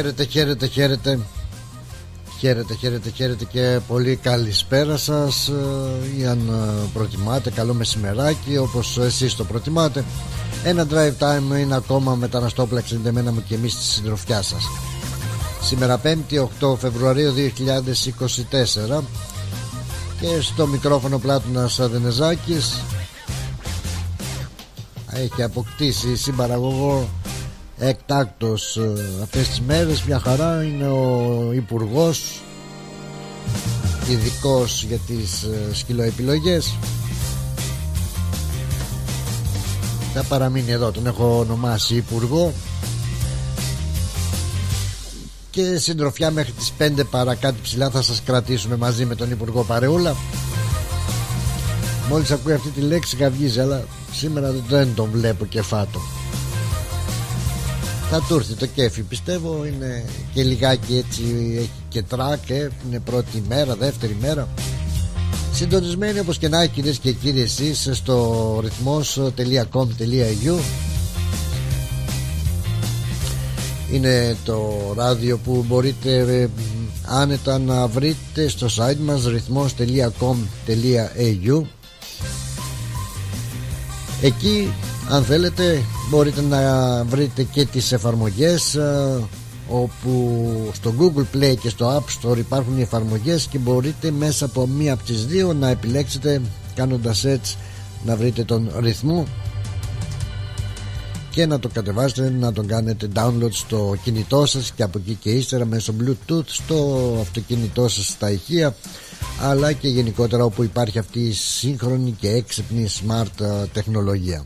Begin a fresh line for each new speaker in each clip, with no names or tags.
Χαίρετε, χαίρετε, χαίρετε. Χαίρετε, χαίρετε, χαίρετε και πολύ καλησπέρα σας. Ε, ή αν ε, προτιμάτε καλό μεσημεράκι όπως εσείς το προτιμάτε. Ένα drive time είναι ακόμα μεταναστόπλα εξεντεμένα μου και εμείς στη συντροφιά σας. Σήμερα 5η 8 Φεβρουαρίου 2024 και στο μικρόφωνο Πλάτωνας Αδενεζάκης έχει αποκτήσει συμπαραγωγό εκτάκτος ε, αυτές τις μέρες μια χαρά είναι ο Υπουργός ειδικός για τις ε, σκυλοεπιλογές. Θα παραμείνει εδώ τον έχω ονομάσει Υπουργό. Και συντροφιά μέχρι τις 5 παρακάτω ψηλά θα σας κρατήσουμε μαζί με τον Υπουργό Παρεούλα. Μόλις ακούει αυτή τη λέξη καυγίζει αλλά σήμερα δεν τον βλέπω και φάτο θα του έρθει το κέφι πιστεύω είναι και λιγάκι έτσι έχει και τρακ ε, είναι πρώτη μέρα, δεύτερη μέρα. Συντονισμένοι όπως και να κυρίες και κύριοι εσείς στο ρυθμός.com.au είναι το ράδιο που μπορείτε ε, άνετα να βρείτε στο site μας ρυθμός.com.au εκεί αν θέλετε μπορείτε να βρείτε και τις εφαρμογές ε, όπου στο Google Play και στο App Store υπάρχουν οι εφαρμογές και μπορείτε μέσα από μία από τις δύο να επιλέξετε κάνοντας έτσι να βρείτε τον ρυθμό και να το κατεβάσετε να τον κάνετε download στο κινητό σας και από εκεί και ύστερα μέσω bluetooth στο αυτοκίνητό σας στα ηχεία αλλά και γενικότερα όπου υπάρχει αυτή η σύγχρονη και έξυπνη smart ε, τεχνολογία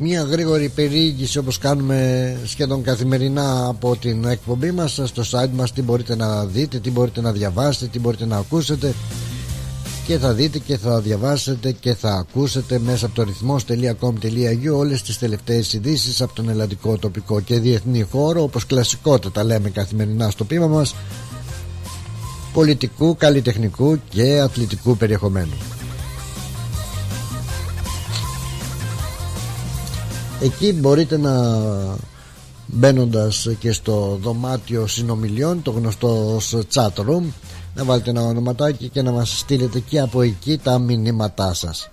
Μία γρήγορη περιήγηση όπως κάνουμε σχεδόν καθημερινά από την εκπομπή μας στο site μας τι μπορείτε να δείτε, τι μπορείτε να διαβάσετε, τι μπορείτε να ακούσετε και θα δείτε και θα διαβάσετε και θα ακούσετε μέσα από το ρυθμός.com.au όλες τις τελευταίες ειδήσεις από τον ελλαδικό τοπικό και διεθνή χώρο όπως κλασικότατα λέμε καθημερινά στο πείμα μας πολιτικού, καλλιτεχνικού και αθλητικού περιεχομένου. Εκεί μπορείτε να μπαίνοντας και στο δωμάτιο συνομιλιών το γνωστό ως chat room να βάλετε ένα ονοματάκι και να μας στείλετε και από εκεί τα μηνύματά σας.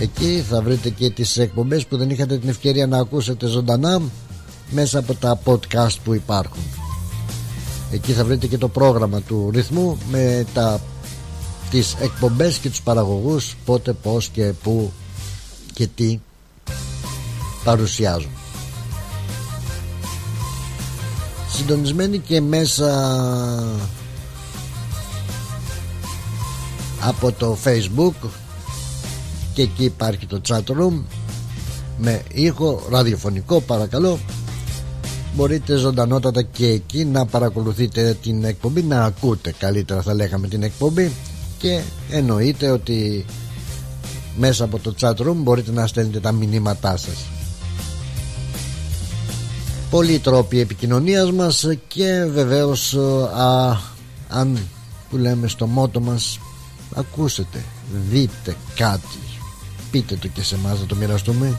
Εκεί θα βρείτε και τις εκπομπές που δεν είχατε την ευκαιρία να ακούσετε ζωντανά μέσα από τα podcast που υπάρχουν. Εκεί θα βρείτε και το πρόγραμμα του ρυθμού με τα, τις εκπομπές και τους παραγωγούς πότε, πώς και πού και τι παρουσιάζουν. Συντονισμένοι και μέσα από το facebook και εκεί υπάρχει το chat room με ήχο ραδιοφωνικό παρακαλώ. Μπορείτε ζωντανότατα και εκεί να παρακολουθείτε την εκπομπή να ακούτε καλύτερα θα λέγαμε την εκπομπή. Και εννοείται ότι μέσα από το chat room μπορείτε να στέλνετε τα μηνύματά σας πολλοί τρόποι επικοινωνίας μας και βεβαίως α, αν που λέμε στο μότο μας ακούσετε δείτε κάτι πείτε το και σε εμάς να το μοιραστούμε.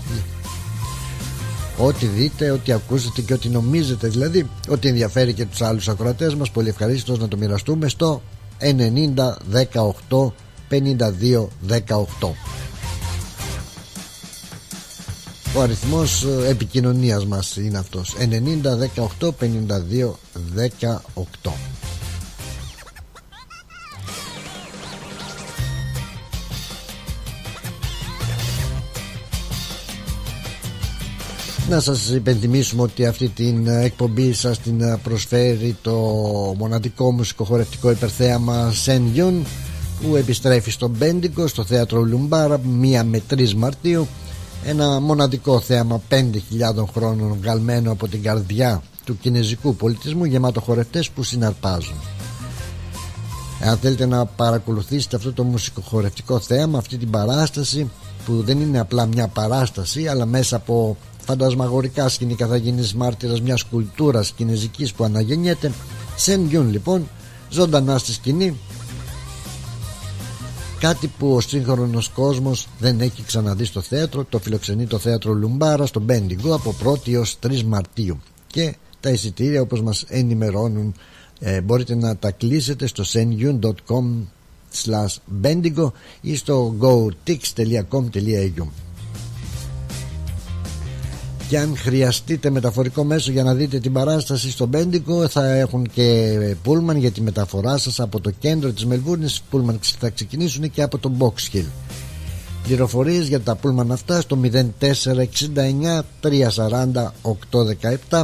Ό,τι δείτε, ό,τι ακούσετε και ό,τι νομίζετε δηλαδή Ό,τι ενδιαφέρει και τους άλλους ακροατές μας Πολύ ευχαρίστως να το μοιραστούμε στο 90 18 52 18 ο αριθμός ε, επικοινωνίας μας είναι αυτός. 90 18 52 18 Να σας υπενθυμίσουμε ότι αυτή την εκπομπή σας την προσφέρει το μοναδικό μουσικοχορευτικό υπερθέαμα Σεν Γιούν που επιστρέφει στο Μπέντικο στο θέατρο Λουμπάρα 1 με 3 Μαρτίου ένα μοναδικό θέαμα 5.000 χρόνων βγαλμένο από την καρδιά του κινέζικου πολιτισμού γεμάτο χορευτές που συναρπάζουν. Αν θέλετε να παρακολουθήσετε αυτό το μουσικοχορευτικό θέαμα αυτή την παράσταση που δεν είναι απλά μια παράσταση αλλά μέσα από φαντασμαγορικά σκηνικά θα γίνεις μάρτυρας μιας κουλτούρας κινέζικης που αναγεννιέται Σεν Γιούν λοιπόν ζωντανά στη σκηνή κάτι που ο σύγχρονος κόσμος δεν έχει ξαναδεί στο θέατρο το φιλοξενεί το θέατρο Λουμπάρα στο Μπέντιγκο από 1η έως 3 Μαρτίου. Και τα εισιτήρια όπως μας ενημερώνουν ε, μπορείτε να τα κλείσετε στο senyun.com slash bendigo ή στο gotix.com.au και αν χρειαστείτε μεταφορικό μέσο για να δείτε την παράσταση στο Μπέντικο θα έχουν και πούλμαν για τη μεταφορά σας από το κέντρο της Μελβούρνης. Πούλμαν θα ξεκινήσουν και από το Box Hill. Πληροφορίες για τα πούλμαν αυτά στο 0469 340 817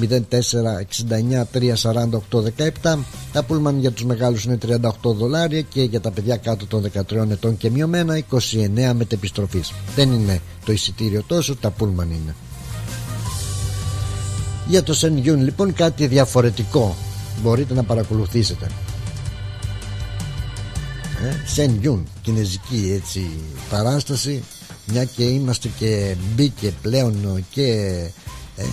0469 348 17 τα πούλμαν για τους μεγάλους είναι 38 δολάρια και για τα παιδιά κάτω των 13 ετών και μειωμένα 29 μετεπιστροφής δεν είναι το εισιτήριο τόσο τα πούλμαν είναι. Για το Σεν Γιούν λοιπόν κάτι διαφορετικό. Μπορείτε να παρακολουθήσετε. Σεν Γιούν κινέζικη έτσι παράσταση. Μια και είμαστε και μπήκε πλέον και ε,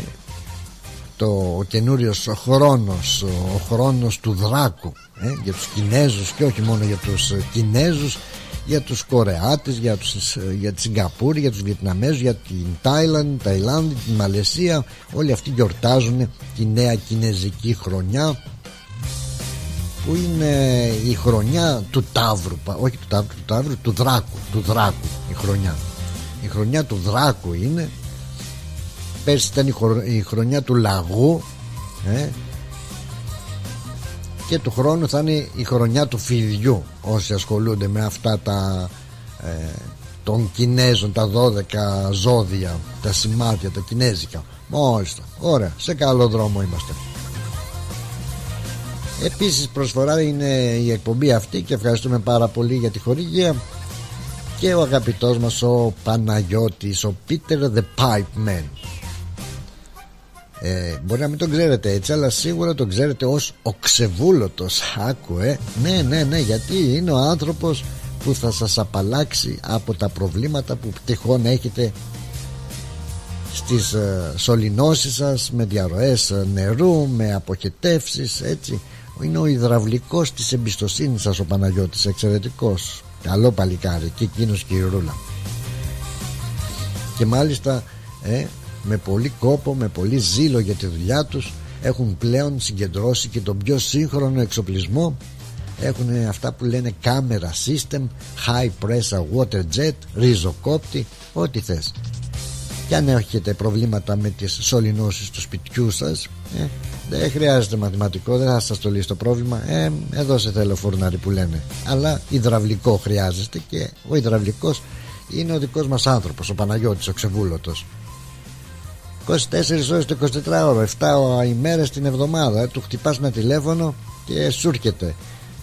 το ο καινούριος χρόνος ο χρόνος του δράκου ε, για τους Κινέζους και όχι μόνο για τους ε, Κινέζους για τους Κορεάτες για, τους, ε, για τη Σιγκαπούρη, για τους Βιετναμέζους για την Τάιλαντ, Ταϊλάνδη, την Μαλαισία. Όλοι αυτοί γιορτάζουν τη νέα κινέζικη χρονιά που είναι η χρονιά του Ταύρου όχι του Ταύρου, του Ταύρου, του Δράκου του Δράκου η χρονιά. Η χρονιά του Δράκου είναι πέρσι ήταν η, χρονιά του λαγού ε, και του χρόνου θα είναι η χρονιά του φιδιού. Όσοι ασχολούνται με αυτά τα ε, των Κινέζων τα 12 ζώδια τα σημάδια τα κινέζικα. Μάλιστα. Ωραία. Σε καλό δρόμο είμαστε. Επίσης προσφορά είναι η εκπομπή αυτή και ευχαριστούμε πάρα πολύ για τη χορηγία. Και ο αγαπητός μας ο Παναγιώτης ο Πίτερ the Pipe Man ε, μπορεί να μην τον ξέρετε έτσι αλλά σίγουρα τον ξέρετε ως ο ξεβούλωτος άκου ε. Ναι ναι ναι γιατί είναι ο άνθρωπος που θα σας απαλλάξει από τα προβλήματα που τυχόν έχετε στις ε, σωληνώσεις σας με διαρροές ε, νερού με αποχετεύσεις έτσι. Είναι ο υδραυλικός της εμπιστοσύνης σας ο Παναγιώτης εξαιρετικός. Καλό παλικάρι και εκείνος και η Ρούλα. Και μάλιστα ε, με πολύ κόπο, με πολύ ζήλο για τη δουλειά τους έχουν πλέον συγκεντρώσει και τον πιο σύγχρονο εξοπλισμό. Έχουν αυτά που λένε κάμερα system high pressure water jet ριζοκόπτη ό,τι θες. Και αν έχετε προβλήματα με τις σωληνώσεις του σπιτιού σας ε, δεν χρειάζεται μαθηματικό δεν θα σας το λύσει το πρόβλημα. Ε, εδώ σε θέλω φουρνάρι που λένε. Αλλά υδραυλικό χρειάζεστε και ο υδραυλικός είναι ο δικός μας άνθρωπος ο Παναγιώτης ο Ξεβούλωτος 24 ώρες το 24 ώρο 7 ημέρες την εβδομάδα. Του χτυπάς ένα τηλέφωνο και σου έρχεται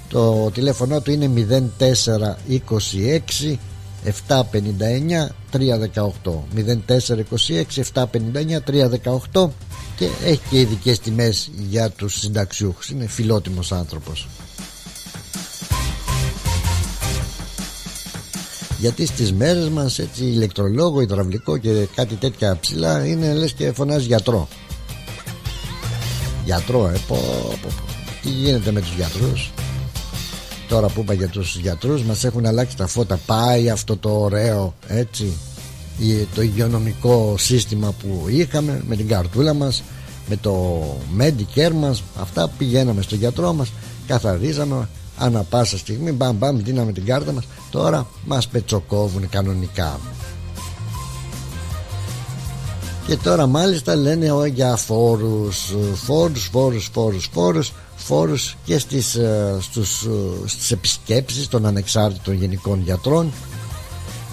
το τηλέφωνο του είναι 0426 759 318 0426 759 318 και έχει και ειδικές τιμές για τους συνταξιούχους. Είναι φιλότιμος άνθρωπος γιατί στις μέρες μας έτσι ηλεκτρολόγο, υδραυλικό και κάτι τέτοια ψηλά είναι λες και φωνάζει γιατρό. Γιατρό ε πω, πω, πω. τι γίνεται με τους γιατρούς; Τώρα που είπα για τους γιατρούς μας έχουν αλλάξει τα φώτα. Πάει αυτό το ωραίο έτσι το υγειονομικό σύστημα που είχαμε με την καρτούλα μας με το Medicare μας. Αυτά πηγαίναμε στο γιατρό μας καθαρίζαμε ανά πάσα στιγμή μπαμ μπαμ δίναμε την κάρτα μας. Τώρα μας πετσοκόβουν κανονικά. Και τώρα μάλιστα λένε για φόρους φόρους φόρους φόρους φόρους φόρους και στις, ε, στους, ε, στις επισκέψεις των ανεξάρτητων γενικών γιατρών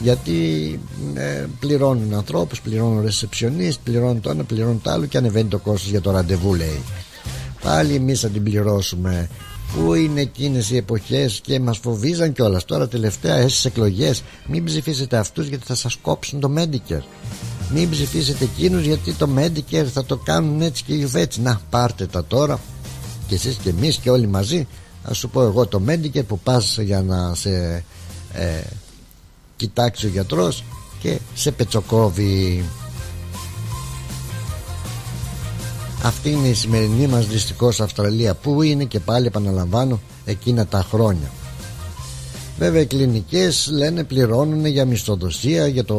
γιατί ε, πληρώνουν ανθρώπους, πληρώνουν ρεσεψιονίστ, πληρώνουν το ένα, πληρώνουν το άλλο και ανεβαίνει το κόστος για το ραντεβού λέει. Πάλι εμείς θα την πληρώσουμε Πού είναι εκείνες οι εποχές και μας φοβίζαν κιόλας. Τώρα τελευταία εσείς εκλογές μην ψηφίσετε αυτούς γιατί θα σας κόψουν το Medicare. Μην ψηφίσετε εκείνους γιατί το Medicare θα το κάνουν έτσι και έτσι να πάρτε τα τώρα. Και εσείς και εμείς και όλοι μαζί ας σου πω εγώ το Medicare που πας για να σε ε, κοιτάξει ο γιατρός και σε πετσοκόβει αυτή είναι η σημερινή μας δυστυχώς Αυστραλία που είναι και πάλι επαναλαμβάνω εκείνα τα χρόνια Βέβαια οι κλινικές λένε πληρώνουν για μισθοδοσία, για το,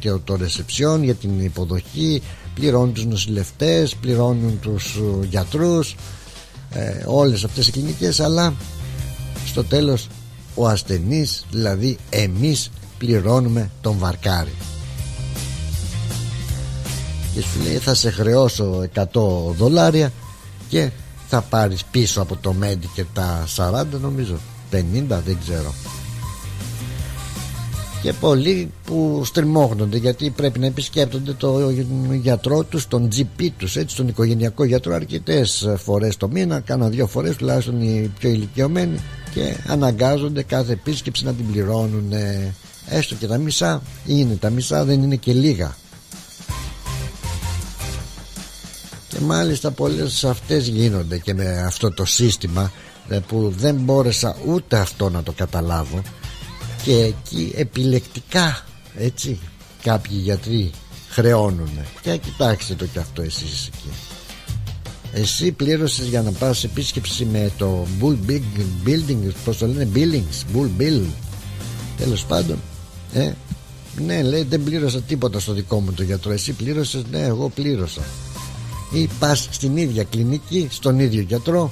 το, το ρεσεψιόν, για την υποδοχή, πληρώνουν τους νοσηλευτές, πληρώνουν τους ε, γιατρούς, ε, όλες αυτές οι κλινικές, αλλά στο τέλος ο ασθενής, δηλαδή εμείς πληρώνουμε τον βαρκάρι. Και σου λέει θα σε χρεώσω 100 δολάρια και θα πάρεις πίσω από το Medicare τα 40 νομίζω 50 δεν ξέρω και πολλοί που στριμώχνονται γιατί πρέπει να επισκέπτονται το γιατρό τους, τον GP τους, έτσι, τον οικογενειακό γιατρό αρκετές φορές το μήνα, κάνα δύο φορές τουλάχιστον οι πιο ηλικιωμένοι και αναγκάζονται κάθε επίσκεψη να την πληρώνουν έστω και τα μισά είναι τα μισά δεν είναι και λίγα και μάλιστα πολλές αυτές γίνονται και με αυτό το σύστημα ε, που δεν μπόρεσα ούτε αυτό να το καταλάβω. Και εκεί επιλεκτικά έτσι κάποιοι γιατροί χρεώνουν και κοιτάξτε το κι αυτό εσείς εκεί. Εσύ πλήρωσες για να πας επίσκεψη με το Bull Big Building πως το λένε Billings Bull Bill. Τέλος πάντων ε, ναι λέει δεν πλήρωσα τίποτα στο δικό μου το γιατρό. Εσύ πλήρωσες ναι εγώ πλήρωσα ή πας στην ίδια κλινική στον ίδιο γιατρό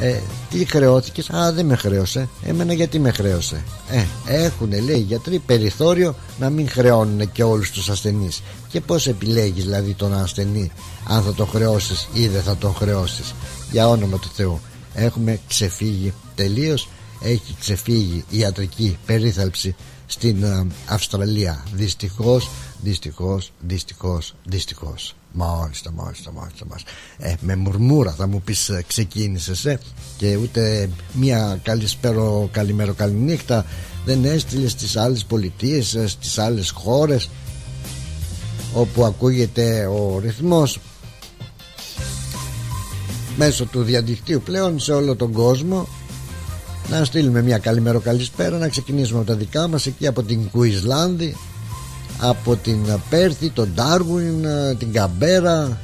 ε, τι χρεώθηκες, Α, δεν με χρέωσε. Εμένα γιατί με χρέωσε; Ε, έχουν λέει οι γιατροί περιθώριο να μην χρεώνουν και όλους τους ασθενείς. Και πώς επιλέγεις δηλαδή τον ασθενή, αν θα το χρεώσεις ή δεν θα τον χρεώσεις; Για όνομα του Θεού. Έχουμε ξεφύγει τελείως. Έχει ξεφύγει η ιατρική περίθαλψη στην ε, Αυστραλία. Δυστυχώς, δυστυχώς, δυστυχώς, δυστυχώς. Μάλιστα, μάλιστα, μάλιστα, μάλιστα. Ε, με μουρμούρα θα μου πεις ε, ξεκίνησες ε, και ούτε μία καλησπέρο, καλημέρο, καληνύχτα δεν έστειλες στις άλλες πολιτείες, ε, στις άλλες χώρες όπου ακούγεται ο ρυθμός μέσω του διαδικτύου πλέον σε όλο τον κόσμο να στείλουμε μια καλημέρο καλησπέρα να ξεκινήσουμε από τα δικά μας εκεί από την Κουισλάνδη από την Πέρθη, τον Ντάρουιν, την Καμπέρα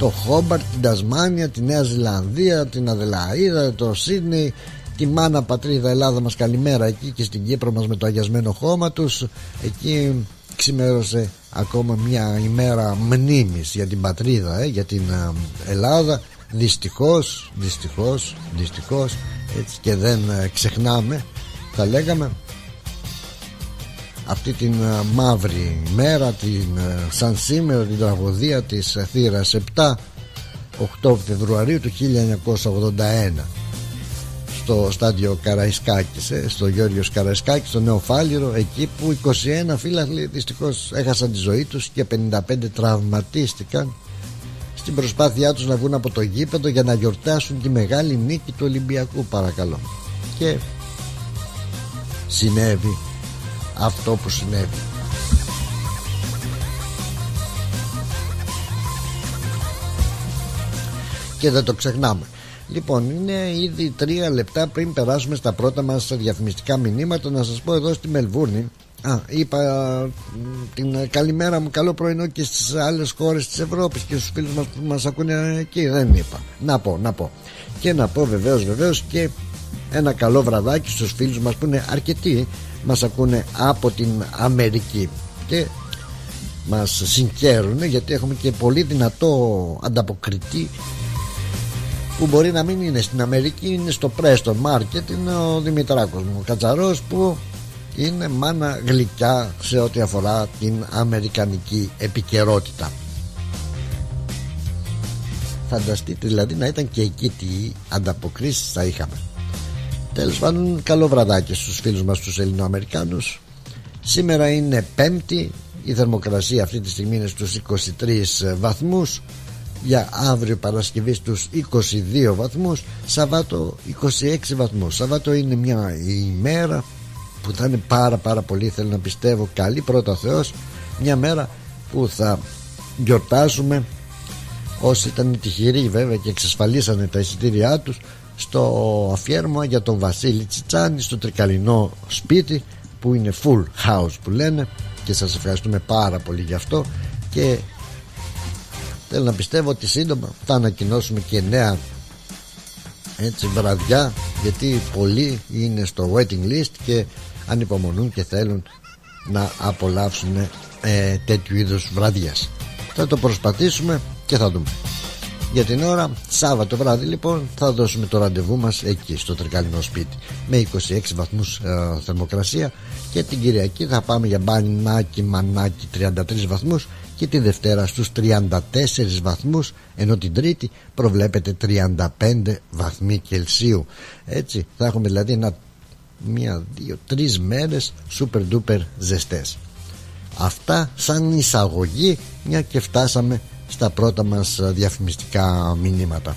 το Χόμπαρτ, την Τασμάνια, τη Νέα Ζηλανδία, την Αδελαίδα, το Σίδνεϊ, τη μάνα πατρίδα Ελλάδα μας καλημέρα εκεί και στην Κύπρο μας με το αγιασμένο χώμα τους. Εκεί ξημέρωσε ακόμα μια ημέρα μνήμης για την πατρίδα, ε, για την Ελλάδα. Δυστυχώς, δυστυχώς, δυστυχώς έτσι και δεν ε, ξεχνάμε θα λέγαμε αυτή την ε, μαύρη μέρα την, ε, σαν σήμερα την τραγωδία της θύρας 7 8 Φεβρουαρίου του 1981 στο στάδιο Καραϊσκάκης ε, στο Γιώργος Καραϊσκάκης στο Νέο Φάλιρο εκεί που 21 φίλαθλοι δυστυχώς έχασαν τη ζωή τους και 55 τραυματίστηκαν στην προσπάθειά τους να βγουν από το γήπεδο για να γιορτάσουν τη μεγάλη νίκη του Ολυμπιακού παρακαλώ. Και συνέβη αυτό που συνέβη και δεν το ξεχνάμε Λοιπόν, είναι ήδη τρία λεπτά πριν περάσουμε στα πρώτα μας διαφημιστικά μηνύματα. Να σας πω εδώ στη Μελβούρνη. Α, είπα την καλημέρα μου, καλό πρωινό και στις άλλες χώρες της Ευρώπης και στους φίλους μας που μας ακούνε εκεί. Δεν είπα. Να πω, να πω. Και να πω βεβαίως, βεβαίως και ένα καλό βραδάκι στους φίλους μας που είναι αρκετοί μας ακούνε από την Αμερική και μας συγχαίρουν γιατί έχουμε και πολύ δυνατό ανταποκριτή που μπορεί να μην είναι στην Αμερική είναι στο Preston Market είναι ο Δημητράκος μου ο Κατσαρός που είναι μάνα γλυκιά σε ό,τι αφορά την αμερικανική επικαιρότητα. Φανταστείτε δηλαδή να ήταν και εκεί τι ανταποκρίσεις θα είχαμε τέλος πάντων καλό βραδάκι στους φίλους μας τους Ελληνοαμερικάνους. Σήμερα είναι πέμπτη. Η θερμοκρασία αυτή τη στιγμή είναι στους 23 βαθμούς. Για αύριο Παρασκευή στους 22 βαθμούς. Σαββάτο 26 βαθμούς. Σαββάτο είναι μια ημέρα που θα είναι πάρα πάρα πολύ. Θέλω να πιστεύω καλή πρώτα Θεός. Μια μέρα που θα γιορτάσουμε όσοι ήταν τυχεροί βέβαια και εξασφαλίσανε τα εισιτήριά τους στο αφιέρωμα για τον Βασίλη Τσιτσάνη στο τρικαλινό σπίτι που είναι full house που λένε. Και σας ευχαριστούμε πάρα πολύ γι' αυτό. Και Θέλω να πιστεύω ότι σύντομα θα ανακοινώσουμε και νέα έτσι βραδιά γιατί πολλοί είναι στο waiting list και ανυπομονούν και θέλουν να απολαύσουν ε, τέτοιου είδους βραδιές. Θα το προσπαθήσουμε και θα δούμε για την ώρα Σάββατο βράδυ λοιπόν θα δώσουμε το ραντεβού μας εκεί στο τρικαλινό σπίτι με 26 βαθμούς ε, θερμοκρασία. Και την Κυριακή θα πάμε για μπανάκι μανάκι 33 βαθμούς. Και τη Δευτέρα στους 34 βαθμούς ενώ την Τρίτη προβλέπεται 35 βαθμοί Κελσίου. Έτσι θα έχουμε δηλαδή ένα, μία, δύο, τρεις μέρες super duper ζεστές. Αυτά σαν εισαγωγή μια και φτάσαμε στα πρώτα μας διαφημιστικά μηνύματα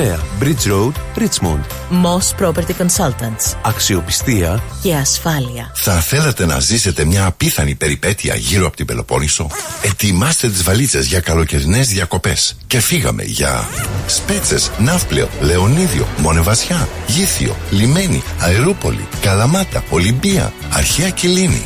Bridge Road, Richmond.
Moss Property Consultants.
Αξιοπιστία
και ασφάλεια.
Θα θέλατε να ζήσετε μια απίθανη περιπέτεια γύρω από την Πελοπόννησο; Ετοιμάστε τις βαλίτσες για καλοκαιρινές διακοπές. Και φύγαμε για Σπέτσε, Ναύπλαιο, Λεωνίδιο, Μονεβασιά, Γήθιο, Λιμένη, Αερούπολη, Καλαμάτα, Ολυμπία, Αρχαία Κιλίνη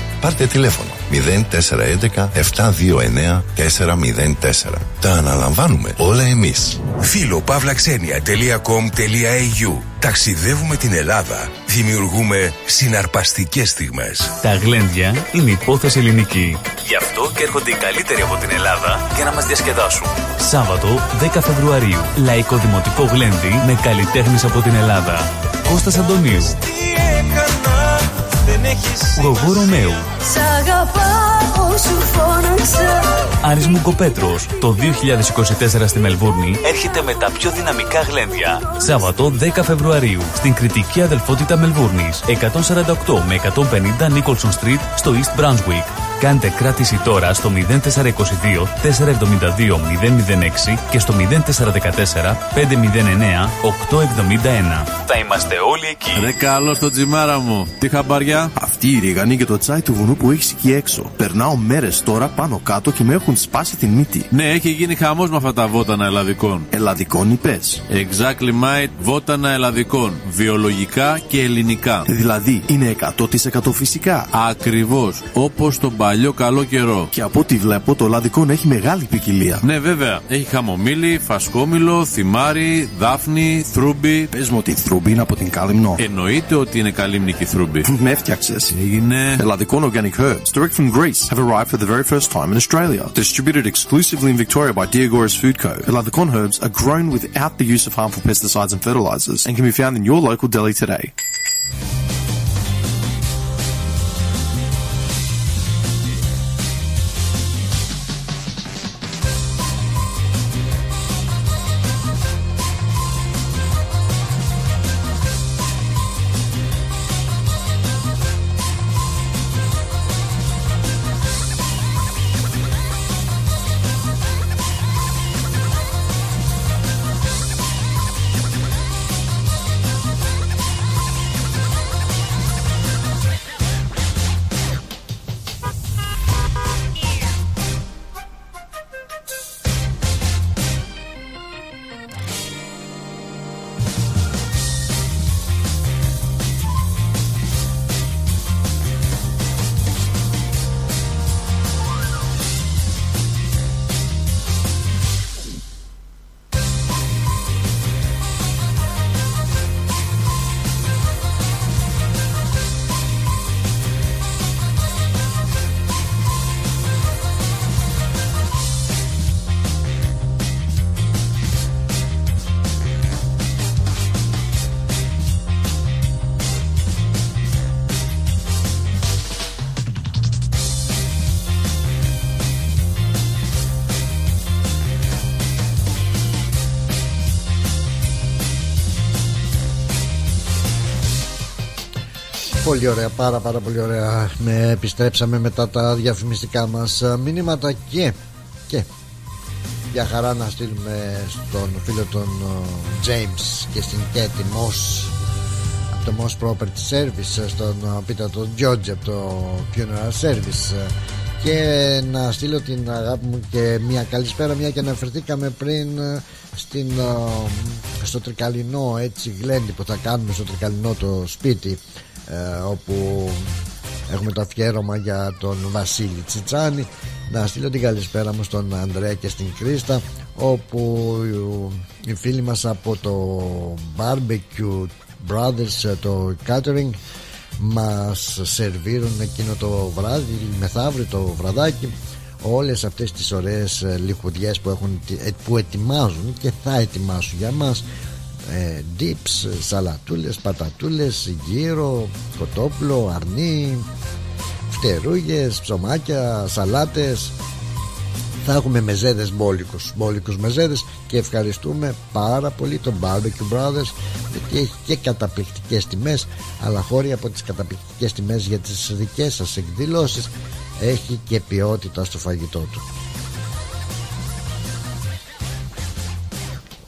Πάρτε τηλέφωνο 0411 729 404. Τα αναλαμβάνουμε όλα εμείς.
Φίλο παύλαξενια.com.au Ταξιδεύουμε την Ελλάδα. Δημιουργούμε συναρπαστικές στιγμές.
Τα γλέντια είναι υπόθεση ελληνική. Γι' αυτό και έρχονται οι καλύτεροι από την Ελλάδα για να μας διασκεδάσουν. Σάββατο 10 Φεβρουαρίου. Λαϊκό Δημοτικό Γλέντι με καλλιτέχνες από την Ελλάδα. Κώστας Αντωνίου. Γογού Ρωμαίου.
Σ' αγαπάω σου φώναξα
Άρης Μουγκοπέτρος. Το 2024 στη Μελβούρνη έρχεται με τα πιο δυναμικά γλέντια. Σάββατο 10 Φεβρουαρίου στην κριτική αδελφότητα Μελβούρνης. 148 με 150 Nicholson Street στο East Brunswick. Κάντε κράτηση τώρα στο 0422 472 006 και στο 0414 509 871. Θα είμαστε όλοι εκεί.
Ρε καλός στο τζιμάρα μου. Τι χαμπαριά.
Αυτή η ρίγανη και το τσάι του βουνού που έχει εκεί έξω. Περνάω μέρες τώρα πάνω κάτω και με έχουν σπάσει την μύτη.
Ναι, έχει γίνει χαμός με αυτά τα βότανα ελλαδικών.
Ελλαδικών είπε.
Exactly mate, βότανα ελλαδικών. Βιολογικά και ελληνικά.
Δηλαδή είναι 100% φυσικά.
Ακριβώς. Όπως τον παλιό καλό καιρό.
Και από ό,τι βλέπω το λαδικό έχει μεγάλη ποικιλία.
Ναι, βέβαια. Έχει χαμομήλι, φασκόμηλο, θυμάρι, δάφνη, θρούμπι.
Πε μου ότι η θρούμπι είναι από την Κάλυμνο.
Εννοείται ότι είναι καλύμνικη θρούμπι.
Με έφτιαξε.
Έγινε.
Ελλαδικών organic herbs, direct from Greece, have arrived for the very first time in Australia. Distributed exclusively in Victoria by Diagoras Food Co. Eladicon herbs are grown without the use of harmful pesticides and fertilizers and can be found in your local deli today.
Πολύ ωραία, πάρα πάρα πολύ ωραία. Με Επιστρέψαμε μετά τα διαφημιστικά μας μηνύματα και, και για χαρά να στείλουμε στον φίλο τον James και στην Κέτη Moss από το Moss Property Service στον Πίτα τον George από το Funeral Service. Και να στείλω την αγάπη μου και μια καλησπέρα μια και αναφερθήκαμε πριν στην, στο Τρικαλινό έτσι γλέντι που θα κάνουμε στο Τρικαλινό το σπίτι. ε, όπου έχουμε το αφιέρωμα για τον Βασίλη Τσιτσάνη. Να στείλω την καλησπέρα μου στον Ανδρέα και στην Κρίστα όπου οι φίλοι μας από το Barbecue Brothers το catering μας σερβίρουν εκείνο το βράδυ μεθαύριο το βραδάκι όλες αυτές τις ωραίες λιχουδιές που, έχουν, που ετοιμάζουν και θα ετοιμάσουν για μας ε, dips, σαλατούλες, πατατούλες, γύρο, κοτόπουλο, αρνί, φτερούγες, ψωμάκια, σαλάτες. Θα έχουμε μεζέδες μπόλικους, μπόλικους μεζέδες και ευχαριστούμε πάρα πολύ τον Barbecue Brothers γιατί έχει και καταπληκτικές τιμές αλλά χώρια από τις καταπληκτικές τιμές για τις δικές σας εκδηλώσεις έχει και ποιότητα στο φαγητό του.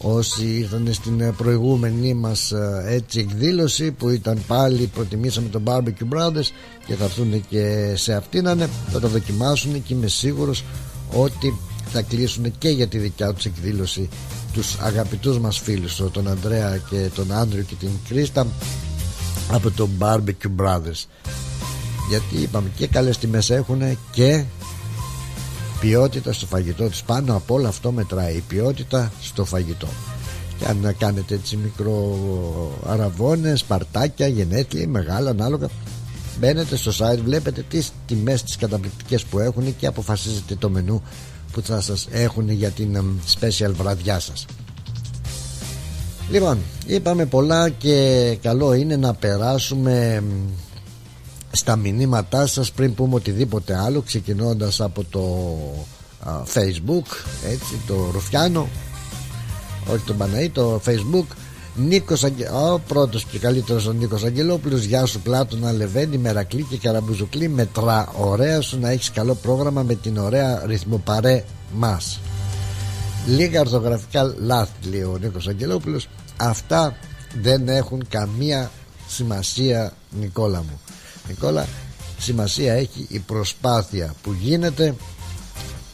Όσοι ήρθαν στην ε, προηγούμενη μας ε, έτσι εκδήλωση που ήταν πάλι προτιμήσαμε τον Barbecue Brothers και θα έρθουν και σε αυτήν θα τα δοκιμάσουν και είμαι σίγουρος ότι θα κλείσουν και για τη δικιά τους εκδήλωση τους αγαπητούς μας φίλους τον Ανδρέα και τον Άντριο και την Κρίστα από τον Barbecue Brothers. Γιατί είπαμε και καλές τιμές έχουν και ποιότητα στο φαγητό τους πάνω από όλο αυτό μετράει η ποιότητα στο φαγητό. Και αν να κάνετε έτσι μικρό αραβώνες, παρτάκια, γενέθλια, μεγάλα ανάλογα μπαίνετε στο site, βλέπετε τις τιμές τις καταπληκτικές που έχουν και αποφασίζετε το μενού που θα σας έχουν για την special βραδιά σας. Λοιπόν, είπαμε πολλά και καλό είναι να περάσουμε στα μηνύματά σας πριν πούμε οτιδήποτε άλλο ξεκινώντας από το facebook έτσι το Ρουφιάνο όχι τον Παναή το facebook Νίκος Αγγε... ο πρώτος και καλύτερος ο Νίκος Αγγελόπουλος Γεια σου Πλάτωνα Λεβέντη Μερακλή και Καραμπουζουκλή Μετρά ωραία σου να έχεις καλό πρόγραμμα με την ωραία ρυθμοπαρέ μας Λίγα ορθογραφικά λάθη λέει ο Νίκος Αγγελόπουλος. Αυτά δεν έχουν καμία σημασία Νικόλα μου Νικόλα σημασία έχει η προσπάθεια που γίνεται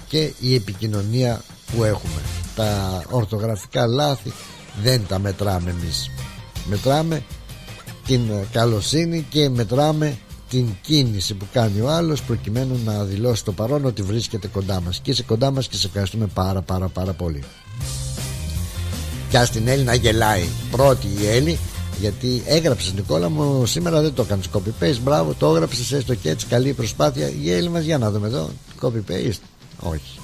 και η επικοινωνία που έχουμε. Τα ορθογραφικά λάθη δεν τα μετράμε εμείς. Μετράμε την καλοσύνη και μετράμε την κίνηση που κάνει ο άλλος προκειμένου να δηλώσει το παρόν ότι βρίσκεται κοντά μας. Και είσαι κοντά μας και σε ευχαριστούμε πάρα πάρα πάρα πολύ. Και ας την Έλλη να γελάει. Πρώτη η Έλλη γιατί έγραψες Νικόλα μου σήμερα δεν το έκανες copy paste μπράβο το έγραψες έστω και έτσι καλή προσπάθεια. Η Έλλη μας για να δούμε εδώ copy paste όχι.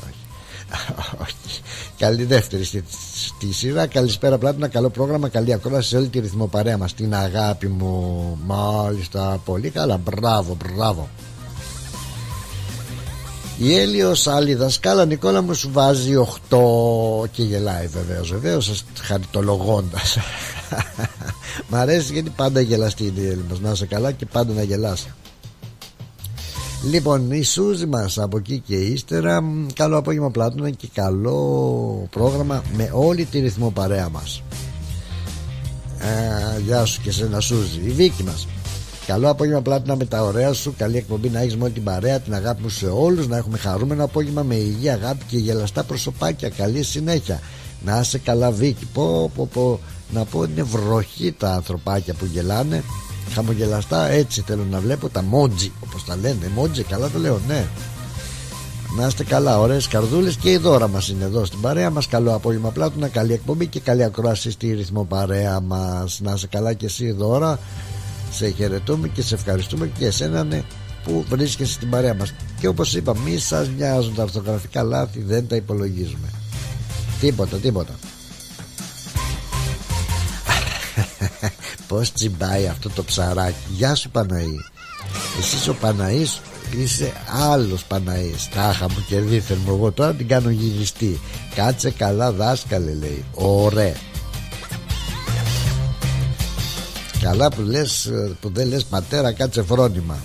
Όχι. Καλή δεύτερη στη, στη σειρά. Καλησπέρα Πλάτωνα. Καλό πρόγραμμα καλή ακρόαση σε όλη τη ρυθμοπαρέα μας. Την αγάπη μου. Μάλιστα πολύ καλά. Μπράβο μπράβο. Η Έλιος άλλη δασκάλα Νικόλα μου σου βάζει 8 και γελάει βεβαίως βεβαίως. Σας χαριτολογώντας Μ' αρέσει γιατί πάντα γελαστή είναι η Έλλη μας. Να είσαι καλά και πάντα να γελάς. Λοιπόν η Σούζη μας από εκεί και ύστερα Καλό απόγευμα Πλάτωνα και καλό πρόγραμμα Με όλη τη ρυθμό παρέα μας. Ε, Γεια σου και σένα Σούζη. Η Βίκη μας. Καλό απόγευμα Πλάτωνα με τα ωραία σου. Καλή εκπομπή να έχεις με όλη την παρέα Την αγάπη μου σε όλους. Να έχουμε χαρούμενο απόγευμα με υγεία αγάπη και γελαστά προσωπάκια. Καλή συνέχεια. Να είσαι καλά Βίκη. Πω πω πω να πω είναι βροχή τα ανθρωπάκια που γελάνε. Χαμογελαστά έτσι θέλω να βλέπω τα μότζι όπως τα λένε μότζι καλά το λέω ναι. Να είστε καλά ωραίες καρδούλες και η δώρα μας είναι εδώ στην παρέα μας. Καλό απόγευμα πλάτωνα καλή εκπομπή και καλή ακρόαση στη ρυθμό παρέα μας. Να είσαι καλά και εσύ δώρα. Σε χαιρετούμε και σε ευχαριστούμε και εσένα ναι, που βρίσκεσαι στην παρέα μας. Και όπως είπα μη σας νοιάζουν τα αρθογραφικά λάθη δεν τα υπολογίζουμε. Τίποτα τίποτα Πώς τσιμπάει αυτό το ψαράκι. Γεια σου Παναή. Εσύ ο Παναής είσαι άλλος Παναής. Τάχα μου και δίθεν μου. Εγώ τώρα την κάνω γυριστή. Κάτσε καλά δάσκαλε λέει. Ωραία. Καλά που, λες, που δεν λες πατέρα κάτσε φρόνημα.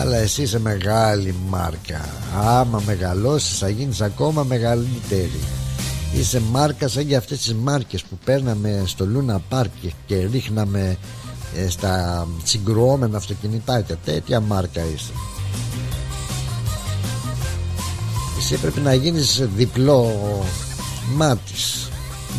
Αλλά εσύ είσαι μεγάλη μάρκα. Άμα μεγαλώσεις θα γίνεις ακόμα μεγαλύτερη Είσαι μάρκας σαν για αυτές τις μάρκες που παίρναμε στο Λούνα Πάρκ και ρίχναμε ε, στα συγκρουόμενα αυτοκινητάκια τέτοια μάρκα είσαι. Εσύ πρέπει να γίνεις διπλό μάτης.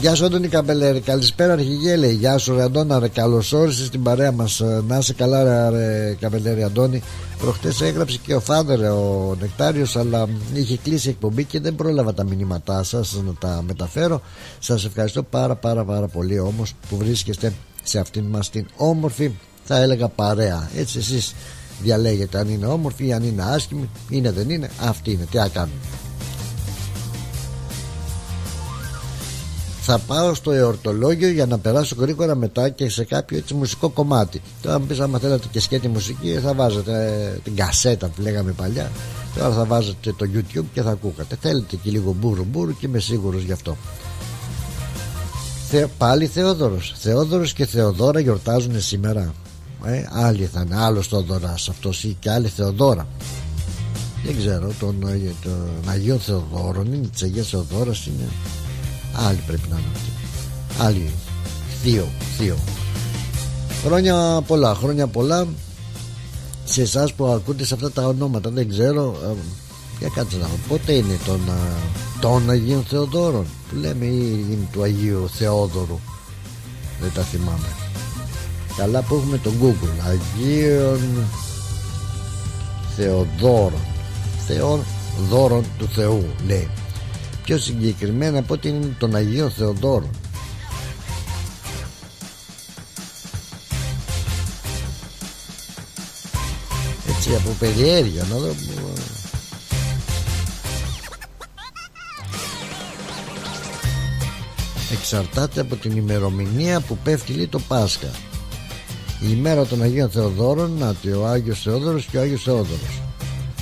Γεια σου Αντώνη Καμπελέρη. Καλησπέρα αρχηγέ λέει. Γεια σου ρε Αντώνα ρε. Καλώς όρισες στην παρέα μας. Ε, Να είσαι καλά ρε Καμπελέρη Αντώνη Προχτές έγραψε και ο Φάδερ ο Νεκτάριος Αλλά είχε κλείσει εκπομπή και δεν πρόλαβα τα μηνύματά σας Να τα μεταφέρω. Σας ευχαριστώ πάρα πάρα πάρα πολύ όμως Που βρίσκεστε σε αυτήν μας την όμορφη Θα έλεγα παρέα. Έτσι εσείς διαλέγετε αν είναι όμορφη ή αν είναι άσχημη Είναι δεν είναι Αυτή είναι. Τι να κάνουμε θα πάω στο εορτολόγιο για να περάσω γρήγορα μετά και σε κάποιο έτσι μουσικό κομμάτι. Τώρα αν πεις άμα θέλετε και σκέτη μουσική θα βάζετε ε, την κασέτα που λέγαμε παλιά. Τώρα θα βάζετε το YouTube και θα ακούγατε. Θέλετε και λίγο μπούρου μπούρου και είμαι σίγουρος γι' αυτό. Θε, πάλι Θεόδωρος. Θεόδωρος και Θεοδόρα γιορτάζουν σήμερα. Ε, άλλοι θα είναι. Άλλος Θεοδωράς αυτός ή και άλλη Θεοδόρα. Δεν ξέρω, τον, τον Αγίο Θεοδόρων είναι της Αγίας Θεοδόρα είναι Άλλοι πρέπει να είναι αυτοί. Άλλοι. Θείο. Θείο. Χρόνια πολλά. Χρόνια πολλά σε εσάς που ακούτε σε αυτά τα ονόματα. Δεν ξέρω. Ε, για κάτσε να Πότε είναι τον, τον Αγίων Θεοδόρων που λέμε ή είναι του Αγίου Θεόδωρου. Δεν τα θυμάμαι. Καλά που έχουμε τον Google. Αγίων Θεοδόρων. Θεοδόρων του Θεού λέει πιο συγκεκριμένα από ότι είναι τον Αγίο Θεοδόρο έτσι από περιέργεια να δω εξαρτάται από την ημερομηνία που πέφτει λέει το Πάσχα. Η ημέρα των Αγίων Θεοδόρων να ο Άγιος Θεόδωρος και ο Άγιος Θεόδωρος.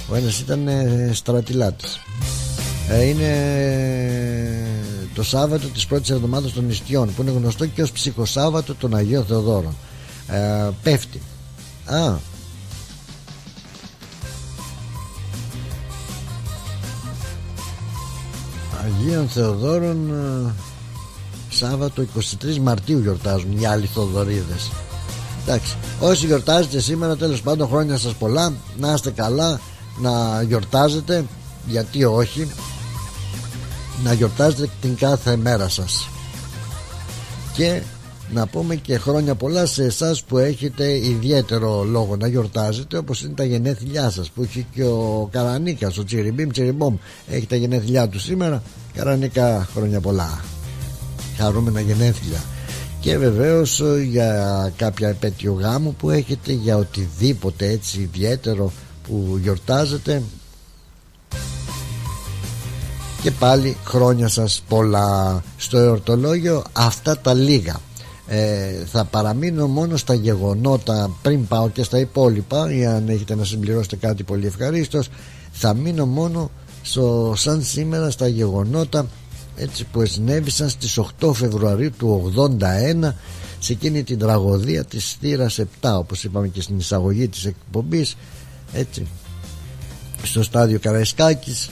Ο ένας ήταν ε, στρατιλάτης ε, είναι το Σάββατο της πρώτης εβδομάδας των νηστιών που είναι γνωστό και ως ψυχοσάββατο των Αγίων Θεοδόρων. Ε, πέφτει. Α. Αγίων Θεοδόρων ε, Σάββατο 23 Μαρτίου γιορτάζουν οι άλλοι Θοδωρίδες Εντάξει, όσοι γιορτάζετε σήμερα τέλος πάντων χρόνια σας πολλά. Να είστε καλά να γιορτάζετε γιατί όχι να γιορτάζετε την κάθε μέρα σας. Και να πούμε και χρόνια πολλά σε εσάς που έχετε ιδιαίτερο λόγο να γιορτάζετε όπως είναι τα γενέθλιά σας που έχει και ο Καρανίκας ο Τσιριμπίμ Τσιριμπόμ έχει τα γενέθλιά του σήμερα. Καρανίκα χρόνια πολλά. Χαρούμενα γενέθλια. Και βεβαίως για κάποια επέτειο γάμου που έχετε για οτιδήποτε έτσι ιδιαίτερο που γιορτάζετε και πάλι χρόνια σας πολλά. Στο εορτολόγιο αυτά τα λίγα. Ε, θα παραμείνω μόνο στα γεγονότα. Πριν πάω και στα υπόλοιπα ή αν έχετε να συμπληρώσετε κάτι πολύ ευχαρίστως θα μείνω μόνο στο, σαν σήμερα στα γεγονότα έτσι που συνέβησαν στις 8 Φεβρουαρίου του 81 σε εκείνη την τραγωδία της θύρας 7 όπως είπαμε και στην εισαγωγή της εκπομπής έτσι στο στάδιο Καραϊσκάκης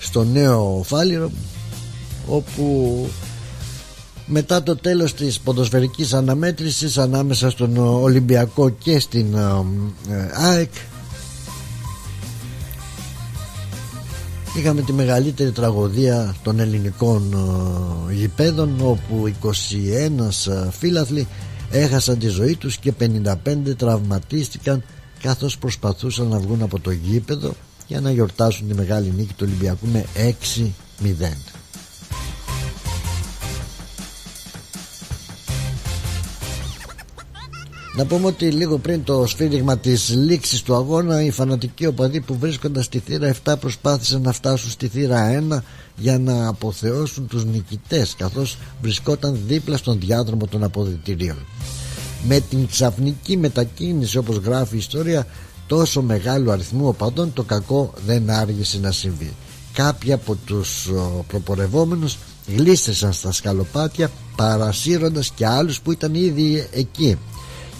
στο νέο Φάληρο όπου μετά το τέλος της ποδοσφαιρικής αναμέτρησης ανάμεσα στον Ολυμπιακό και στην ε, ε, ΑΕΚ είχαμε τη μεγαλύτερη τραγωδία των ελληνικών ε, γηπέδων όπου 21 φίλαθλοι έχασαν τη ζωή τους και 55 τραυματίστηκαν καθώς προσπαθούσαν να βγουν από το γήπεδο για να γιορτάσουν τη μεγάλη νίκη του Ολυμπιακού με 6-0. Να πούμε ότι λίγο πριν το σφύριγμα της λήξης του αγώνα οι φανατικοί οπαδοί που βρίσκονταν στη θύρα 7 προσπάθησαν να φτάσουν στη θύρα 1 για να αποθεώσουν τους νικητές καθώς βρισκόταν δίπλα στον διάδρομο των αποδητηρίων. Με την ξαφνική μετακίνηση όπως γράφει η ιστορία τόσο μεγάλο αριθμό οπαδών το κακό δεν άργησε να συμβεί. Κάποιοι από τους προπορευόμενους γλίστρησαν στα σκαλοπάτια παρασύροντας και άλλους που ήταν ήδη εκεί.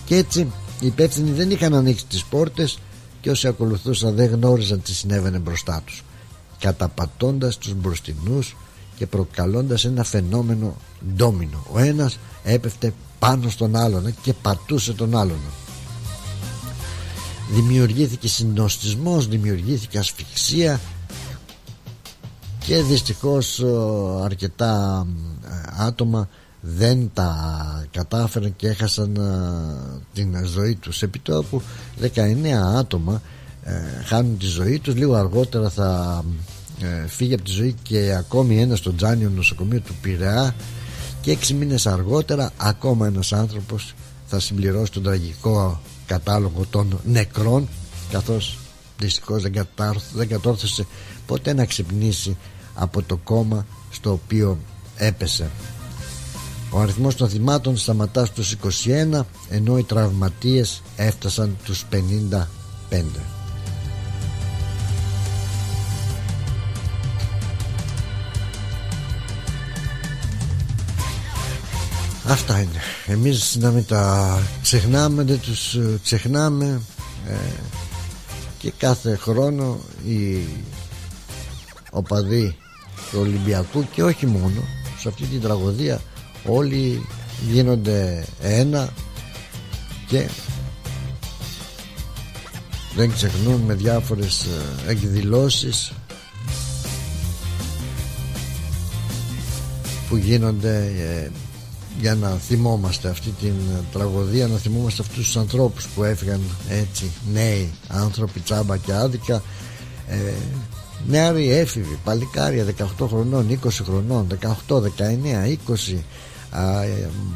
Και έτσι οι υπεύθυνοι δεν είχαν ανοίξει τις πόρτες και όσοι ακολουθούσαν δεν γνώριζαν τι συνέβαινε μπροστά τους καταπατώντας τους μπροστινούς και προκαλώντας ένα φαινόμενο ντόμινο. Ο ένας έπεφτε πάνω στον άλλον και πατούσε τον άλλον δημιουργήθηκε συνοστισμός δημιουργήθηκε ασφυξία και δυστυχώς αρκετά άτομα δεν τα κατάφεραν και έχασαν την ζωή τους. Επί τόπου 19 άτομα ε, χάνουν τη ζωή τους. Λίγο αργότερα θα ε, φύγει από τη ζωή και ακόμη ένας στο Τζάνιο νοσοκομείο του Πειραιά και έξι μήνες αργότερα ακόμα ένας άνθρωπος θα συμπληρώσει τον τραγικό κατάλογο των νεκρών καθώς δυστυχώς δεν, δεν κατόρθωσε ποτέ να ξυπνήσει από το κόμμα στο οποίο έπεσε. Ο αριθμός των θυμάτων σταματά στους 21 ενώ οι τραυματίες έφτασαν τους 55 Αυτά είναι. Εμείς να μην τα ξεχνάμε Δεν τους ε, ξεχνάμε ε, Και κάθε χρόνο Οι οπαδοί του Ολυμπιακού Και όχι μόνο Σε αυτή την τραγωδία Όλοι γίνονται ένα Και δεν ξεχνούν με διάφορες ε, εκδηλώσεις που γίνονται για να θυμόμαστε αυτή την τραγωδία να θυμόμαστε αυτούς τους ανθρώπους που έφυγαν έτσι νέοι άνθρωποι τσάμπα και άδικα. Ε, νεαροί έφηβοι παλικάρια 18 χρονών 20 χρονών 18, 19, 20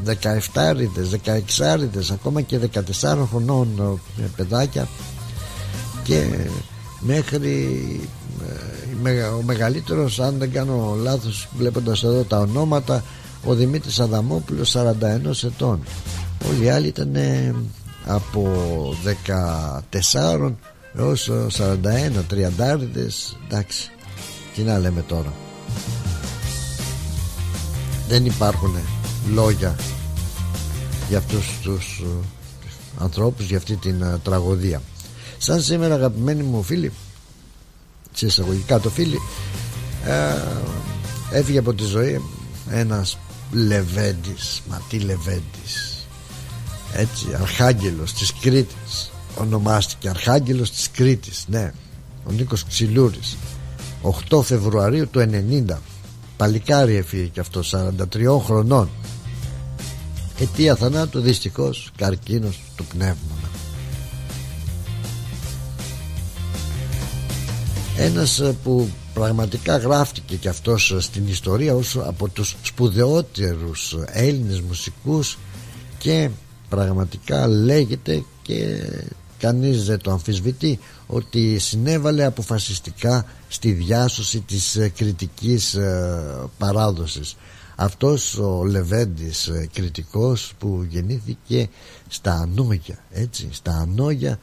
17 άριδες 16 άριδες ακόμα και 14 χρονών ε, παιδάκια. Και μέχρι ε, ο μεγαλύτερος αν δεν κάνω λάθος βλέποντας εδώ τα ονόματα ο Δημήτρης Αδαμόπουλος 41 ετών. Όλοι οι άλλοι ήταν από 14 όσο 41 τριαντάριδες. Εντάξει τι να λέμε τώρα. Δεν υπάρχουν λόγια για αυτούς τους ε, ανθρώπους για αυτή την ε, τραγωδία. Σαν σήμερα αγαπημένοι μου φίλοι σε εισαγωγικά το φίλοι ε, έφυγε από τη ζωή ένας Λεβέντης μα τι Λεβέντης. Έτσι αρχάγγελος της Κρήτης. Ονομάστηκε αρχάγγελος της Κρήτης ναι. Ο Νίκος Ξυλούρης. 8 Φεβρουαρίου του 90 παλικάρι έφυγε και αυτός 43 χρονών. Αιτία θανάτου δυστυχώς καρκίνος του πνεύμονα. Ένας ε, που πραγματικά γράφτηκε και αυτός στην ιστορία ως από τους σπουδαιότερους Έλληνες μουσικούς και πραγματικά λέγεται και κανείς δεν το αμφισβητεί ότι συνέβαλε αποφασιστικά στη διάσωση της ε, κριτικής ε, παράδοσης. Αυτός ο Λεβέντης ε, κριτικός που γεννήθηκε στα Ανόγια έτσι, στα Ανόγια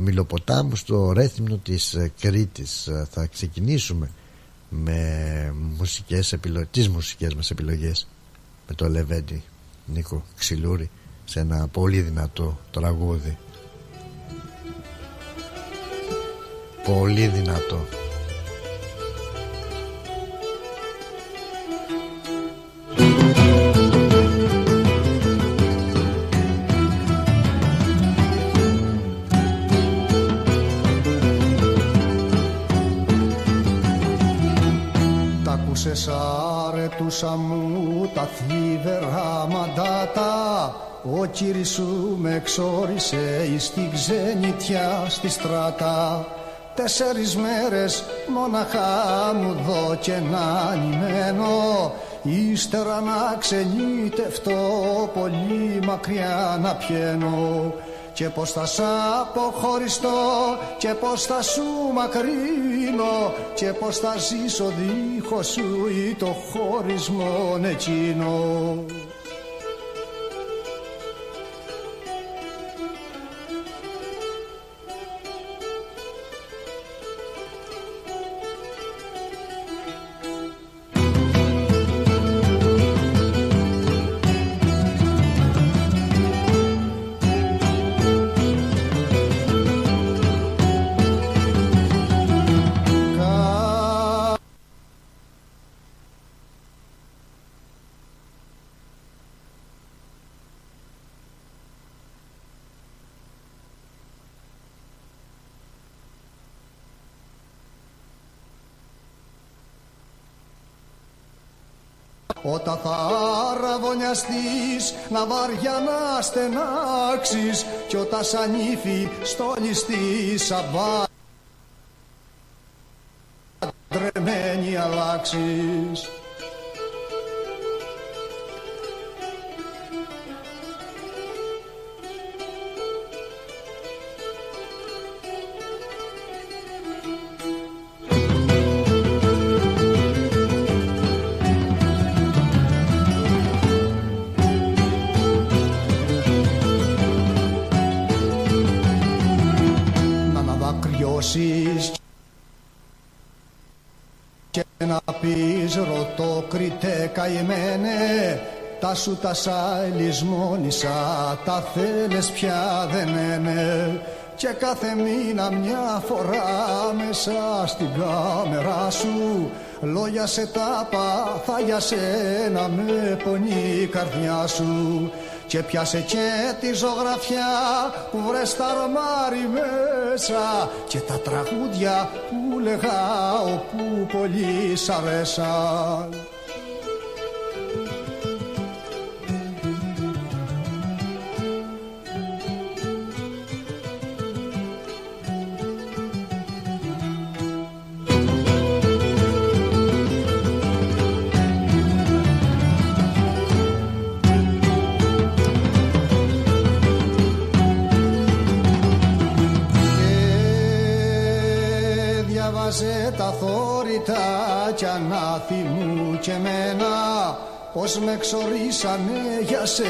Μιλοποτάμου στο ρέθυμνο της Κρήτης. Θα ξεκινήσουμε με μουσικές επιλογές, τις μουσικές μας επιλογές. Με το Λεβέντη Νίκο Ξυλούρη σε ένα πολύ δυνατό τραγούδι. Πολύ δυνατό
Τα ακούσες άρετουσα μου τα θύβερα μαντάτα. Ο κύρις σου με εξόρισε εις τη ξενιτιά στη στράτα. Τέσσερις μέρες μοναχά μου δω και να νημένο Ύστερα να ξενιτευτώ πολύ μακριά να πιένω και πως θα σ' αποχωριστώ και πως θα σου μακρύνω και πως θα ζήσω δίχως σου ή το χωρισμό εκείνο Όταν θα αραβωνιαστείς να βαριά να στενάξεις Κι όταν σαν ύφη στολιστείς Ντρεμένη αλλάξεις πεις ρωτώ κριτέ καημένε τα σου τα σαλισμόνισα τα θέλες πια δεν είναι. Και κάθε μήνα μια φορά μέσα στην κάμερα σου λόγια σε τάπα θα για σένα με πονεί η καρδιά σου. Και πιάσε και τη ζωγραφιά που βρες τα ρομάρι μέσα και τα τραγούδια που λέγα όπου πολύ σ' αρέσαν. Και διάβαζε τα θόρυτα κι ανάθυμου και μένα πως με εξορίσανε για σε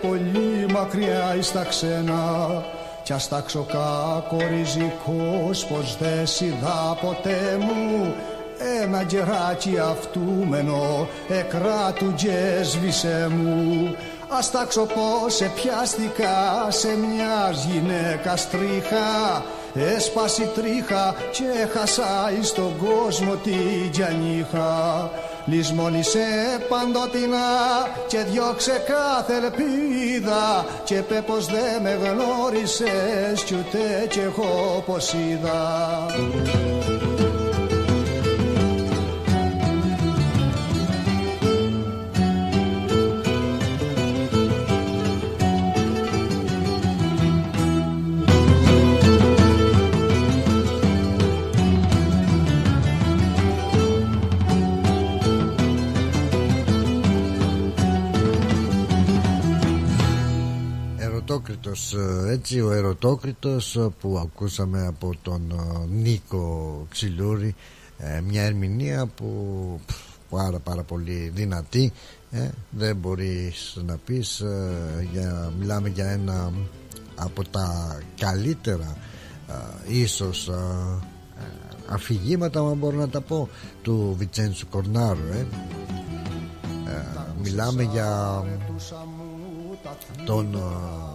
πολύ μακριά εις τα ξένα. Κι ας τάξω κακοριζικός πως δε σιδά ποτέ μου. Ένα γεράκι αυτούμενο εκράτου τζέσβησε μου. Ας τάξω πως πιάστηκα σε μιας γυναίκας τρίχα Έσπαση τρίχα και έχασα εις τον κόσμο τη τζανίχα. Λυσμόνισε παντοτινά και διώξε κάθε ελπίδα. Και πέ πως δε με γνώρισες κι ούτε κι εγώ πως είδα
Ερωτόκριτος έτσι ο Ερωτόκριτος που ακούσαμε από τον Νίκο Ξυλούρη ε, μια ερμηνεία που πάρα πάρα πολύ δυνατή ε, δεν μπορείς να πεις ε, για, μιλάμε για ένα από τα καλύτερα ίσως αφηγήματα αν μπορώ να τα πω του Βιτσένσου Κορνάρου μιλάμε για τον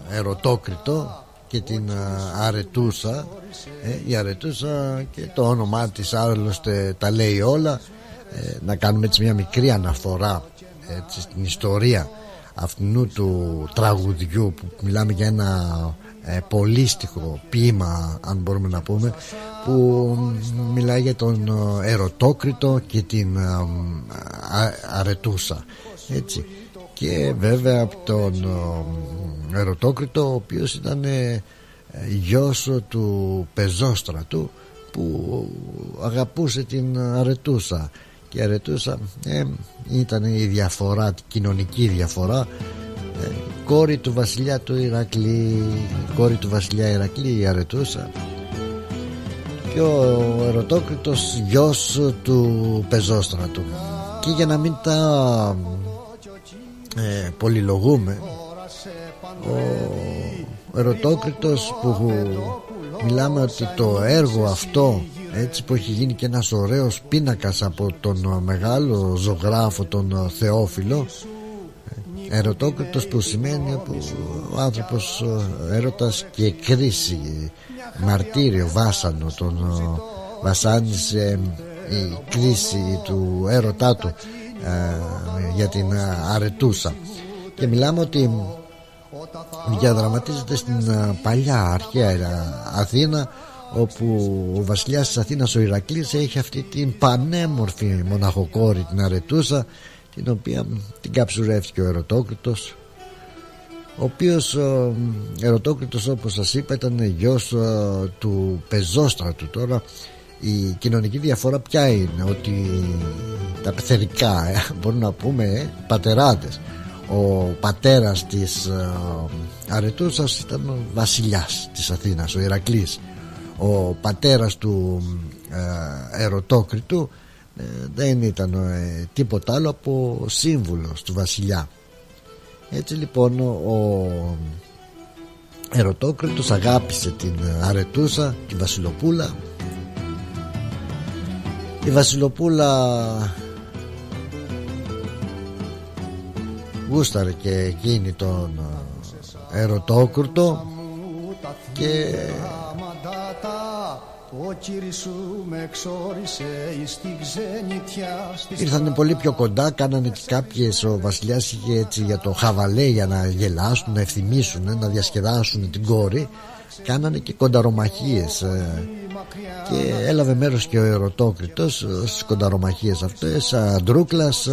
Ερωτόκριτο και την Αρετούσα ε, η Αρετούσα και το όνομά της άλλωστε τα λέει όλα. Ε, να κάνουμε έτσι μια μικρή αναφορά έτσι, στην ιστορία αυτού του τραγουδιού που μιλάμε για ένα ε, πολύστιχο ποίημα αν μπορούμε να πούμε που μιλάει για τον Ερωτόκριτο και την Αρετούσα έτσι και βέβαια από τον Ερωτόκριτο ο οποίος ήταν ε, γιος του πεζόστρατου που αγαπούσε την Αρετούσα. Και η Αρετούσα ε, ήταν η διαφορά, η κοινωνική διαφορά. Ε, κόρη του βασιλιά του Ηρακλή κόρη του βασιλιά Ηρακλή η Αρετούσα. Και ο Ερωτόκριτος γιος του πεζόστρατου. Και για να μην τα ε, πολυλογούμε. Ο Ερωτόκριτος που μιλάμε ότι το έργο αυτό έτσι που έχει γίνει και ένας ωραίος πίνακας από τον μεγάλο ζωγράφο τον Θεόφιλο Ερωτόκριτος που σημαίνει που ο άνθρωπος έρωτας και κρίση μαρτύριο βάσανο τον βασάνισε η κρίση του έρωτά του. ε, για την αρετούσα. Και μιλάμε ότι διαδραματίζεται στην ε, παλιά αρχαία Αθήνα όπου ο βασιλιάς της Αθήνας ο Ηρακλής έχει αυτή την πανέμορφη μοναχοκόρη την αρετούσα την οποία την καψουρεύτηκε ο Ερωτόκριτος ο οποίος ο Ερωτόκριτος όπως σας είπα ήταν γιος ε, του πεζόστρατου τώρα η κοινωνική διαφορά ποια είναι ότι τα πεθερικά ε, μπορούμε να πούμε ε, πατεράδες. Ο πατέρας της ε, Αρετούσας ήταν ο βασιλιάς της Αθήνας ο Ηρακλής. Ο πατέρας του ε, Ερωτόκριτου ε, δεν ήταν ε, τίποτα άλλο από σύμβουλος του βασιλιά. Έτσι λοιπόν ο Ερωτόκριτος αγάπησε την Αρετούσα την Βασιλοπούλα η Βασιλοπούλα γούσταρε και εκείνη τον ε, ερωτόκουρτο και Ήρθανε πολύ πιο κοντά Κάνανε και κάποιες Ο βασιλιάς είχε έτσι για το χαβαλέ Για να γελάσουν, να ευθυμίσουν Να διασκεδάσουν την κόρη Κάνανε και κονταρομαχίες ε, Και έλαβε μέρος και ο ερωτόκριτος ε, Στις κονταρομαχίες αυτές. Αντρούκλας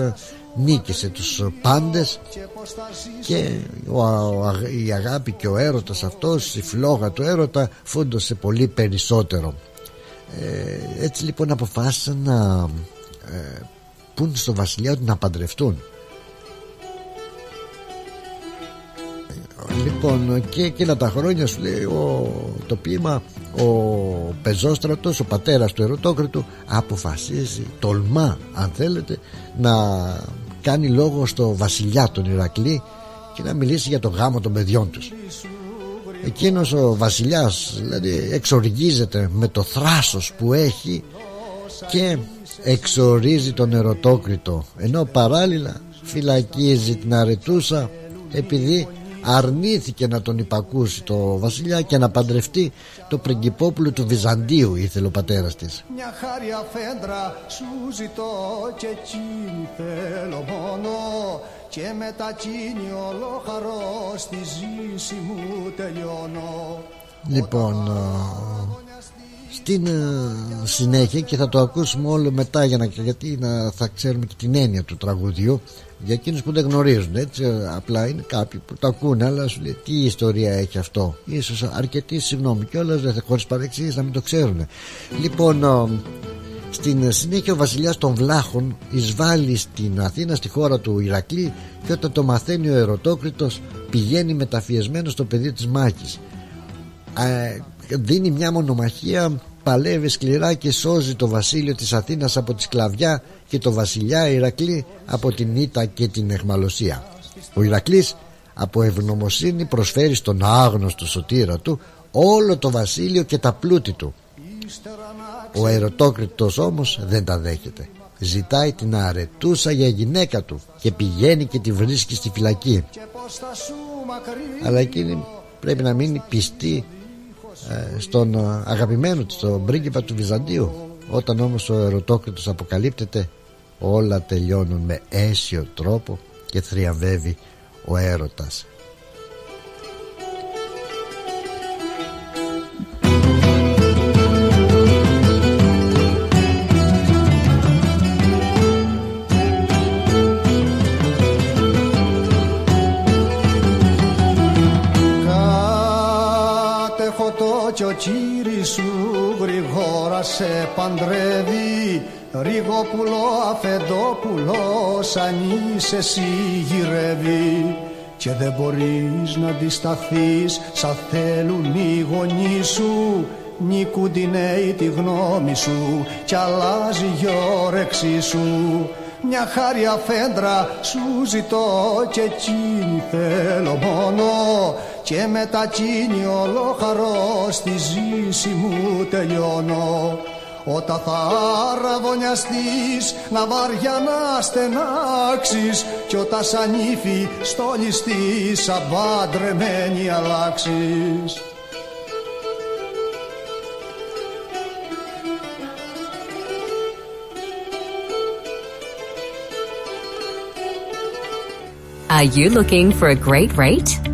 νίκησε τους πάντες και η αγάπη και ο έρωτας αυτός η φλόγα του έρωτα φούντωσε πολύ περισσότερο. Ε, έτσι λοιπόν αποφάσισαν να ε, πούν στο βασιλιά του να παντρευτούν Λοιπόν και εκείνα τα χρόνια σου λέει ο, το ποίημα ο πεζόστρατος, ο πατέρας του ερωτόκριτου αποφασίζει, τολμά αν θέλετε να κάνει λόγο στο βασιλιά τον Ηρακλή και να μιλήσει για το γάμο των παιδιών τους. Εκείνος ο βασιλιάς δηλαδή εξοργίζεται με το θράσος που έχει και εξορίζει τον ερωτόκριτο ενώ παράλληλα φυλακίζει την αρετούσα επειδή αρνήθηκε να τον υπακούσει το βασιλιά και να παντρευτεί το πριγκυπόπουλο του Βυζαντίου ήθελε ο πατέρας της.
Μια χάρια φέντρα σου ζητώ και εκείνη θέλω μόνο. Και με τα κίνη ολοχαρό στη ζήση μου τελειώνω.
Λοιπόν στην συνέχεια και θα το ακούσουμε όλο μετά για να, γιατί να, θα ξέρουμε και την έννοια του τραγουδιού. Για εκείνους που δεν γνωρίζουν έτσι απλά είναι κάποιοι που το ακούνε αλλά σου λέει τι ιστορία έχει αυτό. Ίσως αρκετοί συγγνώμη κιόλας δεν θα χωρίς παρεξήγηση να μην το ξέρουν. Λοιπόν στην συνέχεια ο βασιλιάς των Βλάχων εισβάλλει στην Αθήνα στη χώρα του Ηρακλή και όταν το μαθαίνει ο Ερωτόκριτος πηγαίνει μεταφιεσμένο στο πεδίο της μάχης ε, δίνει μια μονομαχία παλεύει σκληρά και σώζει το βασίλειο της Αθήνας από τη σκλαβιά και το βασιλιά Ηρακλή από την ήττα και την εχμαλωσία. Ο Ηρακλής από ευγνωμοσύνη προσφέρει στον άγνωστο σωτήρα του όλο το βασίλειο και τα πλούτη του. Ο ερωτόκριτος όμως δεν τα δέχεται. Ζητάει την αρετούσα για γυναίκα του και πηγαίνει και τη βρίσκει στη φυλακή. Αλλά εκείνη πρέπει να μείνει πιστή ε, στον ε, αγαπημένο του, τον πρίγκιπα του Βυζαντίου. Όταν όμως ο ερωτόκριτος αποκαλύπτεται όλα τελειώνουν με αίσιο τρόπο και θριαμβεύει ο έρωτας
παντρεύει. Ρίγοπουλο αφεντόπουλο σαν είσαι εσύ γυρεύει. Και δεν μπορείς να αντισταθείς σαν θέλουν οι γονείς σου. Νικούνται νέοι τη γνώμη σου κι αλλάζει η όρεξή σου. Μια χάρια φέντρα σου ζητώ και εκείνη θέλω μόνο. Και με τα κίνη ολοχαρό στη ζήση μου τελειώνω όταν θα αραβωνιαστείς να βαριά να στενάξεις κι όταν σαν ύφη στολιστείς απάντρεμένη αλλάξεις
Are you looking for a great rate?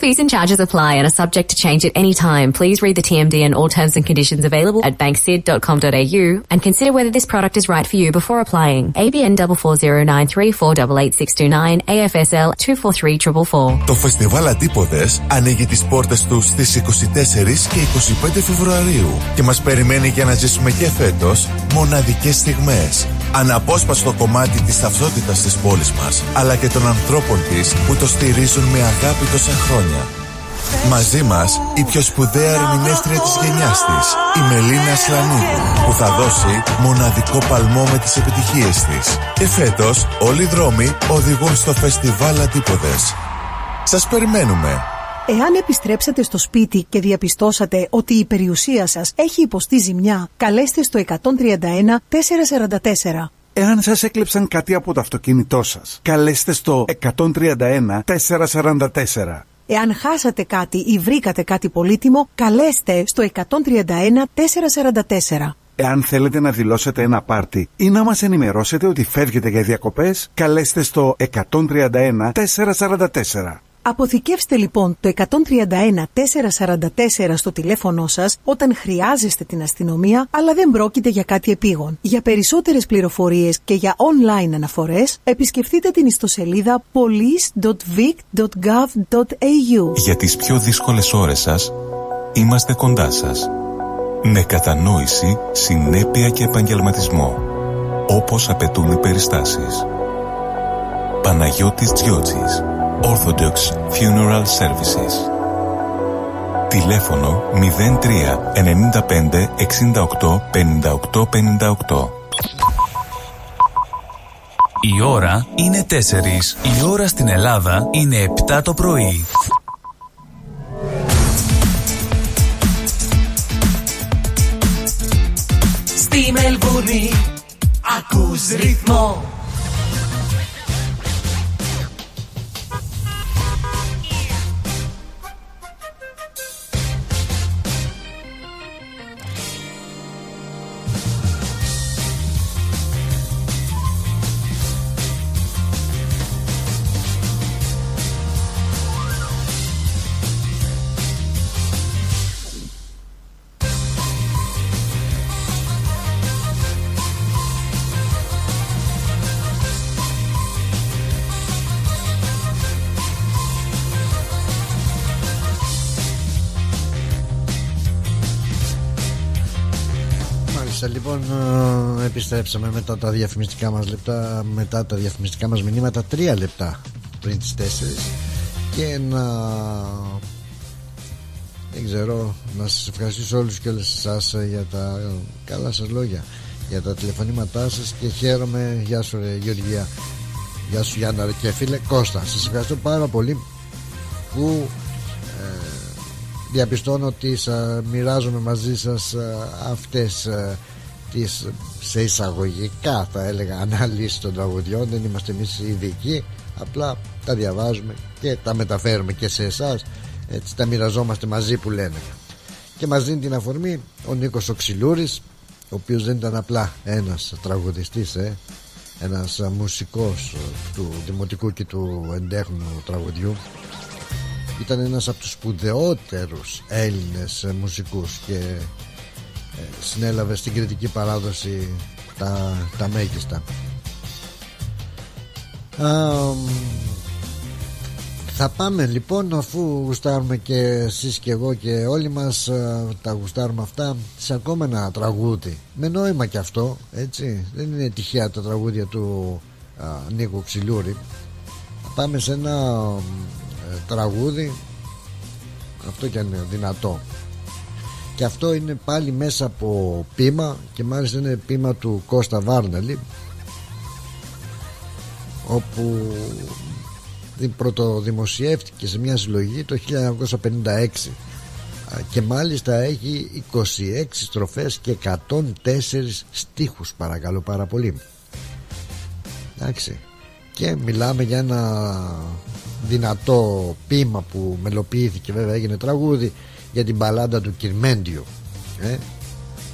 Fees and charges apply and are subject to change at any time. Please read the TMD and all terms and conditions available at banksid.com.au and consider whether this product is right for you before applying. ABN 44093488629 AFSL 243444.
Το Φεστιβάλ Αντίποδες ανοίγει τις πόρτες του στις 24 και 25 Φεβρουαρίου και μας περιμένει για να ζήσουμε και φέτος μοναδικές στιγμές. Αναπόσπαστο κομμάτι της ταυτότητας της πόλης μας, αλλά και των ανθρώπων της που το στηρίζουν με αγάπη τόσα χρόνια. Μαζί μας η πιο σπουδαία ερμηνεύτρια της γενιάς της, η Μελίνα Σλανίδου, που θα δώσει μοναδικό παλμό με τις επιτυχίες της. Και φέτος όλοι οι δρόμοι οδηγούν στο φεστιβάλ Αντίποδες. Σας περιμένουμε.
Εάν επιστρέψατε στο σπίτι και διαπιστώσατε ότι η περιουσία σας έχει υποστεί ζημιά, καλέστε στο 131 444.
Εάν σας έκλεψαν κάτι από το αυτοκίνητό σας, καλέστε στο 131 444.
Εάν χάσατε κάτι ή βρήκατε κάτι πολύτιμο, καλέστε στο 131 444.
Εάν θέλετε να δηλώσετε ένα πάρτι ή να μας ενημερώσετε ότι φεύγετε για διακοπές, καλέστε στο 131 444.
Αποθηκεύστε λοιπόν το 131 444 στο τηλέφωνό σας όταν χρειάζεστε την αστυνομία αλλά δεν πρόκειται για κάτι επίγον. Για περισσότερες πληροφορίες και για online αναφορές επισκεφτείτε την ιστοσελίδα police.vic.gov.au
Για τις πιο δύσκολες ώρες σας είμαστε κοντά σας. Με κατανόηση, συνέπεια και επαγγελματισμό. Όπως απαιτούν οι περιστάσεις. Παναγιώτης Τζιότσης Orthodox Funeral Services Τηλέφωνο 03 95 68 58 58
Η ώρα είναι 4. Η ώρα στην Ελλάδα είναι 7 το πρωί.
Στη Μελβούνι ακούς ρυθμό
επιστρέψαμε μετά τα διαφημιστικά μας λεπτά μετά τα διαφημιστικά μας μηνύματα τρία λεπτά πριν τις τέσσερις. Και να δεν ξέρω να σας ευχαριστήσω όλους και όλες εσάς ε, για τα ε, καλά σας λόγια για τα τηλεφωνήματά σας και χαίρομαι. Γεια σου ρε Γεωργία. Γεια σου Γιάννα ρε και φίλε. Κώστα σας ευχαριστώ πάρα πολύ που ε, διαπιστώνω ότι σα, μοιράζομαι μαζί σας ε, αυτές ε, τις σε εισαγωγικά θα έλεγα αναλύσεις των τραγουδιών. Δεν είμαστε εμείς ειδικοί απλά τα διαβάζουμε και τα μεταφέρουμε και σε εσάς. Έτσι τα μοιραζόμαστε μαζί που λένε. Και μας δίνει την αφορμή ο Νίκος Οξυλούρης ο οποίος δεν ήταν απλά ένας τραγουδιστής ε, ένας μουσικός του δημοτικού και του εντέχνου τραγουδιού. Ήταν ένας από τους σπουδαιότερους Έλληνες μουσικούς και ε, συνέλαβε στην κριτική παράδοση τα, τα μέγιστα. Θα πάμε λοιπόν αφού γουστάρουμε και εσείς και εγώ και όλοι μας τα γουστάρουμε αυτά σε ακόμα ένα τραγούδι. Με νόημα και αυτό έτσι. Δεν είναι τυχαία τα τραγούδια του α, Νίκου Ξυλούρη. Πάμε σε ένα ε, τραγούδι. Αυτό και είναι δυνατό και αυτό είναι πάλι μέσα από πείμα και μάλιστα είναι πείμα του Κώστα Βάρνελη όπου πρωτοδημοσιεύτηκε σε μια συλλογή το 1956 και μάλιστα έχει 26 στροφές και 104 στίχους παρακαλώ πάρα πολύ. Εντάξει. Και μιλάμε για ένα δυνατό πείμα που μελοποιήθηκε βέβαια έγινε τραγούδι για την μπαλάντα του Κυρμέντιου ε;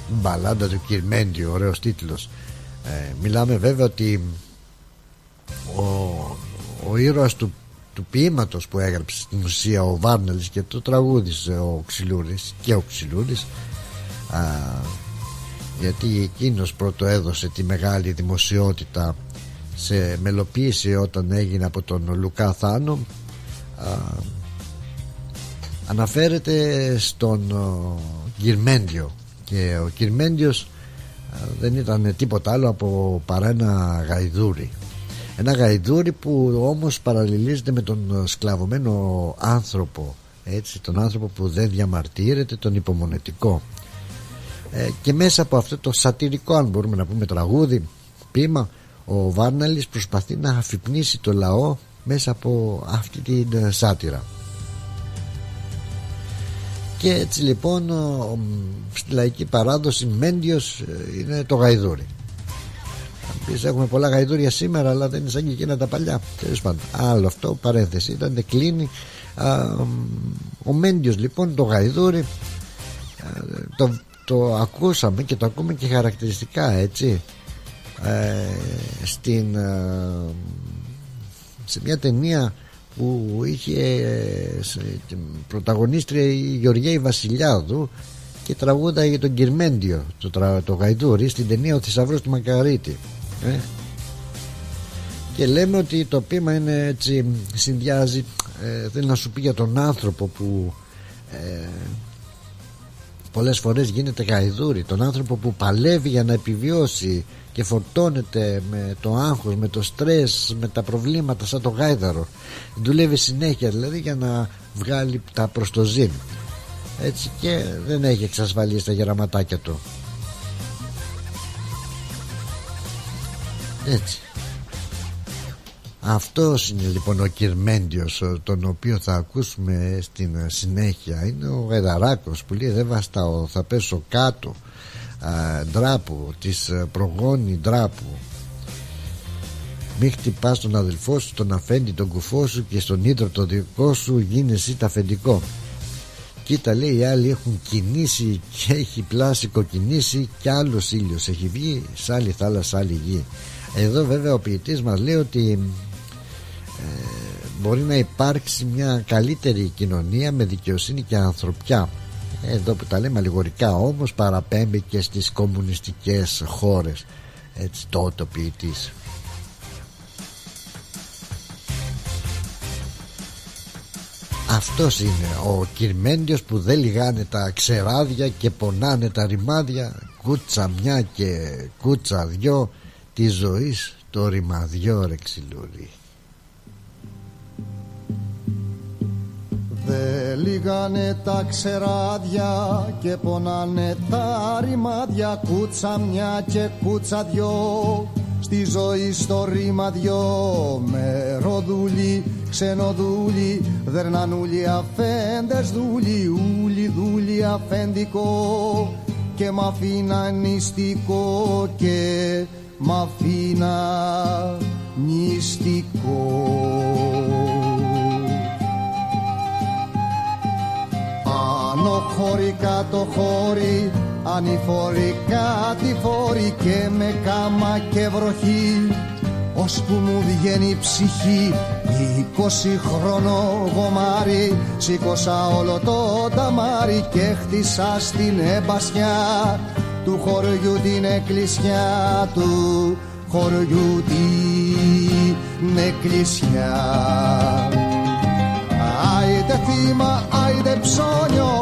μπαλάντα του Κυρμέντιου ωραίος τίτλος. Ε, μιλάμε βέβαια ότι ο, ο ήρωας του, του ποίηματος που έγραψε στην ουσία ο Βάρνελης και το τραγούδισε ο Ξυλούρης και ο Ξυλούρης α, γιατί εκείνος πρώτο έδωσε τη μεγάλη δημοσιότητα σε μελοποίηση όταν έγινε από τον Λουκά Θάνο α, αναφέρεται στον Κυρμέντιο και ο Κυρμέντιος δεν ήταν τίποτα άλλο από παρά ένα γαϊδούρι. Ένα γαϊδούρι που όμως παραλληλίζεται με τον σκλαβωμένο άνθρωπο. Έτσι τον άνθρωπο που δεν διαμαρτύρεται τον υπομονετικό. Ε, και μέσα από αυτό το σατυρικό αν μπορούμε να πούμε τραγούδι πείμα ο Βάρναλης προσπαθεί να αφυπνίσει το λαό μέσα από αυτή την ε, σάτυρα. Και έτσι λοιπόν στη λαϊκή παράδοση Μέντιος ε, είναι το γαϊδούρι. Επίσης έχουμε πολλά γαϊδούρια σήμερα αλλά δεν είναι σαν και εκείνα τα παλιά τέλος πάντων άλλο αυτό παρένθεση ήταν κλείνει α, ο Μέντιος λοιπόν το γαϊδούρι το, το ακούσαμε και το ακούμε και χαρακτηριστικά έτσι. ε, στην, ε, σε μια ταινία που είχε σε, πρωταγωνίστρια η Γεωργία Βασιλιάδου και τραγούδα για τον Κυρμέντιο το, το Γαϊδούρι στην ταινία Ο Θησαυρός του Μακαρίτη ε. και λέμε ότι το πείμα είναι έτσι συνδυάζει ε, θέλει να σου πει για τον άνθρωπο που ε, πολλές φορές γίνεται γαϊδούρι τον άνθρωπο που παλεύει για να επιβιώσει και φορτώνεται με το άγχος, με το στρες, με τα προβλήματα σαν το γάιδαρο. Δουλεύει συνέχεια δηλαδή για να βγάλει τα προς το ζήν. Έτσι και δεν έχει εξασφαλίσει τα γεραματάκια του. Έτσι. Αυτός είναι λοιπόν ο Κυρμέντιος τον οποίο θα ακούσουμε στην συνέχεια. Είναι ο Γεδαράκος που λέει δεν βαστάω θα πέσω κάτω α, ντράπου της προγόνη ντράπου μη χτυπάς τον αδελφό σου, τον αφέντη, τον κουφό σου και στον ίδρο το δικό σου γίνει εσύ τα αφεντικό. Κοίτα λέει οι άλλοι έχουν κινήσει και έχει πλάσει κοκκινήσει και άλλος ήλιος έχει βγει σ' άλλη θάλασσα άλλη γη. Εδώ βέβαια ο ποιητής μας λέει ότι ε, μπορεί να υπάρξει μια καλύτερη κοινωνία με δικαιοσύνη και ανθρωπιά εδώ που τα λέμε αλληγορικά όμως παραπέμπει και στις κομμουνιστικές χώρες. Έτσι το ο ποιητής Αυτός είναι ο Κυρμέντιος που δεν λιγάνε τα ξεράδια και πονάνε τα ρημάδια. Κούτσα μια και κούτσα δυο τη ζωής το ρημαδιό ρε ξυλούρι
Δε λιγάνε τα ξεράδια και πονάνε τα ρημάδια. Κούτσα μια και κούτσα δυο στη ζωή στο ρήμα δυο. Με ροδούλι, ξενοδούλι, δερνανούλι, αφέντες δούλι, ούλι δούλι αφεντικό και μ' αφήνα νηστικό και μ' αφήνα νηστικό. Άνω χώρι, κάτω χώρι, ανηφορικά τη φόρη και με κάμα και βροχή. Που μου βγαίνει η ψυχή είκοσι χρόνο γομάρι σήκωσα όλο το ταμάρι και χτίσα στην εμπασιά του χωριού την εκκλησιά του. Χωριού την εκκλησιά. Άιτε θύμα, άιτε ψώνιο,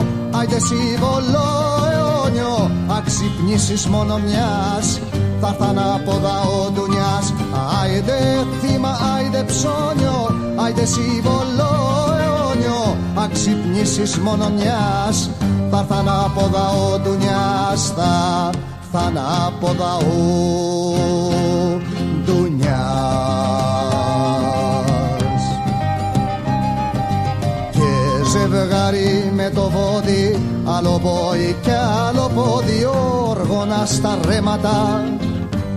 άιτε σύμβολο αιώνιο αξυπνήσεις μόνο μιας θα έρθαν από ο ντουνιάς Άιντε θύμα, άιντε ψώνιο, άιντε σύμβολο αιώνιο αξυπνήσεις μόνο μιας θα έρθαν από ο ντουνιάς θα έρθαν από ο ντουνιάς ζευγάρι με το βόδι άλλο πόη και άλλο πόδι όργονα στα ρέματα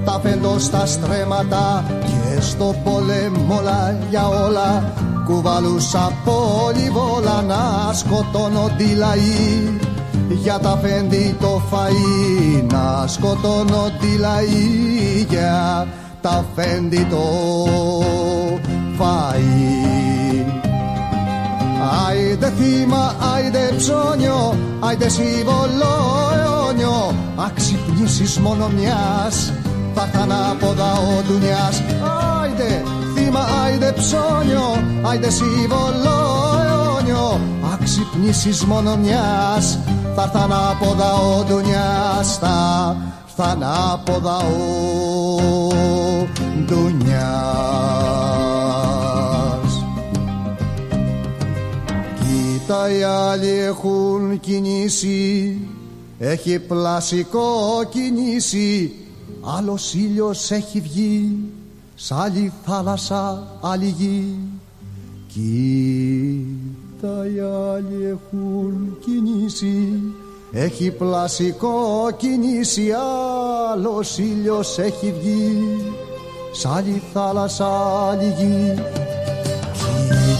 τα φέντο στα στρέματα και στο πολέμολα για όλα. Κουβαλούσα πολυβόλα να σκοτώνονται λαοί για τα φέντη το φαΐ να σκοτώνονται λαοί για τα φέντη το φαΐ Άιντε θύμα, άιντε ψώνιο, άιντε σύμβολο αιώνιο. Αξυπνήσεις μόνο μιας, θα έρθαν από ο ντουνιάς Άιντε θύμα, άιντε ψώνιο, άιντε σύμβολο αιώνιο. Αξυπνήσεις μόνο μιας, θα έρθαν από ο ντουνιάς Θα έρθαν από ο ντουνιάς τα οι άλλοι έχουν κινήσει. Έχει πλασικό κινήσει. Άλλος ήλιος έχει βγει. Σ' άλλη θάλασσα άλλη γη. Κοίτα οι άλλοι έχουν κινήσει. Έχει πλασικό κινήσει. Άλλος ήλιος έχει βγει. Σ' άλλη θάλασσα άλλη γη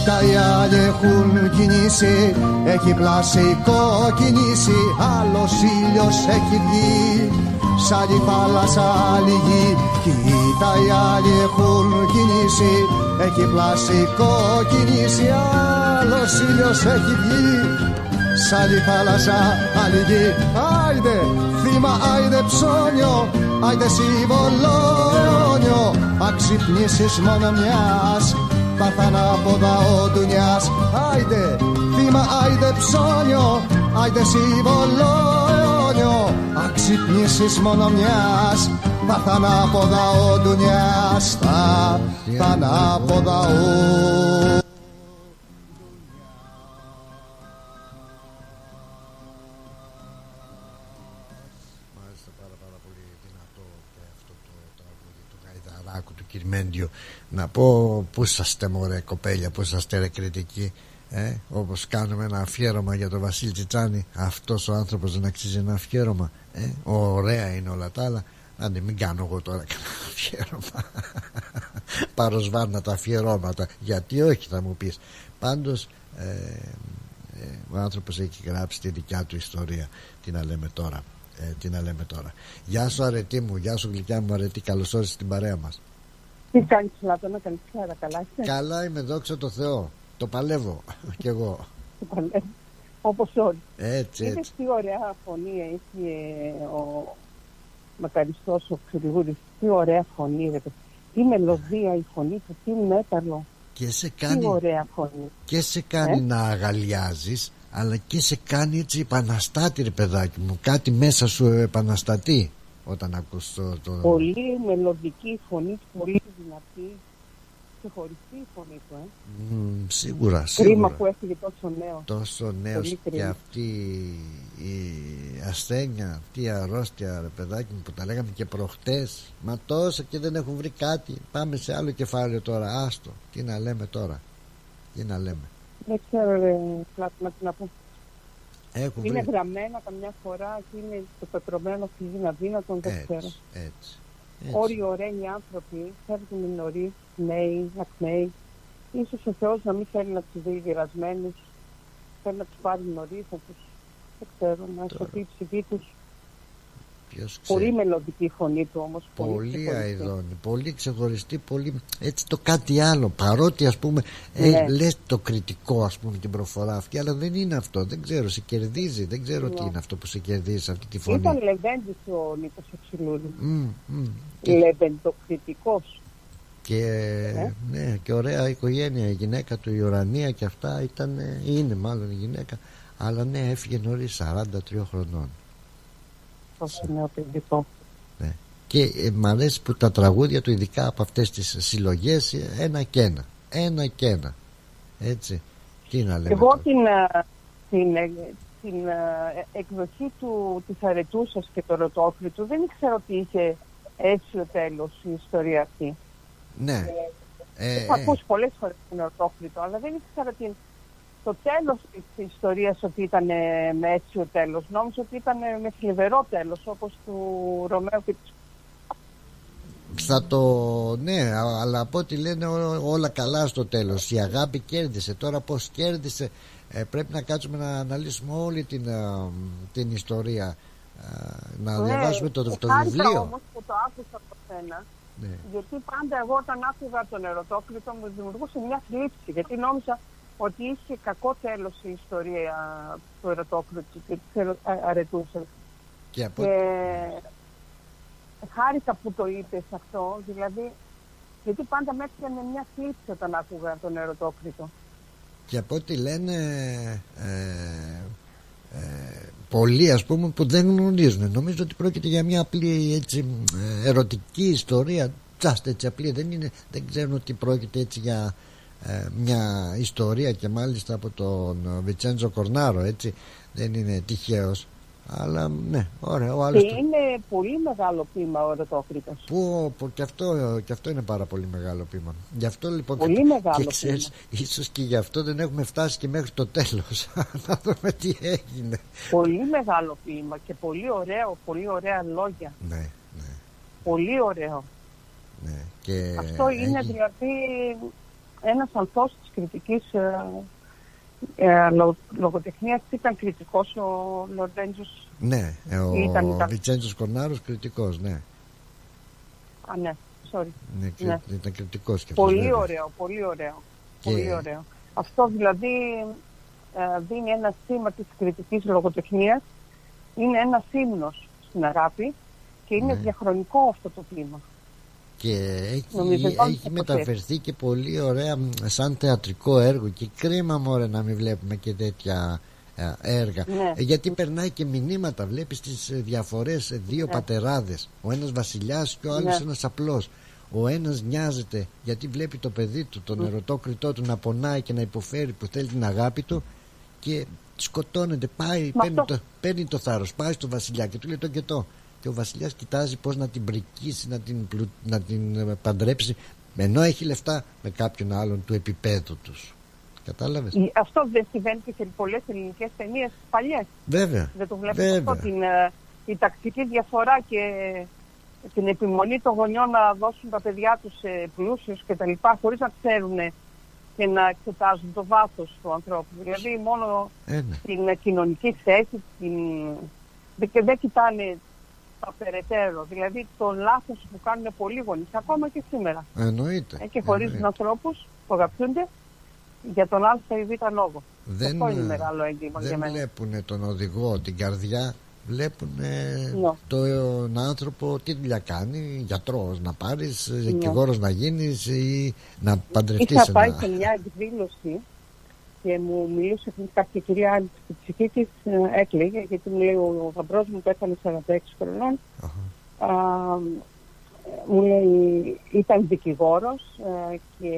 τα άλλοι έχουν κινήσει Έχει πλασικό κινήσει Άλλος ήλιος έχει βγει. Σ' άλλη θάλασσα άλλη γη Κοίτα οι άλλοι έχουν κινήσει Έχει πλασικό κινήσει Άλλος ήλιος έχει βγει. Σ' άλλη θάλασσα άλλη γη Άιντε θύμα άιντε ψώνιο Άιντε σύμβολο αιώνιο Αξυπνήσεις μόνο μιας πάθανα από ο ντουνιάς Άιντε θύμα, άιντε ψώνιο, άιντε σύμβολο ξυπνήσεις μόνο μιας τα θανάποδα ο ντουνιάς τα θανάποδα ο
Μάλιστα πάρα πάρα πολύ δυνατό και αυτό το τραγούδι του Γαϊδαράκου του Κυρμέντιου να πω πού είσαστε μωρέ κοπέλια πού είσαστε ρε κριτικοί ε, όπως κάνουμε ένα αφιέρωμα για τον Βασίλη Τσιτσάνη αυτός ο άνθρωπος δεν αξίζει ένα αφιέρωμα ε, ωραία είναι όλα τα άλλα. Άντε μην κάνω εγώ τώρα κανένα αφιέρωμα. Παροσβάρνα τα αφιερώματα. Γιατί όχι θα μου πεις. Πάντως ε, ε, Ο άνθρωπος έχει γράψει τη δικιά του ιστορία. Τι να λέμε τώρα ε, Τι να λέμε τώρα. Γεια σου αρετή μου, γεια σου γλυκιά μου αρετή. Καλώς όρισες στην παρέα μας
Τι κάνεις Λάτωνα, καλησπέρα, καλά είσαι.
Καλά είμαι δόξα τω Θεώ Το παλεύω κι εγώ
Το παλεύω. Όπως όλοι.
Έτσι
Είδες
έτσι
τι ωραία φωνή έχει ε, ο Μακαριστός ο Ξηριγούρης. Τι ωραία φωνή, ρε παιδί. Τι μελωδία η φωνή του, τι μέταλλο.
Και σε
Τι
κάνει
ωραία φωνή.
και σε κάνει
Ε;
να αγαλιάζεις αλλά και σε κάνει έτσι επαναστάτη ρε παιδάκι μου κάτι μέσα σου επαναστατεί όταν ακούς το, το...
Πολύ μελωδική η φωνή του, πολύ δυνατή. Ξεχωριστή η φωνή του, ε.
Μ, σίγουρα
Κρίμα
σίγουρα
που έφυγε τόσο νέος.
τόσο νέος
Πολύ
και
κρίμα.
αυτή η ασθένεια αυτή η αρρώστια ρε παιδάκι μου που τα λέγαμε και προχτές μα τόσο και δεν έχουν βρει κάτι πάμε σε άλλο κεφάλαιο τώρα άστο τι να λέμε τώρα τι να λέμε
Δεν ξέρω, ρε, Πλάτωνα, τι να πω.
Έχουν
Είναι
βρει
γραμμένα καμιά φορά και είναι το πετρωμένο φιλί αδύνατον, δεν ξέρω.
έτσι, έτσι,
Όλοι ωραίοι άνθρωποι φεύγουν νωρί, νέοι, ακνέοι. Ίσως ο Θεός να μην θέλει να τους δει γερασμένους, θέλει να τους πάρει νωρίς, να τους, δεν ξέρω, να σωθεί η ψυχή τους.
Ποιος ξέρει
Πολύ μελωδική η φωνή του όμως.
Πολύ
ξεχωριστή.
αειδόνη, πολύ ξεχωριστή, πολύ έτσι το κάτι άλλο. Παρότι ας πούμε ε,
Ναι.
λες το κριτικό ας πούμε την προφορά αυτή, αλλά δεν είναι αυτό. Δεν ξέρω, σε κερδίζει. Δεν ξέρω τι
Ναι.
είναι αυτό που σε κερδίζει σε αυτή τη φωνή.
Ήταν λεβέντης ο Νίκος Εξηλούλη.
Μμ, μμ.
Λεβεντοκριτικός.
Και,
Ε.
ναι, και ωραία οικογένεια, η γυναίκα του η Ουρανία και αυτά ήταν, ε, είναι μάλλον η γυναίκα. Αλλά ναι, έφυγε νωρίς 43 χρονών.
Τόσο νέο παιδικό.
Ναι. Και ε, μ' αρέσει που τα τραγούδια του ειδικά από αυτές τις συλλογές ε, ένα και ένα ένα και ένα έτσι τι να λέμε
Εγώ
τώρα.
την, α, την, ε, την α, ε, εκδοχή του, της Αρετούσας και το Ρωτόκριτου δεν ήξερα ότι είχε αίσιο τέλος η ιστορία αυτή.
ναι ε,
Έχω
ε,
ακούσει πολλές φορές την Ρωτόκριτο, αλλά δεν ήξερα την, το τέλος της ιστορίας ότι ήταν ε, με αίσιο τέλος. Νόμιζα ότι ήταν ε, με θλιβερό τέλος, όπως του Ρωμαίου και της
θα το ναι α- αλλά από ό,τι λένε ό- όλα καλά στο τέλος η αγάπη κέρδισε τώρα πως κέρδισε ε, πρέπει να κάτσουμε να αναλύσουμε όλη την, α, την ιστορία Α, να
Ναι,
διαβάσουμε το, το
χάρηκα
βιβλίο
όμως που το άκουσα από σένα,
ναι.
γιατί πάντα εγώ όταν άκουγα τον ερωτόκριτο μου δημιουργούσε μια θλίψη, γιατί νόμιζα ότι είχε κακό τέλος η ιστορία του ερωτόκριτου και της ερω- α- αρετούσας.
και από,
Και χάρηκα που το είπες αυτό, δηλαδή, γιατί πάντα με έπιανε μια θλίψη όταν άκουγα τον ερωτόκριτο.
και από ό,τι λένε ε, ε, πολλοί ας πούμε που δεν γνωρίζουν νομίζω ότι πρόκειται για μια απλή έτσι, ε, ερωτική ιστορία just έτσι απλή δεν, είναι, δεν ξέρουν ότι πρόκειται έτσι για ε, μια ιστορία και μάλιστα από τον Βιτσέντζο Κορνάρο έτσι δεν είναι τυχαίος αλλά ναι ωραία ο άλλος
Και είναι πολύ μεγάλο ποίημα ο ερωτόκριτος.
που, που και, αυτό, και αυτό είναι πάρα πολύ μεγάλο πείμα. Γι' αυτό λοιπόν
Πολύ
και,
μεγάλο
και ξέρεις, ίσως και γι' αυτό δεν έχουμε φτάσει και μέχρι το τέλος. Να δούμε τι έγινε.
Πολύ μεγάλο ποίημα και πολύ ωραίο, πολύ ωραία λόγια.
Ναι,
Πολύ ωραίο.
ναι. Και
Αυτό είναι
έχει-
δηλαδή ένας ανθός της κριτικής ε, ε, λο, λογοτεχνίας. Ήταν κριτικός ο Λορέντζος.
Ναι, ε, ο
Ήταν- ήταν.
Βιτσέντζος Κορνάρος κριτικός, ναι.
Α, ναι, sorry.
ναι, κρι-
Ναι.
Ήταν κριτικός και αυτός,
Πολύ
βέβαια.
ωραίο, πολύ ωραίο.
Και-
Πολύ ωραίο. Αυτό δηλαδή ε, δίνει ένα σήμα της κριτικής λογοτεχνίας. Είναι ένας ύμνος στην αγάπη και είναι
Ναι.
διαχρονικό αυτό το κλίμα.
Και έχει,
Νομίζω ότι
έχει
θα
μεταφερθεί και πολύ ωραία μ, σαν θεατρικό έργο και κρίμα μωρέ να μην βλέπουμε και τέτοια ε, έργα.
Ναι.
Ε, γιατί περνάει και μηνύματα, βλέπεις τις ε, διαφορές ε, δύο
Ναι.
πατεράδες. Ο ένας βασιλιάς και ο άλλος
Ναι.
ένας απλός. Ο ένας νοιάζεται γιατί βλέπει το παιδί του, τον
Ναι.
ερωτό κριτό του να πονάει και να υποφέρει που θέλει την αγάπη του και σκοτώνεται, πάει,
Μα
παίρνει
αυτό-
το, παίρνει το θάρρος, πάει στο βασιλιά και του λέει το και το. Και ο βασιλιάς κοιτάζει πώς να την πρικίσει, να την, πλου- να την ε, παντρέψει ενώ έχει λεφτά με κάποιον άλλον του επίπεδου τους. Κατάλαβες;
Η- Αυτό δεν συμβαίνει και σε πολλές ελληνικές ταινίες παλιές.
Βέβαια.
Δεν το βλέπουμε
Βέβαια.
αυτό. Την, ε, η τακτική διαφορά και την επιμονή των γονιών να δώσουν τα παιδιά τους σε πλούσιους κτλ. χωρίς να ξέρουν και να εξετάζουν το βάθος του ανθρώπου. Δηλαδή μόνο
Ε, ναι.
την ε, κοινωνική θέση, την... δεν, και δεν κοιτάνε τα περαιτέρω. Δηλαδή το λάθος που κάνουν πολλοί γονείς, ακόμα και σήμερα.
Εννοείται.
Ε, και χωρίζουν
Εννοείται.
ανθρώπους που αγαπιούνται για τον Α ή Β λόγο.
Δεν,
Αυτό είναι μεγάλο έγκλημα για
δεν
μένα.
βλέπουν τον οδηγό, την καρδιά. Βλέπουν
Ναι.
τον άνθρωπο τι δουλειά κάνει, γιατρός να πάρεις,
Ναι.
δικηγόρος να γίνεις ή να παντρευτείς
Είχα πάει
ένα...
σε μια εκδήλωση και μου μιλούσε κάποια κυρία άλλη στην ψυχή τη, έκλαιγε γιατί μου λέει ο γαμπρός μου πέθανε 46 χρονών. Α, μου λέει ήταν δικηγόρος ε, και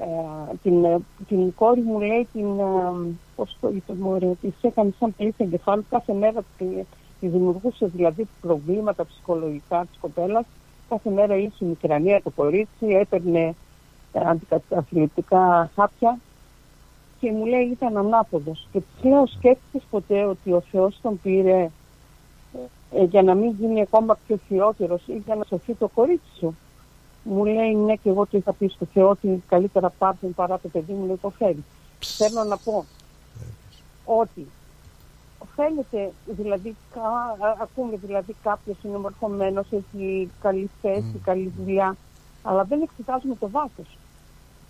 ε, την, ε, την κόρη μου λέει την, ε, πώς το είπε μωρέ, της έκανε σαν πλήση εγκεφάλου κάθε μέρα τη, τη δημιουργούσε δηλαδή προβλήματα ψυχολογικά της κοπέλας κάθε μέρα είχε μικρανία το κορίτσι έπαιρνε ε, αντικαταθλιπτικά χάπια και μου λέει ήταν ανάποδος και της λέω σκέφτηκες ποτέ ότι ο Θεός τον πήρε ε, για να μην γίνει ακόμα πιο χειρότερος ή για να σωθεί το κορίτσι σου; Μου λέει ναι και εγώ το είχα πει στο Θεό ότι καλύτερα πάρουν παρά το παιδί μου να υποφέρει. Θέλω να πω ότι φαίνεται δηλαδή, κα, α- ακούμε δηλαδή κάποιος είναι μορφωμένος, έχει καλή θέση, καλή δουλειά, αλλά δεν εξετάζουμε το βάθος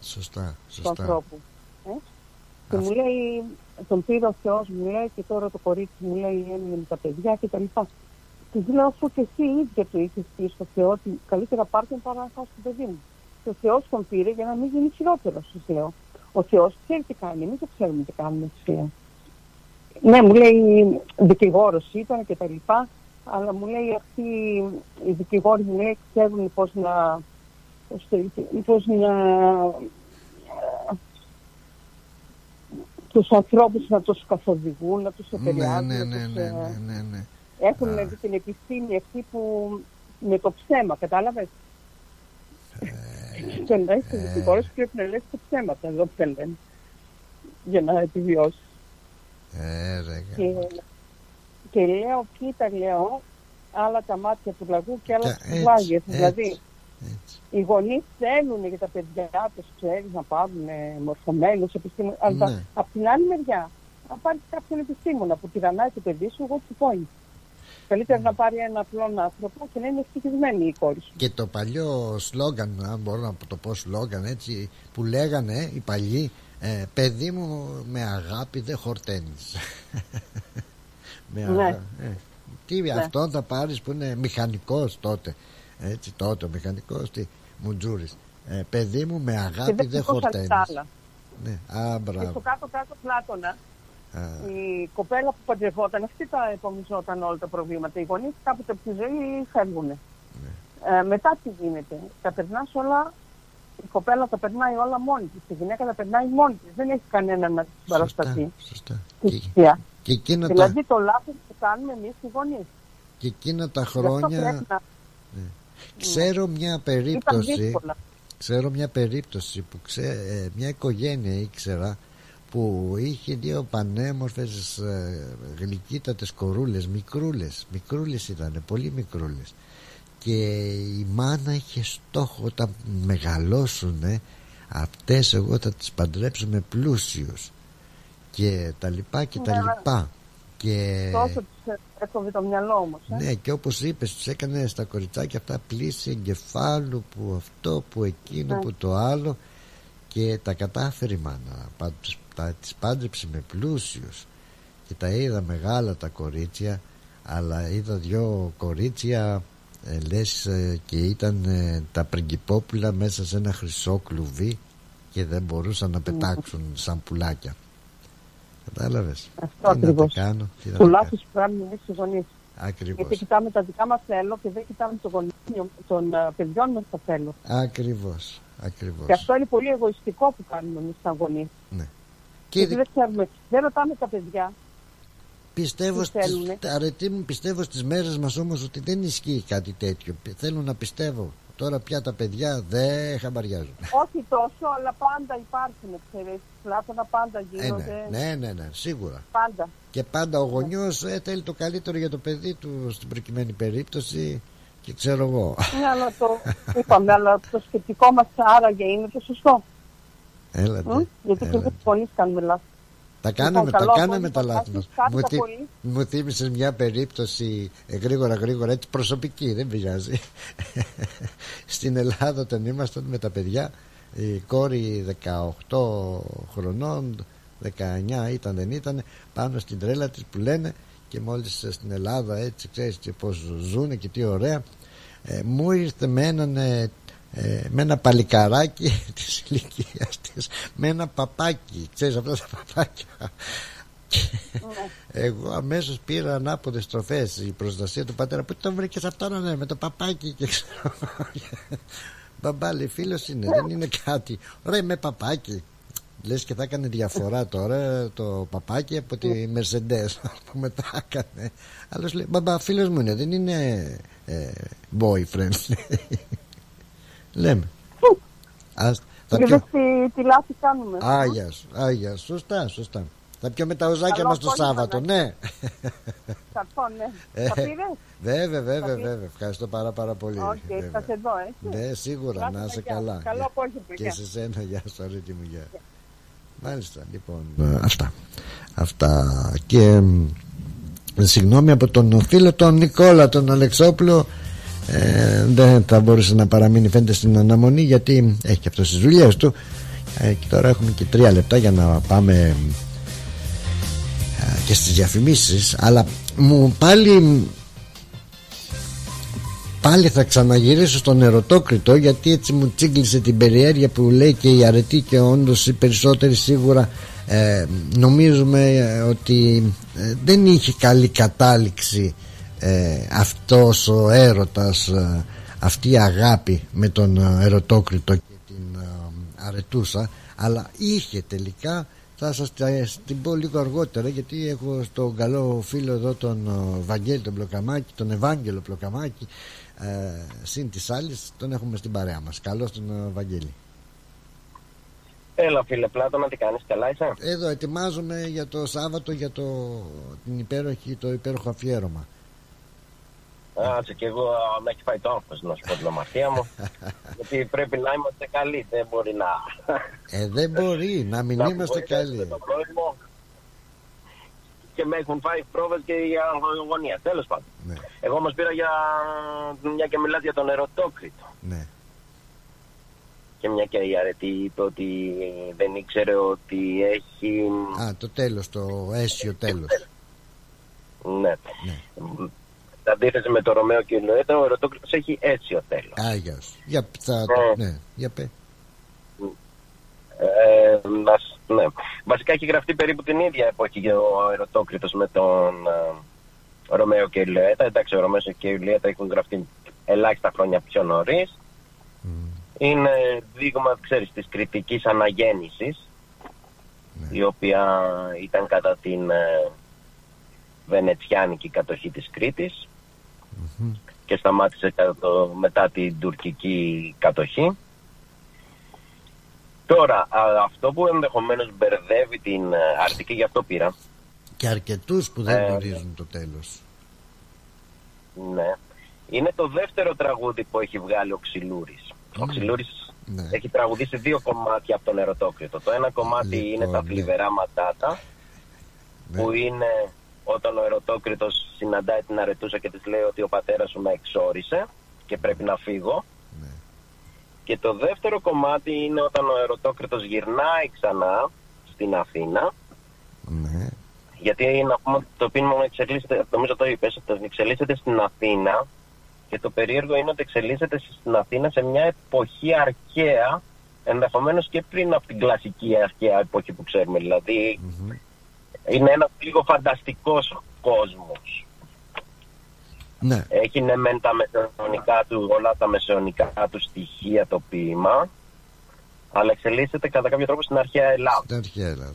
Σωστά,
του
σωστά.
ανθρώπου. Ε; Και μου λέει, τον πήρε ο Θεός, μου λέει και τώρα το κορίτσι μου λέει έμεινε με τα παιδιά και τα λοιπά. Της λέω αφού και εσύ ίδια το είχες πει στο Θεό ότι καλύτερα πάρτε παρά να φας το παιδί μου. Και ο Θεός τον πήρε για να μην γίνει χειρότερος, της λέω. Ο Θεός ξέρει τι κάνει, εμείς δεν ξέρουμε τι κάνουμε, της λέω. Ναι, μου λέει δικηγόρος ήταν και τα λοιπά, αλλά μου λέει αυτοί οι δικηγόροι μου λέει ξέρουν πώς να, πώς, το είπε, πώς να τους ανθρώπους να τους καθοδηγούν, να τους
Ναι,
επηρεάζουν.
ναι,
να
ναι,
τους,
ναι,
ε,
ναι, ναι, ναι.
Έχουν
Α.
δηλαδή την επιστήμη αυτή που με το ψέμα, κατάλαβες; Και να είσαι
ε.
δικηγόρος πρέπει να λες τα ψέματα εδώ που λένε για να επιβιώσεις.
Ε, ρε,
Και, και λέω, κοίτα λέω, άλλα τα μάτια του λαγού και άλλα
Κα-
της
έτσι,
κουκουβάγιας.
Έτσι,
Δηλαδή, οι γονείς θέλουν για τα παιδιά τους, ξέρεις, να πάρουν ε, μορφωμένους επιστήμονες, αλλά
Ναι.
από την άλλη μεριά, να πάρει κάποιον επιστήμονα που τυραννάει το παιδί σου, εγώ του point. Καλύτερα
Ναι.
να πάρει ένα απλό άνθρωπο και να είναι ευτυχισμένη η κόρη σου.
Και το παλιό σλόγκαν, αν μπορώ να το πω σλόγκαν έτσι, που λέγανε οι παλιοί, ε, παιδί μου με αγάπη δεν χορταίνεις. με
Ναι.
αγα- ε, τι
Ναι.
αυτόν θα πάρεις που είναι μηχανικός τότε. Έτσι τότε ο μηχανικός, τι, μουτζούρης. Ε, παιδί μου με αγάπη
δεν
δεν
ξεχώσα
χορταίνεις.
τα άλλα.
Ναι, α,
Και στο
μπράβο.
κάτω-κάτω πλάτωνα,
Α,
η κοπέλα που παντρευόταν, αυτή τα επομιζόταν όλα τα προβλήματα. Οι γονείς κάποτε από τη ζωή φεύγουν.
Ναι.
Ε, μετά τι γίνεται; Τα περνάς όλα, η κοπέλα τα περνάει όλα μόνη της. Η γυναίκα τα περνάει μόνη της. Δεν έχει κανένα να την παρασταθεί.
σωστά.
Τη
Και,
θυσία.
και εκείνα τα,
Δηλαδή το λάθος που κάνουμε εμείς οι γονείς.
και εκείνα τα
Γι' αυτό
χρόνια
πρέπει να...
ξέρω μια
Ήταν
περίπτωση
δύσκολα.
Ξέρω μια περίπτωση που ξέ, ε, μια οικογένεια ήξερα που είχε δύο πανέμορφες ε, γλυκύτατες κορούλες, μικρούλες, μικρούλες ήταν, πολύ μικρούλες. Και η μάνα είχε στόχο όταν μεγαλώσουν αυτές εγώ θα τις παντρέψω με πλούσιους. Και τα λοιπά και τα
Ναι,
λοιπά και
Τόσο τους έκοβε το μυαλό όμως. Ε.
ναι και όπως είπες τους έκανε στα κοριτσάκια αυτά πλήση εγκεφάλου που αυτό που εκείνο
Ναι.
που το άλλο και τα κατάφερε η μάνα Πα- τους- τα, τις πάντρεψε με πλούσιους και τα είδα μεγάλα τα κορίτσια αλλά είδα δυο κορίτσια ε, λες ε, και ήταν ε, τα πριγκυπόπουλα μέσα σε ένα χρυσό κλουβί και δεν μπορούσαν να πετάξουν σαν πουλάκια Κατάλαβες.
Αυτό
τι να
ακριβώς.
τα κάνω. Τι να
Το
τα
λάθος που κάνουμε εμείς οι γονεί.
Ακριβώς.
Γιατί κοιτάμε τα δικά μας θέλω και δεν κοιτάμε το γονείο των ε, παιδιών μας τα θέλω.
Ακριβώς. Ακριβώς.
Και αυτό είναι πολύ εγωιστικό που κάνουμε εμείς σαν γονεί.
Ναι.
Και
Και
δεν ξέρουμε, δεν ρωτάμε τα παιδιά.
Πιστεύω
τι
στις,
θέλουνε.
αρετή μου πιστεύω στις μέρες μας όμως ότι δεν ισχύει κάτι τέτοιο. Θέλω να πιστεύω. Τώρα πια τα παιδιά δεν χαμπαριάζουν.
Όχι τόσο, αλλά πάντα υπάρχουν, ξέρεις. Πλάτωνα πάντα
Ε,
γίνονται.
ναι, ναι, ναι, ναι, σίγουρα.
Πάντα.
Και πάντα ο γονιός ε, θέλει το καλύτερο για το παιδί του στην προκειμένη περίπτωση και ξέρω εγώ.
Ναι, αλλά το είπαμε, αλλά το σκεπτικό μας άραγε είναι το σωστό.
Έλατε.
Μ; Γιατί και εμεί γονεί κάνουμε λάθο.
Τα κάναμε,
Λοιπόν,
τα
καλό
κάναμε
απόγευμα,
τα λάθη
Τάκης,
μας.
κάντε
Μου,
τα
θύ-
πολύ.
μου θύμισες μια περίπτωση ε, γρήγορα γρήγορα έτσι προσωπική δεν πειράζει. Στην Ελλάδα όταν ήμασταν με τα παιδιά η κόρη 18 χρονών 19 ήταν δεν ήταν πάνω στην τρέλα της που λένε και μόλις ε, στην Ελλάδα έτσι ξέρεις και πως ζουνε και τι ωραία ε, μου ήρθε με έναν ε, ε, με ένα παλικαράκι της ηλικίας της με ένα παπάκι ξέρεις αυτά τα παπάκια. Εγώ αμέσως πήρα ανάποδες στροφές η προστασία του πατέρα που το βρήκες αυτό να ναι, με το παπάκι και ξέρω μπαμπά λέει φίλος είναι δεν είναι κάτι ωραία με παπάκι λες και θα έκανε διαφορά τώρα το παπάκι από τη Mercedes ας πούμε τα έκανε. Άλλος λέει μπαμπά φίλος μου είναι δεν είναι ε, boyfriend λέμε Ας, θα
Και
πιω...
δες τι, τι λάθη κάνουμε.
Άγιας σου, άγιας σου. Σωστά, σωστά. Θα πιω με τα οζάκια
Καλό
μας το
απόγευμα,
Σάββατο,
ναι.
ναι.
Θα πω, ναι.
Ε,
Θα πήρες;
Βέβαια, βέβαια,
Θα πήρες;
βέβαια. Ευχαριστώ πάρα πάρα πολύ.
Οκ,
βέβαια.
θα σε δω, έτσι.
Ναι, σίγουρα,
Γεια
να
σας,
είσαι
γεια.
καλά.
Καλό
Γεια.
απόγευμα,
Και
γεια.
σε σένα, γεια σου, αρέτη μου, γεια. Μάλιστα, λοιπόν. ε, Αυτά. Αυτά. Και μ, συγγνώμη από τον φίλο τον Νικόλα, τον Αλεξόπουλο. Ε, δεν θα μπορούσε να παραμείνει φαίνεται στην αναμονή γιατί έχει και αυτό τις δουλειές του. Ε, και τώρα έχουμε και τρία λεπτά για να πάμε ε, και στις διαφημίσεις. Αλλά μου πάλι πάλι θα ξαναγυρίσω στον ερωτόκριτο γιατί έτσι μου τσίγκλισε την περιέργεια που λέει και η αρετή και όντως οι περισσότεροι σίγουρα ε, νομίζουμε ε, ότι ε, δεν είχε καλή κατάληξη ε, αυτός ο έρωτας ε, αυτή η αγάπη με τον ε, ερωτόκριτο και την ε, αρετούσα αλλά είχε τελικά θα σας τα- την πω λίγο αργότερα γιατί έχω στον καλό φίλο εδώ τον ε, Βαγγέλη τον Πλοκαμάκη τον Ευάγγελο Πλοκαμάκη ε, συν της άλλης τον έχουμε στην παρέα μας καλώς τον ε, Βαγγέλη
Έλα φίλε Πλάτωνα, τι κάνεις, καλά είσαι;
εδώ ετοιμάζομαι για το Σάββατο για το, την υπέροχη, το υπέροχο αφιέρωμα
Άτσε και εγώ α, με έχει φάει το άγχος να σου πω την αμαρτία μου. γιατί πρέπει να είμαστε καλοί, δεν μπορεί να...
ε, δεν μπορεί να μην
να
είμαστε
απογοητεύσουμε
καλοί
τον κόσμο. Και με έχουν φάει πρόβες και για αγωνία, τέλος πάντων.
Ναι.
Εγώ όμως πήρα για μια και μιλάς για τον ερωτόκριτο.
Ναι.
Και μια και η Αρετή είπε ότι δεν ήξερε ότι έχει...
Α, το τέλος, το αίσιο τέλος.
Ναι. Σε αντίθεση με το Ρωμαίο και Ιουλιέτα, ο Ερωτόκριτος έχει αίσιο τέλος.
Α γεια σου. Για, θα,
Ναι.
ναι, για πες.
Ε, να σ- ναι. Βασικά έχει γραφτεί περίπου την ίδια εποχή και ο Ερωτόκριτος με τον ε, Ρωμαίο και Ιουλιέτα. Εντάξει, ο Ρωμαίος και Ιουλιέτα έχουν γραφτεί ελάχιστα χρόνια πιο νωρίς. Είναι δείγμα, ξέρεις, της κριτικής αναγέννησης η οποία ήταν κατά την ε, βενετσιάνικη κατοχή της Κρήτης και σταμάτησε κατά το- μετά την τουρκική κατοχή. Τώρα, α, αυτό που ενδεχομένως μπερδεύει την ε, Αρκτική, γι' αυτό πήρα,
Και αρκετούς που δεν
Ε,
γνωρίζουν το τέλος.
ναι, είναι το δεύτερο τραγούδι που έχει βγάλει ο Ξυλούρης. Ο Ξυλούρης
Ναι.
έχει τραγουδήσει δύο κομμάτια από τον Ερωτόκριτο. Το ένα κομμάτι είναι τα θλιβερά ματάτα, που είναι όταν ο Ερωτόκριτος συναντάει την Αρετούσα και της λέει ότι ο πατέρας σου με εξόρισε και πρέπει να φύγω. Και το δεύτερο κομμάτι είναι όταν ο Ερωτόκριτος γυρνάει ξανά στην Αθήνα. Γιατί να πούμε ότι το πίνημα εξελίσσεται, νομίζω το είπες, ότι εξελίσσεται στην Αθήνα και το περίεργο είναι ότι εξελίσσεται στην Αθήνα σε μια εποχή αρχαία, ενδεχομένως και πριν από την κλασική αρχαία εποχή που ξέρουμε. Δηλαδή, είναι ένας λίγο φανταστικός κόσμος.
Ναι.
Έχει ναι μεν τα μεσαιωνικά του, όλα τα μεσαιωνικά του στοιχεία το ποίημα, αλλά εξελίσσεται κατά κάποιο τρόπο στην αρχαία Ελλάδα.
Στην αρχαία Ελλάδα.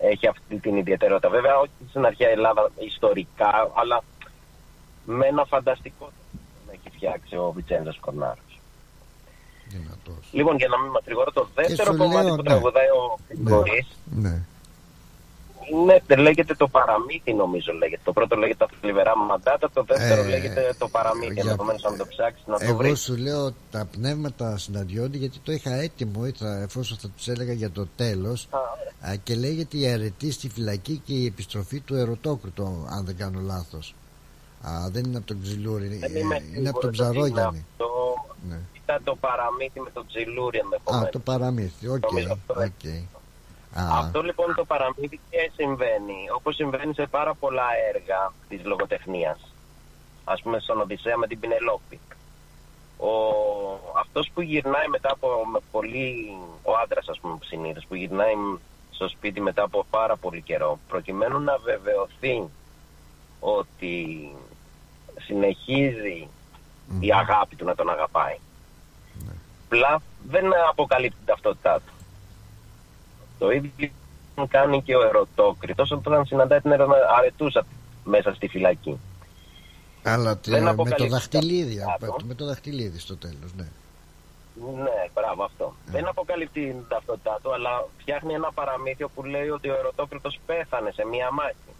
Έχει αυτή την ιδιαιτερότητα. Βέβαια, όχι στην αρχαία Ελλάδα ιστορικά, αλλά με ένα φανταστικό τρόπο έχει φτιάξει ο Βιτσέντζο Κορνάρος.
Δυνατός.
Λοιπόν, για να μην μακρηγορώ, το δεύτερο
σου
κομμάτι
λέω,
που
ναι.
τραγουδάει ο Γρηγορής
Ναι.
Είναι, λέγεται το παραμύθι, νομίζω λέγεται. Το πρώτο λέγεται τα θλιβερά μαντάτα, το δεύτερο
Ε,
λέγεται το παραμύθι. Ενδεχομένως να το ψάξεις, να το
Εγώ
βρεις.
σου λέω τα πνεύματα συναντιόνται γιατί το είχα έτοιμο ήθελα, εφόσον θα τους έλεγα για το τέλος α, και λέγεται η αρετή στη φυλακή και η επιστροφή του ερωτόκριτου αν δεν κάνω λάθος α, δεν είναι από τον Ξυλούρη
Δεν
ε,
είμαι
είναι από τον
σίγουρος ότι είναι
Ψαρόγιαννη
αυτό.
Ναι.
Ήταν το παραμύθι με τον Ξυλούρη ενδεχομένως.
Α, το παραμύθι, οκ.
Νομίζω αυτό
οκ. Α,
Αυτό λοιπόν το παραμύθι και συμβαίνει, όπως συμβαίνει σε πάρα πολλά έργα της λογοτεχνίας. Ας πούμε στον Οδυσσέα με την Πινελόπη. Ο, αυτός που γυρνάει μετά από με πολύ, ο άντρας ας πούμε συνήθως, που γυρνάει στο σπίτι μετά από πάρα πολύ καιρό, προκειμένου να βεβαιωθεί ότι συνεχίζει η αγάπη του να τον αγαπάει. Πλά δεν αποκαλύπτει την ταυτότητά του. Το ίδιο κάνει και ο ερωτόκριτος όταν συναντάει την ερωτα- αρετούσα μέσα στη φυλακή.
αλλά τε-
δεν
με το
αποκαλύπτει
δαχτυλίδι
τα
α, με το δαχτυλίδι στο τέλος ναι.
Ναι, μπράβο αυτό. Δεν αποκαλύπτει την ταυτότητά του, αλλά φτιάχνει ένα παραμύθιο που λέει ότι ο ερωτόκριτος πέθανε σε μία μάχη.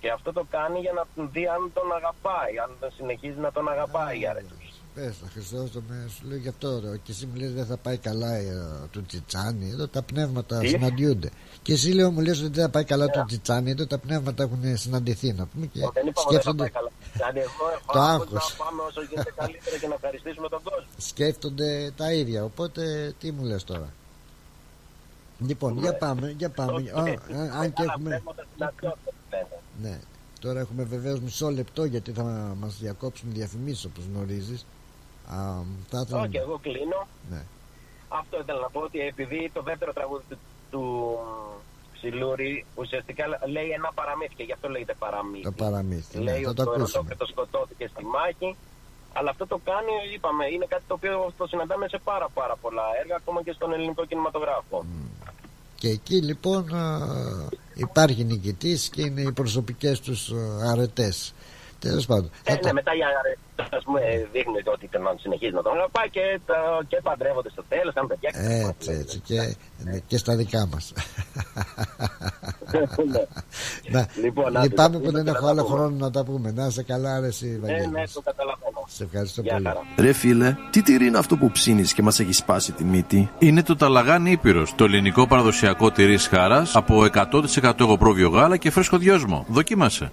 Και αυτό το κάνει για να δει αν τον αγαπάει, αν τον συνεχίζει να τον αγαπάει η αρετούσα.
Πες θα Χρυσόστομε σου λέω γι' αυτό ρε, και εσύ μου λες δεν θα πάει καλά ε, του Τσιτσάνι εδώ τα πνεύματα
Τι;
συναντιούνται. Και εσύ λέω μου λες ότι δεν θα πάει καλά του Τσιτσάνι εδώ τα πνεύματα έχουν συναντηθεί να πούμε και
Δεν είπαμε ότι θα πάει
σκέφτονται,
καλά. Δηλαδή εγώ έχω
Το
άγχος
άγχος.
να πάμε όσο γίνεται καλύτερα και να ευχαριστήσουμε τον κόσμο.
σκέφτονται τα ίδια οπότε τι μου λες τώρα. Λοιπόν για πάμε για πάμε. Α, α, αν και έχουμε ναι. Τώρα έχουμε βεβαίως μισό λεπτό γιατί θα μας διακόψουν διαφημίσεις όπως γνωρίζεις. Α, θα ήθελα
Όχι, εγώ κλείνω.
ναι.
Αυτό ήθελα να πω ότι επειδή το δεύτερο τραγούδι του, του Ξυλούρη ουσιαστικά λέει ένα παραμύθι και γι' αυτό λέγεται παραμύθι.
το παραμύθι ναι,
λέει
θα
ότι
το
το
ακούσουμε
ερωτόκριτο σκοτώθηκε στη μάχη. Αλλά αυτό το κάνει, είπαμε, είναι κάτι το οποίο το συναντάμε σε πάρα πάρα πολλά έργα, ακόμα και στον ελληνικό κινηματογράφο.
Και εκεί λοιπόν α, υπάρχει νικητής και είναι οι προσωπικές τους α, αρετές. Τέλος πάντων.
Ε,
θα
ναι,
τα-
μετά για, ας πούμε, δείχνει ότι τον συνεχίζει να τον αγαπάει και, το, και παντρεύονται στο τέλος, κάνουν παιδιά. και-
Έτσι, έτσι και, ναι, και στα δικά μας. να,
Λοιπόν, άντε,
λυπάμαι
τα
που δεν
πούμε και
έχω
να
άλλο
τα πούμε.
χρόνο να τα πούμε. Να είσαι καλά, ρε, εσύ,
Ε,
Βαγγέλη.
ναι, το καταλαβαίνω.
Σε ευχαριστώ
Γεια
πολύ.
χαρά.
Ρε φίλε, τι τυρί είναι αυτό που ψήνεις και μας έχεις σπάσει τη μύτη;
Είναι το Ταλαγάνι Ήπειρος, το ελληνικό παραδοσιακό τυρί χάρας από 100% εγωπρόβιο γάλα και φρέσκο δυόσμο. Δοκίμασε.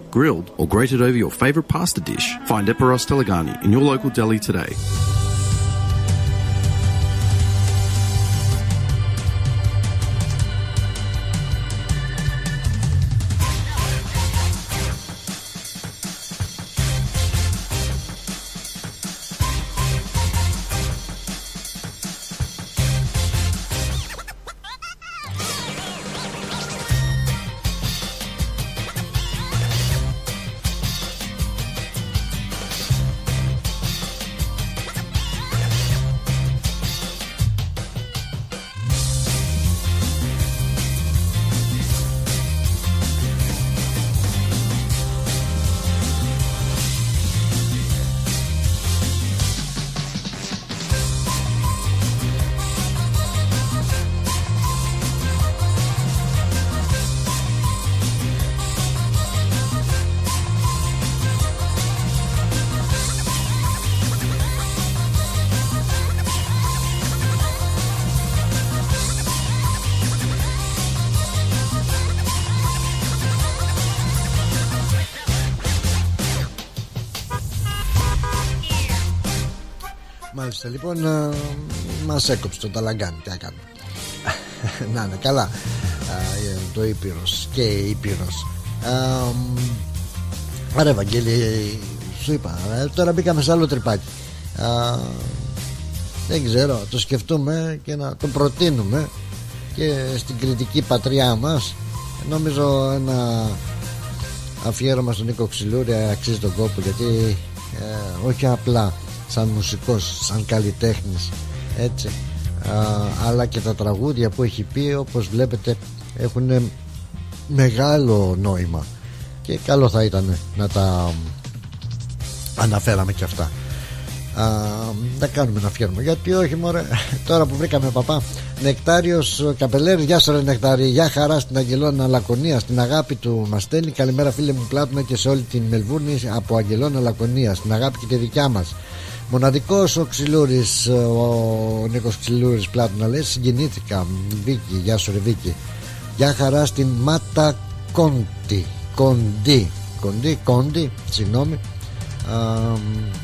grilled, or grated over your favorite pasta dish. Find Eperos Telegani in your local deli today.
Λοιπόν α, μας έκοψε το ταλαγκάνι Τι να κάνουμε. Να είναι καλά α, ε, Το Ήπειρος και η Ήπειρος. Α, μ, Άρα Ευαγγέλη Σου είπα ε, Τώρα μπήκαμε σε άλλο τρυπάκι. Α, Δεν ξέρω Το σκεφτούμε και να το προτείνουμε Και στην κριτική πατριά μας. Νομίζω ένα αφιέρωμα στον Νίκο Ξυλούρη αξίζει τον κόπο γιατί ε, όχι απλά σαν μουσικός, σαν καλλιτέχνης έτσι α, αλλά και τα τραγούδια που έχει πει όπως βλέπετε έχουν μεγάλο νόημα. Και καλό θα ήταν να τα αναφέραμε και αυτά. Α, να κάνουμε ένα αφιέρωμα γιατί όχι μωρέ τώρα που βρήκαμε παπά Νεκτάριος Καπελέρης Γεια σου ρε Νεκτάρη Γεια χαρά στην Αγγελώνα Λακωνία Στην αγάπη του μας στέλνει Καλημέρα φίλε μου Πλάτωνα και σε όλη την Μελβούρνη Από Αγγελώνα Λακωνία Στην αγάπη και τη δικιά μας Μοναδικός ο Ξυλούρης Ο Νίκος Ξυλούρης Πλάτωνα λέει Συγκινήθηκα. Βίκη Γεια σου ρε Βίκη Γεια χαρά στην Μάτα Κόντι. Κοντί Κοντί Κόντι Συγγνώμη. Α,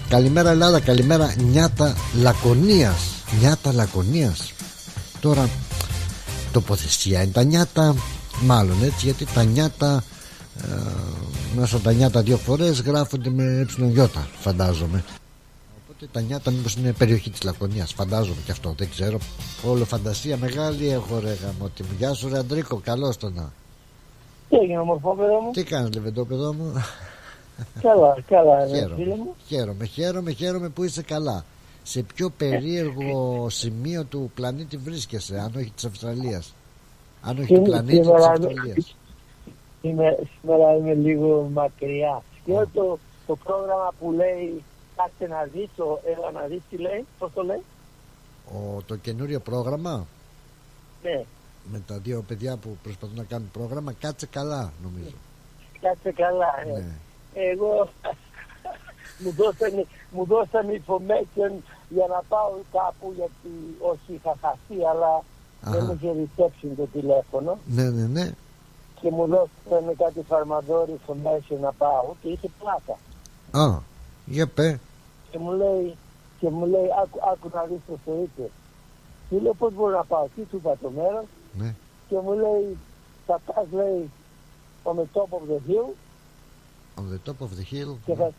καλημέρα Ελλάδα, καλημέρα Νιάτα Λακωνίας. Νιάτα Λακωνίας. Τώρα τοποθεσία είναι τα νιάτα. Μάλλον έτσι γιατί τα νιάτα ε, Μέσα τα νιάτα δύο φορές γράφονται με ε φαντάζομαι. Οπότε τα νιάτα μήπως είναι περιοχή της Λακωνίας Φαντάζομαι και αυτό δεν ξέρω Όλο φαντασία μεγάλη έχω ρε γαμώτη μου Γεια σου ρε Αντρίκο καλώς το να
Τι έγινε μορφό παιδό μου;
Τι κάνεις λεβεντό παιδό μου;
Καλά, καλά ρε,
Χαίρομαι,
φίλε μου.
χαίρομαι, χαίρομαι, χαίρομαι που είσαι καλά. Σε ποιο περίεργο σημείο του πλανήτη βρίσκεσαι, αν όχι της Αυστραλίας. Αν όχι του
Σήμερα-
πλανήτη της
σήμερα-
Αυστραλίας.
Είμαι, σήμερα είμαι λίγο μακριά. Και το, το πρόγραμμα που λέει κάτσε να δεις, το έλα να δεις τι λέει, πώς το λέει;
Ο, το καινούριο πρόγραμμα;
Ναι,
με τα δύο παιδιά που προσπαθούν να κάνουν πρόγραμμα κάτσε καλά νομίζω.
κάτσε καλά. ε.
Ναι.
Εγώ μου δώσανε, μου δώσανε information για να πάω κάπου γιατί όχι είχα χαθεί αλλά δεν
Αχα.
είχε reception το τηλέφωνο
Ναι, ναι, ναι.
και μου δώσανε κάτι φαρμαδόρι information να πάω και είχε πλάκα.
Α, για πέ.
και μου λέει, και μου λέει άκου, άκου να δεις πώς το είπε. Του λέω πώς μπορώ να πάω, τι του είπα το μέρος
Ναι.
και μου λέει θα πας λέει on the top of the hill
On the top of the hill.
και θα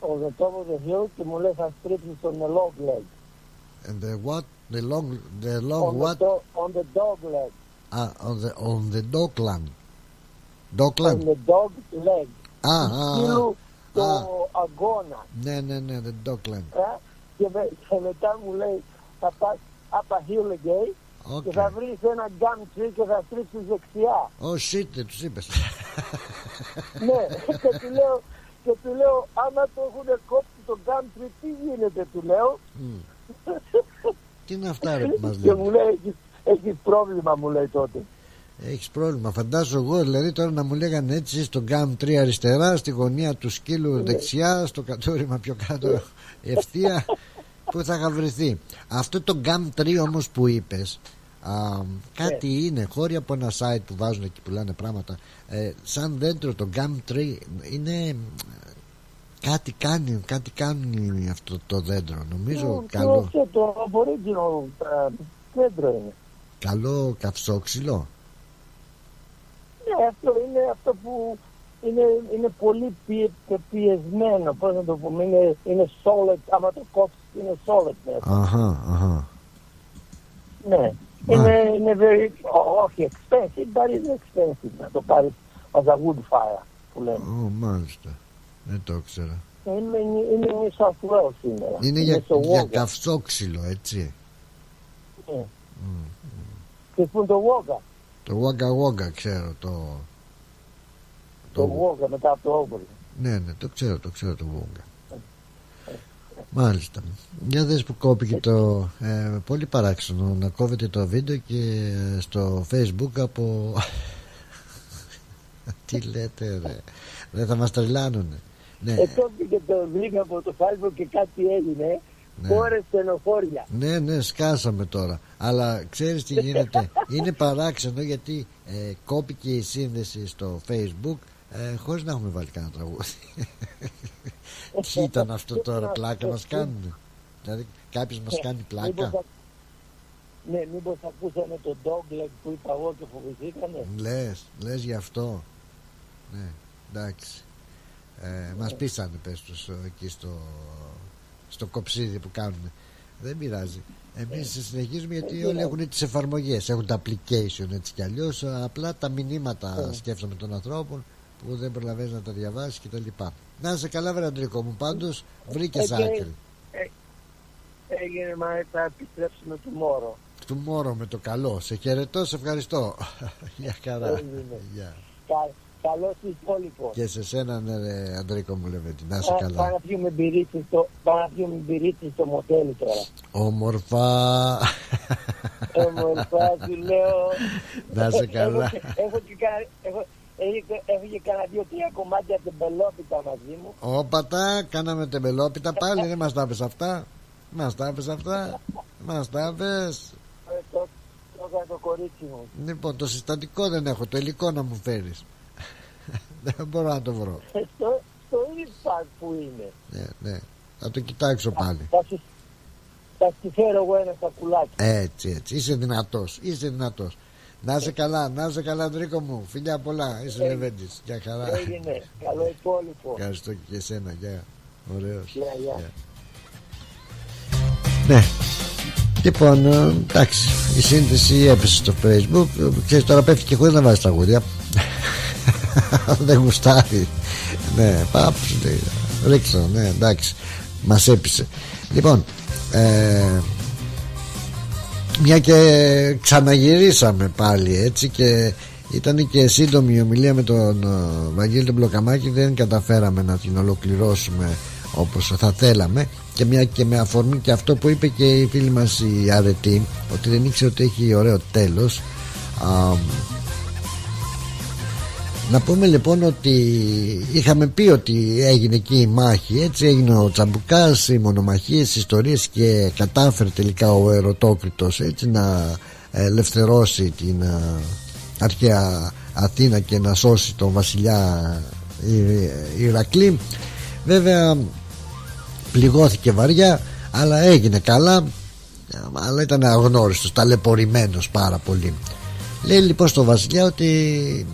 on the top of the hill και μου λέει θα στρίψεις on the long leg.
And the what? The long, the long
on,
what?
The do, on the dog leg.
Ah, on the, on the dockland. Dockland.
On the dog leg.
Α,
Του
α,
Σκύλου το
α.
αγώνα.
Ναι, ναι, ναι, the dockland.
Ε; Και, με, και μετά μου λέει θα πας up a hill again και
Okay.
θα βρεις ένα gum tree και θα στρίψεις δεξιά.
Oh shit, δεν τους είπες.
ναι, και του λέω, και του λέω, άμα το έχουν κόψει το country, τι γίνεται, του λέω.
Μμ. Τι είναι αυτά ρε που μας
και
λένε;
μου λέει, έχεις, έχεις πρόβλημα, μου λέει τότε.
Έχεις πρόβλημα. Φαντάζω εγώ δηλαδή τώρα να μου λέγανε έτσι στο γκάμ 3 αριστερά, στη γωνία του σκύλου δεξιά, στο κατούριμα πιο κάτω ευθεία. Πού θα είχα βρεθεί. Αυτό το γκάμ 3 όμως που είπες α, κάτι είναι χώροι από ένα site που βάζουν εκεί που λένε πράγματα ε, σαν δέντρο το γκάμ 3 είναι κάτι κάνει κάτι κάνει αυτό το δέντρο νομίζω
Το-
καλό
Το, το aboriginal ε, κέντρο είναι.
καλό καυσόξυλο
Ναι, αυτό είναι αυτό που είναι, είναι πολύ πι, πιεσμένο, πώς να το πούμε, είναι, είναι solid, άμα το κόψεις είναι solid μέσα.
αχα αχα
Ναι, είναι, είναι very, ό, όχι expensive, but it's expensive να το πάρεις as a wood fire που λέμε.
Ω, μάλιστα δεν το ήξερα
Είναι, είναι New South Wales σήμερα.
Είναι για,
στο
για
Wogga.
καυσόξυλο έτσι
Ναι. Και πού είναι το Wogga.
Το Wagga Wagga ξέρω το
Το Wogga μετά από το Όμπολ.
Ναι ναι το ξέρω το ξέρω το Wagga. Μάλιστα. Για δες που κόπηκε το ε, Πολύ παράξενο να κόβεται το βίντεο Και ε, στο facebook από Τι λέτε ρε. Δεν θα μας τρελάνουνε. Ναι.
Εδώ και το βρήκα από το Facebook και κάτι έγινε.
Ναι.
Χώρες στενοχώρια.
Ναι, ναι, σκάσαμε τώρα. Αλλά ξέρεις τι γίνεται. Είναι παράξενο γιατί ε, κόπηκε η σύνδεση στο facebook ε, χωρίς να έχουμε βάλει κανένα τραγούδι. τι ήταν αυτό τώρα, πλάκα μας κάνουν. Δηλαδή κάποιος μας
Ε,
κάνει
μήπως
πλάκα;
θα- Ναι, μήπως ακούσανε το dogleg που είπα εγώ και φοβηθήκανε;
Λες, λες γι' αυτό. Ναι, εντάξει. Ε, μας πείσανε πες τους ε, εκεί στο, στο κοψίδι που κάνουμε. Δεν πειράζει. Εμείς συνεχίζουμε γιατί όλοι έχουν τις εφαρμογές, έχουν τα application έτσι κι αλλιώς. Απλά τα μηνύματα σκέφτομαι των ανθρώπων που δεν προλαβαίνεις να τα διαβάσεις και τα λοιπά. Να είσαι καλά βρε Αντρικό μου πάντως βρήκες
Ε, και-
άκρη.
ε, Έγινε, μα θα επιστρέψουμε του Μόρο.
Του μόρο με το καλό. Σε χαιρετώ, σε ευχαριστώ. Γεια χαρά.
Έγινε.
Γεια.
Κα, καλό στους υπόλοιπους.
Και σε σένα, ναι, ρε, Αντρίκο μου, Λεβέντη. Να είσαι
Πά- Πάμε
καλά.
να πιούμε μπυρίτσι στο, πάμε να πιούμε μπυρίτσι στο μοντέλο τώρα.
Όμορφα.
Όμορφα, σου λέω.
Να είσαι καλά.
Έχω, και- έχω, και κάνα- έχω, έχω, έχω και κάνα δύο-τρία κομμάτια τεμπελόπιτα μαζί μου.
Όπατα, κάναμε τεμπελόπιτα πάλι. Δεν μας τα πες αυτά. Μας τα πες αυτά. Μας τα πες.
Ε, Το, το έκανε το κορίτσι μου.
Λοιπόν, το συστατικό δεν έχω. Το υλικό να μου φέρεις. Δεν μπορώ να το βρω.
Ε, Στο, στο East Park που είναι.
Ναι, ναι. Θα το κοιτάξω πάλι.
Θα σου, θα σου φέρω εγώ ένα σακουλάκι.
Έτσι, έτσι. Είσαι δυνατός. Είσαι δυνατός. Να είσαι καλά, να είσαι καλά, Αντρίκο μου. Φιλιά πολλά. Είσαι
Ε,
Λεβέντης. Γεια χαρά.
Έγινε. Καλό υπόλοιπο.
Ευχαριστώ και εσένα. Γεια. Ωραίος.
Γεια, γεια.
Ναι. Λοιπόν, ε, εντάξει, η σύνθεση έπεσε στο facebook. Ε, Ξέρεις, τώρα πέφτει και χωρίς να βάζει τραγούδια. Δεν γουστάρει. Ναι, πάψε. Ρίξω, ναι, εντάξει. Μας έπεισε. Λοιπόν, ε, μια και ξαναγυρίσαμε πάλι έτσι και ήταν και σύντομη η ομιλία με τον ε, Βαγγέλη τον Μπλοκαμάκη δεν καταφέραμε να την ολοκληρώσουμε όπως θα θέλαμε και μια και με αφορμή και αυτό που είπε και η φίλη μας η Αρετή ότι δεν ήξερε ότι έχει ωραίο τέλος Α, να πούμε λοιπόν ότι είχαμε πει ότι έγινε εκεί η μάχη έτσι έγινε ο Τσαμπουκάς οι μονομαχίες, οι ιστορίες και κατάφερε τελικά ο Ερωτόκριτος έτσι να ελευθερώσει την α, αρχαία Αθήνα και να σώσει τον βασιλιά Η- Ηρακλή. Βέβαια πληγώθηκε βαριά αλλά έγινε καλά αλλά ήταν αγνώριστος ταλαιπωρημένος πάρα πολύ. Λέει λοιπόν στο βασιλιά ότι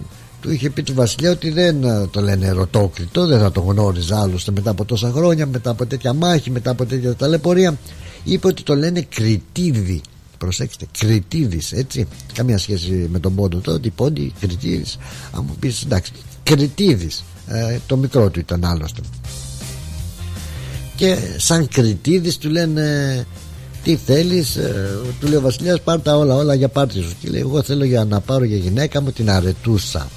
του είχε πει του βασιλιά ότι δεν ε, το λένε ερωτόκριτο δεν θα το γνώριζα άλλωστε μετά από τόσα χρόνια μετά από τέτοια μάχη μετά από τέτοια ταλαιπωρία. Είπε ότι το λένε κριτίδι προσέξτε κριτίδης έτσι. Καμία σχέση με τον πόντο τότε πόντι κριτίδης αν μου πεις εντάξει κριτίδης ε, το μικρό του ήταν άλλωστε και σαν κριτίδης του λένε τι θέλεις ε, του λέει ο βασιλιάς πάρ τα όλα όλα για πάρτι σου και λέει εγώ θέλω για να πάρω για γυναίκα μου την αρετούσα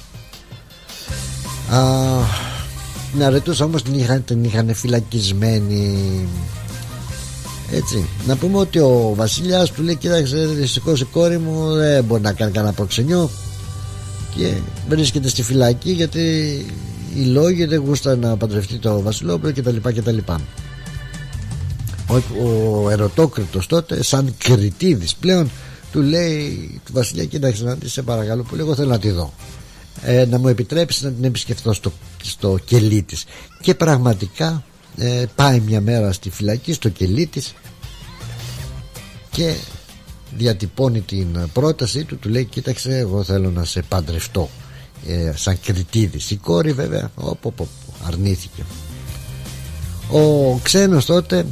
Α, την αρετούσα όμως την είχαν, την είχαν φυλακισμένη. Έτσι να πούμε ότι ο βασιλιάς του λέει κοίταξε δυστυχώς η κόρη μου δεν μπορεί να κάνει κανένα προξενιό και βρίσκεται στη φυλακή γιατί οι λόγοι δεν γούστα να παντρευτεί το βασιλόπουλο κτλ κτλ ο, ο ερωτόκριτος τότε σαν κριτίδης πλέον του λέει του βασιλιά κοίταξε να δεις σε παρακαλώ πολύ εγώ θέλω να τη δω. Ε, να μου επιτρέψεις να την επισκεφθώ στο, στο κελί της και πραγματικά ε, πάει μια μέρα στη φυλακή στο κελί της και διατυπώνει την πρότασή του του λέει κοίταξε εγώ θέλω να σε παντρευτώ ε, σαν κριτίδης η κόρη βέβαια οπ, οπ, οπ, αρνήθηκε. Ο ξένος τότε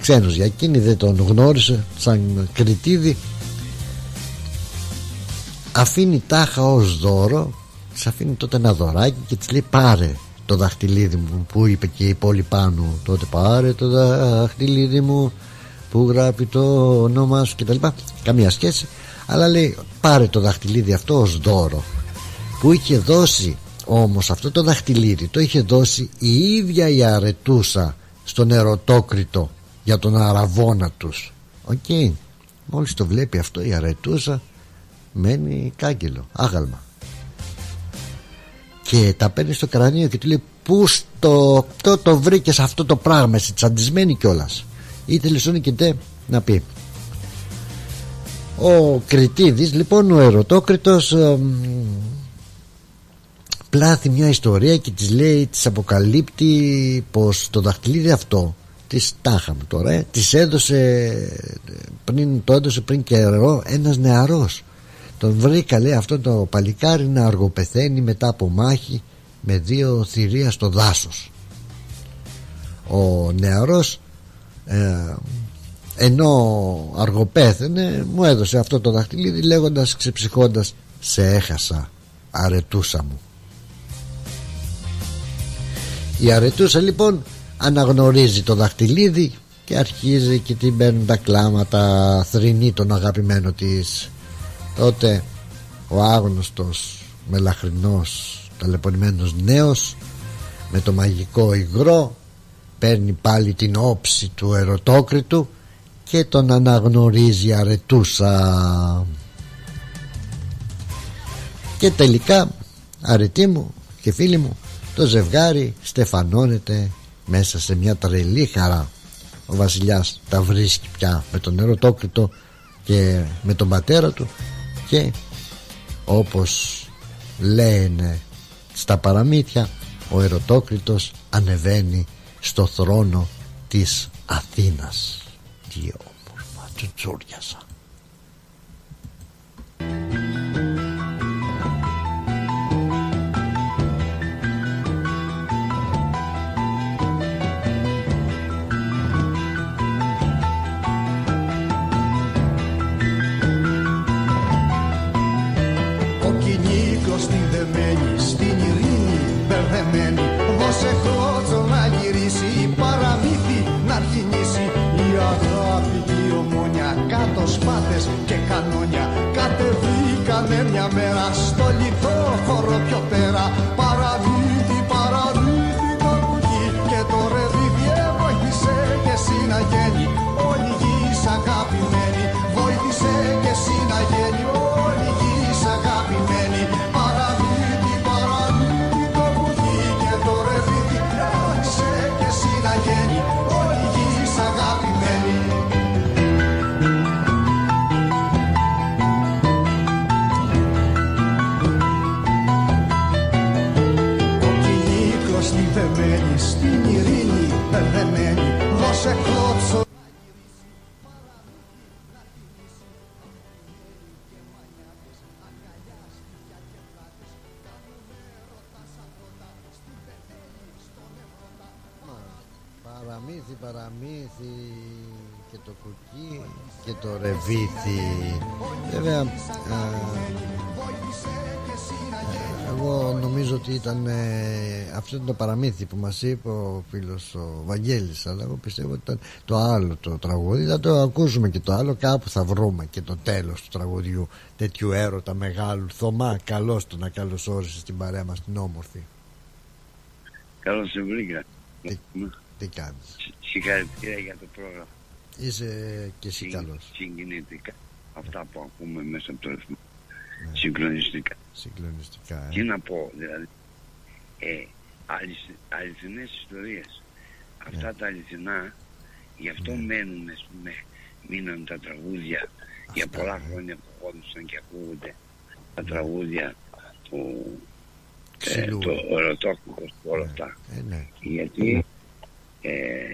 ξένος για εκείνη δεν τον γνώρισε σαν κριτίδη αφήνει τάχα ως δώρο της αφήνει τότε ένα δωράκι και της λέει πάρε το δαχτυλίδι μου που είπε και η πόλη πάνω τότε πάρε το δαχτυλίδι μου που γράφει το όνομά σου κτλ. Καμία σχέση. Αλλά λέει πάρε το δαχτυλίδι αυτό ως δώρο που είχε δώσει όμως αυτό το δαχτυλίδι το είχε δώσει η ίδια η αρετούσα στον ερωτόκριτο για τον αρραβώνα τους. Οκ. Μόλις το βλέπει αυτό η αρετούσα μένει κάγκελο άγαλμα. Και τα παίρνει στο κρανίο και του λέει πού στο το, το βρήκες αυτό το πράγμα εσύ τσαντισμένη κιόλας ήθελε σώνει και ντε να πει. Ο Κριτίδης λοιπόν ο ερωτόκριτος εμ, πλάθει μια ιστορία και της λέει της αποκαλύπτει πως το δαχτυλίδι αυτό τις τάχαμε τώρα ε. τις έδωσε πριν, το έδωσε πριν καιρό ένας νεαρός. Τον βρήκα λέει αυτό το παλικάρι να αργοπεθαίνει μετά από μάχη με δύο θηρία στο δάσος. Ο νεαρός ε, ενώ αργοπέθαινε μου έδωσε αυτό το δαχτυλίδι λέγοντας ξεψυχώντας σε έχασα αρετούσα μου η αρετούσα λοιπόν αναγνωρίζει το δαχτυλίδι και αρχίζει και την παίρνουν τα κλάματα θρυνεί τον αγαπημένο της. Τότε ο άγνωστος μελαχρινός ταλαιπωρημένος νέος με το μαγικό υγρό παίρνει πάλι την όψη του ερωτόκριτου και τον αναγνωρίζει αρετούσα. Και τελικά αρετή μου και φίλοι μου το ζευγάρι στεφανώνεται μέσα σε μια τρελή χαρά. Ο βασιλιάς τα βρίσκει πια με τον ερωτόκριτο και με τον πατέρα του και όπως λένε στα παραμύθια ο ερωτόκριτος ανεβαίνει στο θρόνο της Αθήνας. Τι όμορφα τσουτσούριασα
Παραμύθι, παραμύθι και το κουκί και το
ρεβίθι. Βέβαια α, εγώ νομίζω ότι ήταν ε, αυτό ήταν το παραμύθι που μας είπε ο φίλος ο Βαγγέλης αλλά εγώ πιστεύω ότι ήταν το άλλο το τραγούδι. Θα το ακούσουμε και το άλλο κάπου θα βρούμε και το τέλος του τραγουδιού. Τέτοιου έρωτα μεγάλου Θωμά καλώς το να καλωσόρισες στην παρέα μας την όμορφη.
Καλώς σε βρήκα.
Τι κάνεις;
Συγχαρητήρια για το πρόγραμμα.
είσαι και εσύ καλός
Συγκινητικά. Αυτά που ακούμε μέσα από το ρυθμό. Συγκλονιστικά.
συγκλονιστικά ε.
Τι να πω, δηλαδή. Ε, αληθι, αληθινές ιστορίες. Αυτά τα αληθινά, γι' αυτό μένουν, ας πούμε, μείναν τα τραγούδια για πολλά χρόνια που χώρισαν και ακούγονται τα τραγούδια του ε,
Ξυλού.
το ερωτόκουτος και όλα αυτά.
Ε, ναι.
Γιατί ε,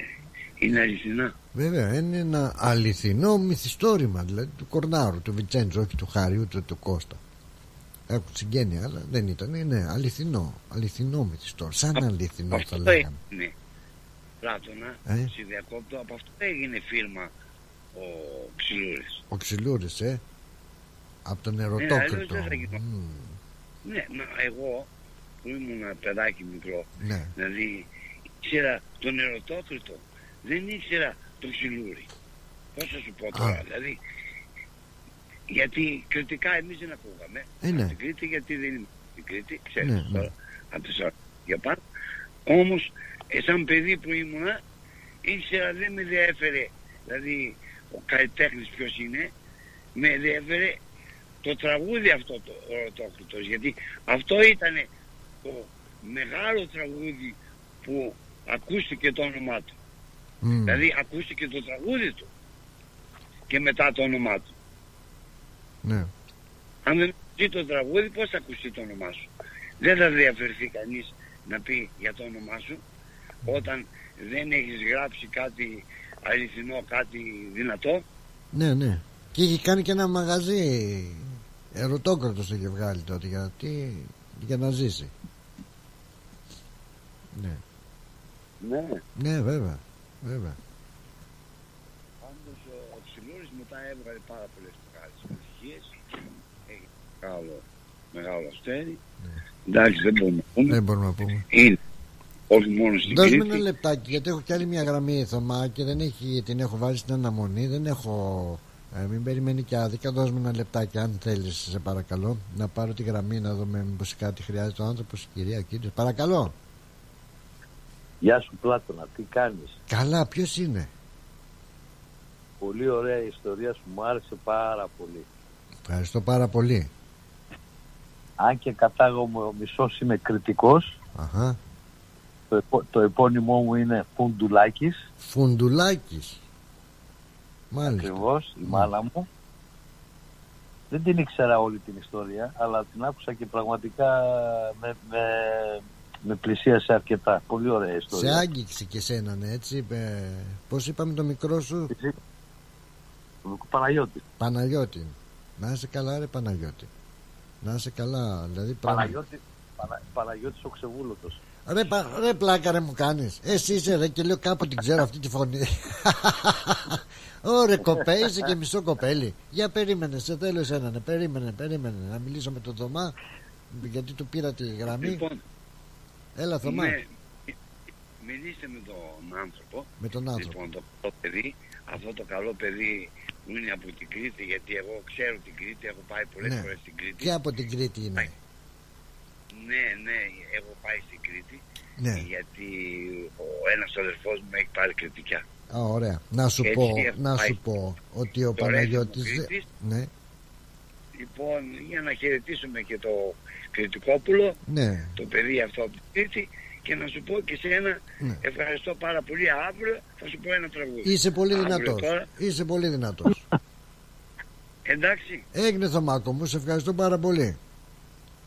είναι αληθινά.
Βέβαια είναι ένα αληθινό μυθιστόρημα δηλαδή του Κορνάρου, του Βιτσέντζο, όχι του Χάρη ούτε του Κώστα. Έχουν συγγένεια, αλλά δεν ήταν. Είναι αληθινό. Αληθινό μυθιστόρημα. Σαν αληθινό θα
αυτό
λέγαμε.
έγινε. Πλάτωνα,
Ε;
σε διακόπτω, από αυτό έγινε φίλμα ο Ξυλούρης.
Ο Ξυλούρης, ε; Από τον
αλλιώς
ερωτόκριτο.
δεν θα γινόταν. Ναι, μα εγώ που ήμουν παιδάκι μικρό,
Ναι.
δηλαδή ήξερα τον ερωτόκριτο, δεν ήξερα τον Ξυλούρη. Πώς θα σου πω τώρα, δηλαδή, γιατί κριτικά εμείς δεν ακούγαμε.
Ε, ναι.
Στην Κρήτη γιατί δεν είμαι στην Κρήτη, ξέρεις
Ναι, ναι.
τώρα, από τις ώρες για πάνω. Όμως, ε, σαν παιδί που ήμουνα, ήξερα δεν με διέφερε, δηλαδή ο καλλιτέχνης ποιος είναι, με διέφερε το τραγούδι αυτό το Οροτόκριτος, γιατί αυτό ήταν το μεγάλο τραγούδι που ακούστηκε το όνομά του.
Μμ.
Δηλαδή ακούστηκε το τραγούδι του και μετά το όνομά του.
Ναι.
Αν δεν ακουστεί το τραγούδι, πώς θα ακουστεί το όνομά σου; Δεν θα διαφερθεί κανείς να πει για το όνομά σου. όταν δεν έχεις γράψει κάτι αληθινό, κάτι δυνατό.
Ναι, ναι. Και είχε κάνει και ένα μαγαζί ερωτόκρατος είχε βγάλει τότε γιατί για να ζήσει. Ναι.
Ναι.
Ναι, βέβαια. βέβαια.
Πάντως ο Ψιλούρης μετά έβγαλε πάρα πολλές μεγάλες επιτυχίες. Έχει μεγάλο, μεγάλο αστέρι. Εντάξει, δεν μπορούμε να πούμε.
Δεν μπορούμε να πούμε.
Είναι. Όχι μόνο στην
Δώσ' μου
Κρήτη.
ένα λεπτάκι γιατί έχω κι άλλη μια γραμμή Θωμά και δεν έχει, την έχω βάλει στην αναμονή. Δεν έχω. Ε, μην περιμένει και άδικα. Δώσ' μου ένα λεπτάκι αν θέλεις, σε παρακαλώ. Να πάρω τη γραμμή να δούμε μήπως κάτι χρειάζεται ο άνθρωπος, η κυρία, ο κύριο. Παρακαλώ.
Γεια σου Πλάτωνα, τι κάνεις;
Καλά, ποιος είναι;
Πολύ ωραία η ιστορία σου, μου άρεσε πάρα πολύ.
Ευχαριστώ πάρα πολύ.
Αν και κατάγομαι ο μισός είμαι κριτικός,
Αχα.
το, επο- το επώνυμό μου είναι Φουντουλάκης,
Φουντουλάκης. Μάλιστα.
ακριβώς, η μάνα μου. Δεν την ήξερα όλη την ιστορία, αλλά την άκουσα και πραγματικά με, με, με πλησίασε αρκετά. Πολύ ωραία
Σε
ιστορία.
άγγιξε και σένα, ναι, έτσι. Ε, Πώς είπαμε το μικρό σου;
Παναγιώτη.
Παναγιώτη. Να είσαι καλά, ρε Παναγιώτη. Να είσαι καλά, δηλαδή πράγμα-
Παναγιώτη, Πανα, Παναγιώτης ο Ξεβούλωτος.
Ρε, πα, ρε πλάκα ρε μου κάνεις Εσύ είσαι ρε και λέω κάπου την ξέρω αυτή τη φωνή Ωρε κοπέ είσαι και μισό κοπέλι Για περίμενε σε θέλω εσένα ναι, Περίμενε περίμενε να μιλήσω με τον Θωμά Γιατί του πήρα τη γραμμή
Λοιπόν,
Έλα Θωμά
ναι, μιλήστε με τον άνθρωπο.
Με τον άνθρωπο.
Λοιπόν, το, το παιδί, αυτό το καλό παιδί που είναι από την Κρήτη, γιατί εγώ ξέρω την Κρήτη, έχω πάει πολλές
Ναι.
φορές στην Κρήτη.
Και από την Κρήτη είναι
Ναι, ναι, έχω πάει στην Κρήτη.
Ναι.
Γιατί ο ένας αδερφός μου έχει πάρει κριτικιά.
Α, ωραία. Να σου
Έτσι
πω,
έχω
να
πάει.
σου πω ότι ο
Το
Παναγιώτης
Ρέθιμο
δε-
Κρήτης.
Ναι,
Λοιπόν, για να χαιρετήσουμε και το Κρητικόπουλο,
ναι,
το παιδί αυτό από την Κρήτη, και να σου πω και σε ένα
Ναι.
ευχαριστώ πάρα πολύ. Αύριο θα σου πω ένα τραγούδι.
Είσαι πολύ
Αύριο
δυνατός
τώρα,
Είσαι πολύ δυνατός
εντάξει.
Έγινε Θωμάκο μου, σε ευχαριστώ πάρα πολύ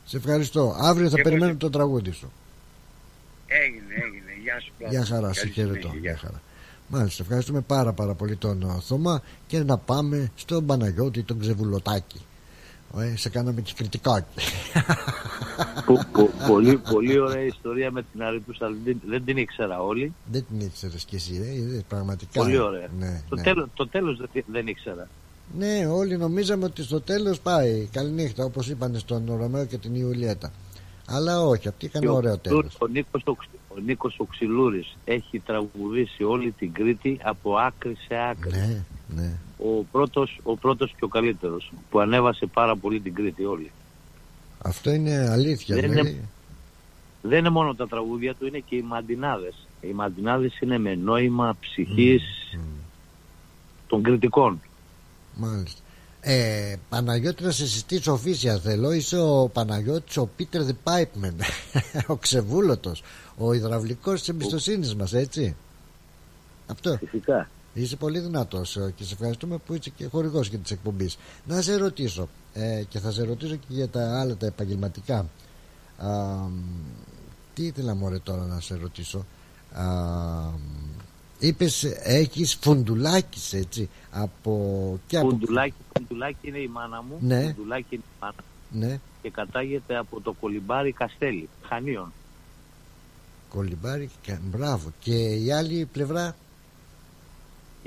Σε ευχαριστώ Αύριο θα
Και
περιμένω
εγώ
το τραγούδι σου
Έγινε, έγινε. Γεια σου. Πλάτωνα.
Γεια χαρά, σε
Καλή
χαιρετώ.
συνέχεια.
Γεια χαρά. Μάλιστα, ευχαριστούμε πάρα πάρα πολύ τον ε, Θωμά και να πάμε στον Παναγιώτη τον Ξεβουλωτάκη. Ε, σε κάναμε και κριτικάκι.
Πο- πο- πολύ, πολύ ωραία ιστορία με την Αρετούσα, δεν, δεν την ήξερα όλη.
Δεν την ήξερες κι εσύ, ε, είδες, πραγματικά.
Πολύ ωραία.
Ναι,
το,
ναι.
τέλος, το τέλος δεν, δεν ήξερα.
ναι, όλοι νομίζαμε ότι στο τέλος πάει. Καληνύχτα, όπως είπαν στον Ρωμαίο και την Ιουλιέτα. Αλλά όχι, αυτοί είχαν
Και ο,
ωραίο τέλος.
ο, Νίκος, ο, Ξ- ο Νίκος ο Ξυλούρης έχει τραγουδήσει όλη την Κρήτη από άκρη σε άκρη.
Ναι, ναι.
Ο, πρώτος, ο πρώτος και ο καλύτερος που ανέβασε πάρα πολύ την Κρήτη όλη.
Αυτό είναι αλήθεια.
Δεν
δηλαδή.
είναι- Δεν είναι μόνο τα τραγούδια του, είναι και οι μαντινάδες. Οι μαντινάδες είναι με νόημα ψυχής των κριτικών.
Μάλιστα. Ε, Παναγιώτη να σε συστήσω οφίσια θέλω Είσαι ο Παναγιώτης ο Πίτερ the Pipeman Ο ξεβούλωτος Ο υδραυλικός της εμπιστοσύνης μας έτσι Αυτό
Φυσικά
Είσαι πολύ δυνατός ε, και σε ευχαριστούμε που είσαι και χορηγός για της εκπομπής Να σε ρωτήσω ε, και θα σε ρωτήσω και για τα άλλα τα επαγγελματικά Α, μ, Τι ήθελα μωρέ τώρα να σε ρωτήσω Α, μ, Είπες έχεις φουντουλάκης έτσι από, και από
Φουντουλάκι, Φουντουλάκι είναι η μάνα μου.
Ναι.
Φουντουλάκι είναι η μάνα μου
Ναι,
και κατάγεται από το κολυμπάρι Καστέλι, Χανίων.
κολυμπάρι και μπράβο. Και η άλλη πλευρά,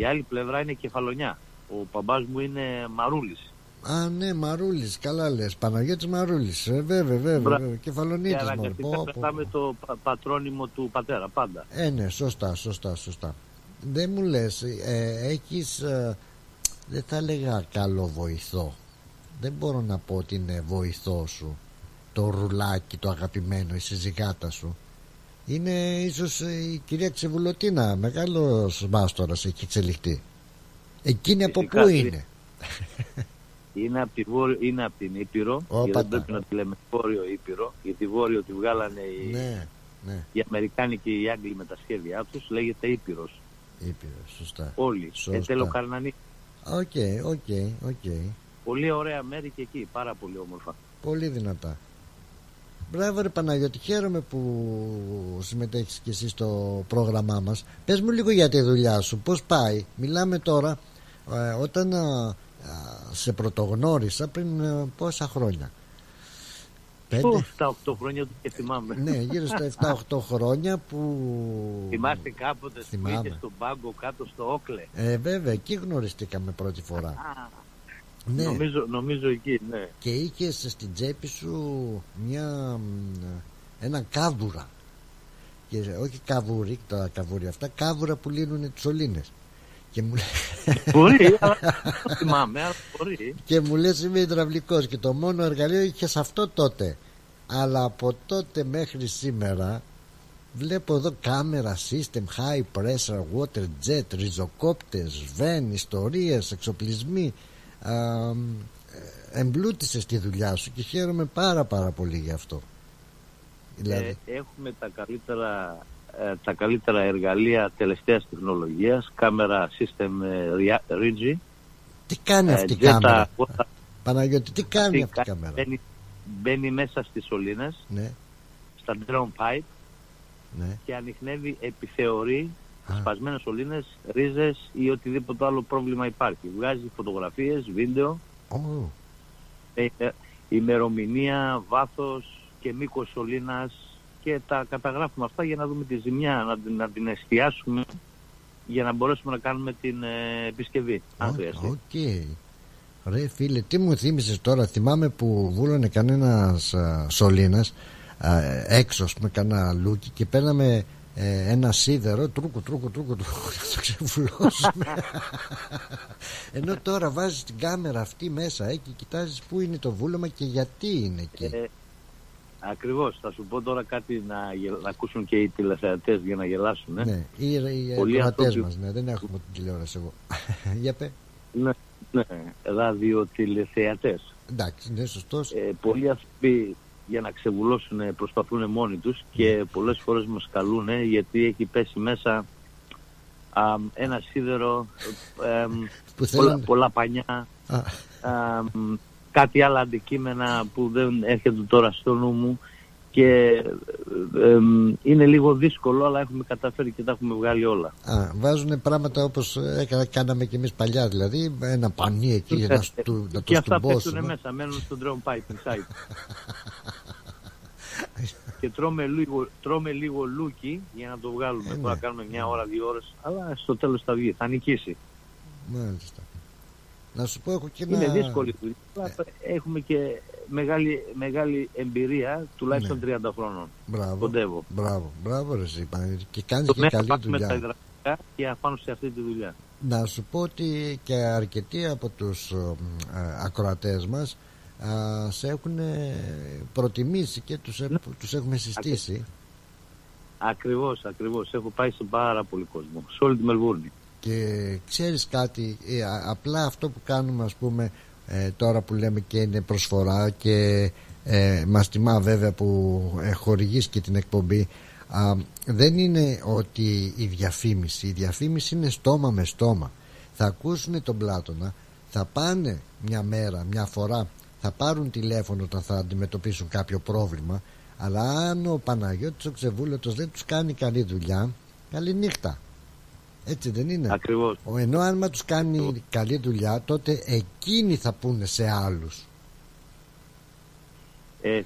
Η άλλη πλευρά είναι Κεφαλονιά. Ο παμπάς μου είναι Μαρούλης.
α ναι, Μαρούλης, καλά λες, Παναγιώτης Μαρούλης, ε, βέβαια, βέβαια,
Μπρα-
βέβαια.
Και
Κεφαλονίτης μόνο.
αναγκαστικά
Πω, πω,
πετάμε το πα- πατρόνυμο του πατέρα πάντα.
Ε, ναι, σωστά, σωστά, σωστά. Δεν μου λες, ε, έχεις, ε, δεν θα έλεγα καλό βοηθό. Δεν μπορώ να πω ότι είναι βοηθό σου. Το ρουλάκι, το αγαπημένο, η συζυγάτα σου. Είναι ίσως ε, η κυρία Ξεβουλωτίνα, μεγάλος μάστορας έχει εξελιχθεί. Εκείνη από
Φυσικά,
πού
κύριε.
είναι;
Είναι από, τη βόρειο, είναι από την Ήπειρο και
Όπα
δεν
τα.
πρέπει να τη λέμε βόρειο Ήπειρο γιατί βόρειο τη βγάλανε οι,
Ναι, ναι,
οι Αμερικάνοι και οι Άγγλοι με τα σχέδιά τους λέγεται Ήπειρος.
Ήπειρος, σωστά.
Όλοι.
Σωστά.
Ετελοκαρνανή.
Οκ, οκ, οκ.
Πολύ ωραία μέρη και εκεί. Πάρα πολύ όμορφα.
Πολύ δυνατά. Μπράβο ρε Παναγιώτη, χαίρομαι που συμμετέχεις και εσύ στο πρόγραμμά μας. Πες μου λίγο για τη δουλειά σου, πώς πάει. Μιλάμε τώρα, ε, όταν ε, σε πρωτογνώρισα πριν ε, πόσα χρόνια.
Πέντε; 7-8 χρόνια τους και θυμάμαι.
Ναι, γύρω στα 7-8 χρόνια που.
Θυμάστε κάποτε σπίτι στον πάγκο κάτω στο Όκλε;
Ε, βέβαια, εκεί γνωριστήκαμε πρώτη φορά.
Ναι. νομίζω, νομίζω εκεί, ναι.
Και είχες στην τσέπη σου μια, ένα κάβουρα. Και, όχι καβούρι, τα καβούρια αυτά, κάβουρα που λύνουν τις σωλήνες. Και μου
Μπορεί, αλλά θυμάμαι, αλλά μπορεί.
Και μου λες είμαι υδραυλικός και το μόνο εργαλείο είχες σε αυτό τότε. Αλλά από τότε μέχρι σήμερα βλέπω εδώ κάμερα, system, high pressure, water jet, ριζοκόπτες, βεν, ιστορίες, εξοπλισμοί. Α, εμπλούτησες τη δουλειά σου και χαίρομαι πάρα πάρα πολύ γι' αυτό.
Δηλαδή... Ε, έχουμε τα καλύτερα ε, τα καλύτερα εργαλεία τελευταίας τεχνολογίας, κάμερα system ε, Rigi.
Τι κάνει αυτή η κάμερα, Παναγιώτη, τι κάνει αυτή η κάμερα;
Μπαίνει, μπαίνει μέσα στις σωλήνες,
ναι.
στα drone pipe
ναι.
και ανοιχνεύει επιθεωρεί σπασμένες σωλήνες, ρίζες ή οτιδήποτε άλλο πρόβλημα υπάρχει. Βγάζει φωτογραφίες, βίντεο,
oh.
ε, ημερομηνία, βάθος και μήκος σωλήνας και τα καταγράφουμε αυτά για να δούμε τη ζημιά, να, την, να την εστιάσουμε για να μπορέσουμε να κάνουμε την ε, επισκευή, αν χρειαστεί.
OK. Okay. Ρε φίλε, τι μου θύμισες τώρα, θυμάμαι που βούλωνε κανένας σωλήνας έξω, με κανένα λούκι και παίρναμε ε, ένα σίδερο, τρούκου, τρούκου, τρούκου, τρούκου, να το ξεβουλώσουμε. Ενώ τώρα βάζεις την κάμερα αυτή μέσα ε, και κοιτάζεις πού είναι το βούλωμα και γιατί είναι εκεί.
Ε, Ακριβώς. Θα σου πω τώρα κάτι να, να ακούσουν και οι τηλεθεατές για να γελάσουν. Ε.
Ναι, οι, οι τηλεθεατέ μας, ναι, δεν έχουμε την τηλεόραση εγώ. για πέ.
Ναι, ναι, ράδιο τηλεθεατές.
Εντάξει, ναι, σωστός.
Ε, πολλοί άνθρωποι για να ξεβουλώσουν προσπαθούν μόνοι τους και ναι. πολλές φορές μας καλούν γιατί έχει πέσει μέσα α, ένα σίδερο, ε, πολλά, πολλά πανιά κάτι άλλα αντικείμενα που δεν έρχεται τώρα στο νου μου και είναι λίγο δύσκολο αλλά έχουμε καταφέρει και τα έχουμε βγάλει όλα.
Α, βάζουν πράγματα όπως κάναμε και εμείς παλιά δηλαδή ένα πανί εκεί για να,
ε,
στου, να το
Και αυτά πέφτουν μέσα, μένουν στον drone pipe inside. Και τρώμε λίγο, τρώμε λίγο λούκι για να το βγάλουμε. Ε, Τώρα ναι. κάνουμε μια ώρα, δύο ώρες, αλλά στο τέλος θα βγει, θα νικήσει.
Μάλιστα. Να σου πω, έχω και
Είναι δύσκολη δουλειά. Ε. Έχουμε και μεγάλη, μεγάλη εμπειρία, τουλάχιστον ναι. 30 χρόνων.
Μπράβο.
Κοντεύω.
Μπράβο, μπράβο ρε Και κάνεις και καλή δουλειά.
τα υδραυλικά και αφάνω σε αυτή τη δουλειά.
Να σου πω ότι και αρκετοί από τους ε, ακροατές μας ας, σε έχουν προτιμήσει και τους, ναι. τους έχουμε συστήσει.
Ακριβώς, ακριβώς. Έχω πάει σε πάρα πολύ κόσμο. Σε όλη τη Μελβούρνη
και ξέρεις κάτι ε, απλά αυτό που κάνουμε ας πούμε ε, τώρα που λέμε και είναι προσφορά και ε, μας τιμά βέβαια που ε, χορηγείς και την εκπομπή δεν είναι ότι η διαφήμιση η διαφήμιση είναι στόμα με στόμα θα ακούσουν τον Πλάτωνα θα πάνε μια μέρα, μια φορά θα πάρουν τηλέφωνο όταν θα αντιμετωπίσουν κάποιο πρόβλημα αλλά αν ο Παναγιώτης ο Ξεβούλωτος δεν τους κάνει καλή δουλειά καλή νύχτα έτσι δεν είναι;
Ακριβώς.
Ενώ αν τους κάνει καλή δουλειά τότε εκείνοι θα πούνε σε άλλους.
Ε,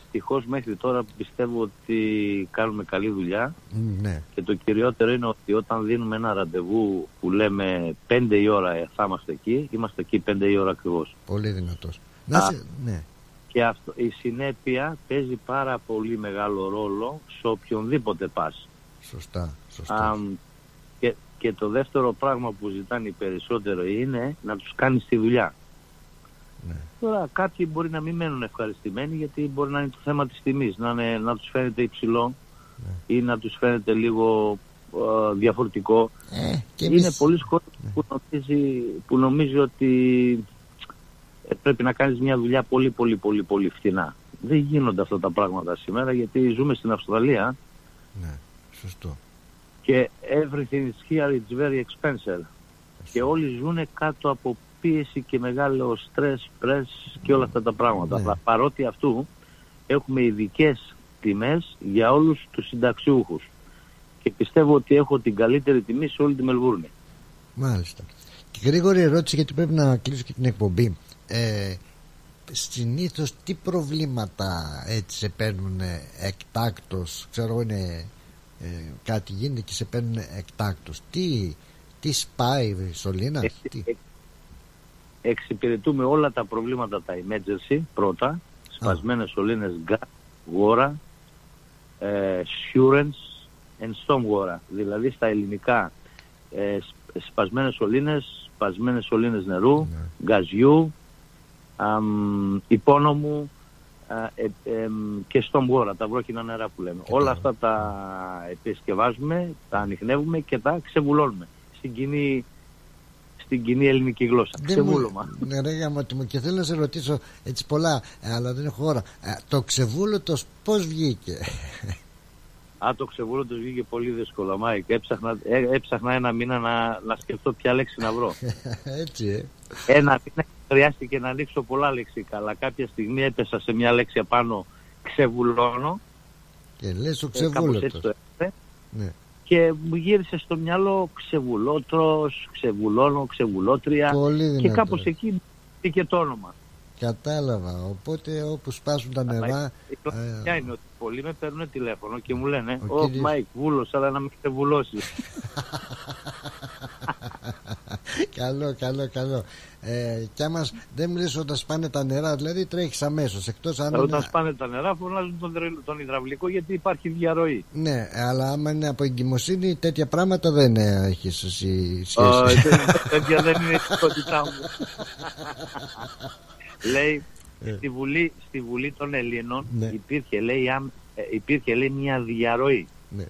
μέχρι τώρα πιστεύω ότι κάνουμε καλή δουλειά
ναι.
και το κυριότερο είναι ότι όταν δίνουμε ένα ραντεβού που λέμε 5 η ώρα θα είμαστε εκεί, είμαστε εκεί 5 η ώρα ακριβώς.
Πολύ δυνατός. Να σε... ναι.
Και αυτό, η συνέπεια παίζει πάρα πολύ μεγάλο ρόλο σε οποιονδήποτε πας.
Σωστά, σωστά.
Και το δεύτερο πράγμα που ζητάνε οι περισσότερο είναι να τους κάνεις τη δουλειά.
Ναι.
Τώρα κάποιοι μπορεί να μην μένουν ευχαριστημένοι γιατί μπορεί να είναι το θέμα της τιμής, να, είναι, να τους φαίνεται υψηλό
ναι.
ή να τους φαίνεται λίγο διαφορετικό.
Ε,
είναι εμείς... πολλοί κόσμοι ναι. που, νομίζει, που νομίζει ότι ε, πρέπει να κάνεις μια δουλειά πολύ πολύ πολύ πολύ φθηνά. Δεν γίνονται αυτά τα πράγματα σήμερα γιατί ζούμε στην Αυστραλία.
Ναι, σωστό
και everything is here it's very expensive. Και όλοι ζουν κάτω από πίεση και μεγάλο στρες, πρες και όλα αυτά τα πράγματα.
Ναι.
Αλλά παρότι αυτού έχουμε ειδικές τιμές για όλους τους συνταξιούχους. Και πιστεύω ότι έχω την καλύτερη τιμή σε όλη τη Μελβούρνη.
Μάλιστα. Και γρήγορη ερώτηση γιατί πρέπει να κλείσω και την εκπομπή. Ε, συνήθως τι προβλήματα έτσι σε παίρνουν εκτάκτος ξέρω είναι ε, κάτι γίνεται και σε παίρνουν εκτάκτος τι, τι σπάει η σωλήνα τι;
Εξυπηρετούμε όλα τα προβλήματα τα emergency πρώτα σπασμένες σωλήνες gas, γόρα ε, surance and storm γόρα δηλαδή στα ελληνικά ε, σπασμένες σωλήνες σπασμένες σωλήνες νερού,
Ναι.
γκαζιού αμ, υπόνομου α, ε, ε, και στον γόρα, τα βρόχινα νερά που λέμε. Όλα αυτά τα επισκευάζουμε, τα ανιχνεύουμε και τα ξεβουλώνουμε στην κοινή, στην κοινή ελληνική γλώσσα.
Δεν μου-
Ξεβούλωμα.
Ναι, ρε γαμώτο μου και θέλω να σε ρωτήσω έτσι πολλά, ε, αλλά δεν έχω ώρα. Ε, το ξεβούλωτος πώς βγήκε;
Α, το ξεβούλω του βγήκε πολύ δύσκολο, Μάικ. Έψαχνα, ε, έψαχνα ένα μήνα να, να σκεφτώ ποια λέξη να βρω.
έτσι, ε.
Ένα μήνα χρειάστηκε να ανοίξω πολλά λεξικά, αλλά κάποια στιγμή έπεσα σε μια λέξη απάνω ξεβουλώνω.
Και λες ο
ε, κάπως έτσι
ξεβούλωτος.
το έφερε.
Ναι.
Και μου γύρισε στο μυαλό ξεβουλώτρος, ξεβουλώνω, ξεβουλώτρια.
Πολύ
και
δυνατό.
κάπως εκεί μπήκε το όνομα.
Κατάλαβα. Οπότε όπου σπάσουν τα νερά.
Η κλασσιά είναι ότι πολλοί με παίρνουν τηλέφωνο και μου λένε
Ο
Ω
κύριος-
Μάικ, βούλωσα, έλα να με ξεβουλώσει.
καλό, καλό, καλό. Ε, κι άμα σ- δεν μιλήσει όταν σπάνε τα νερά, δηλαδή τρέχεις αμέσως. Εκτός αν.
Όταν
Είναι...
σπάνε τα νερά, φωνάζουν τον, δρε- τον υδραυλικό γιατί υπάρχει διαρροή.
Ναι, αλλά άμα είναι από εγκυμοσύνη, τέτοια πράγματα δεν έχεις εσύ σχέση.
Ω, τε- Τέτοια δεν είναι η ειδικότητά μου. λέει,
Ε.
στη Βουλή, στη Βουλή των Ελλήνων
Ναι.
υπήρχε, λέει, άμ- ε, υπήρχε λέει, μια διαρροή.
Ναι.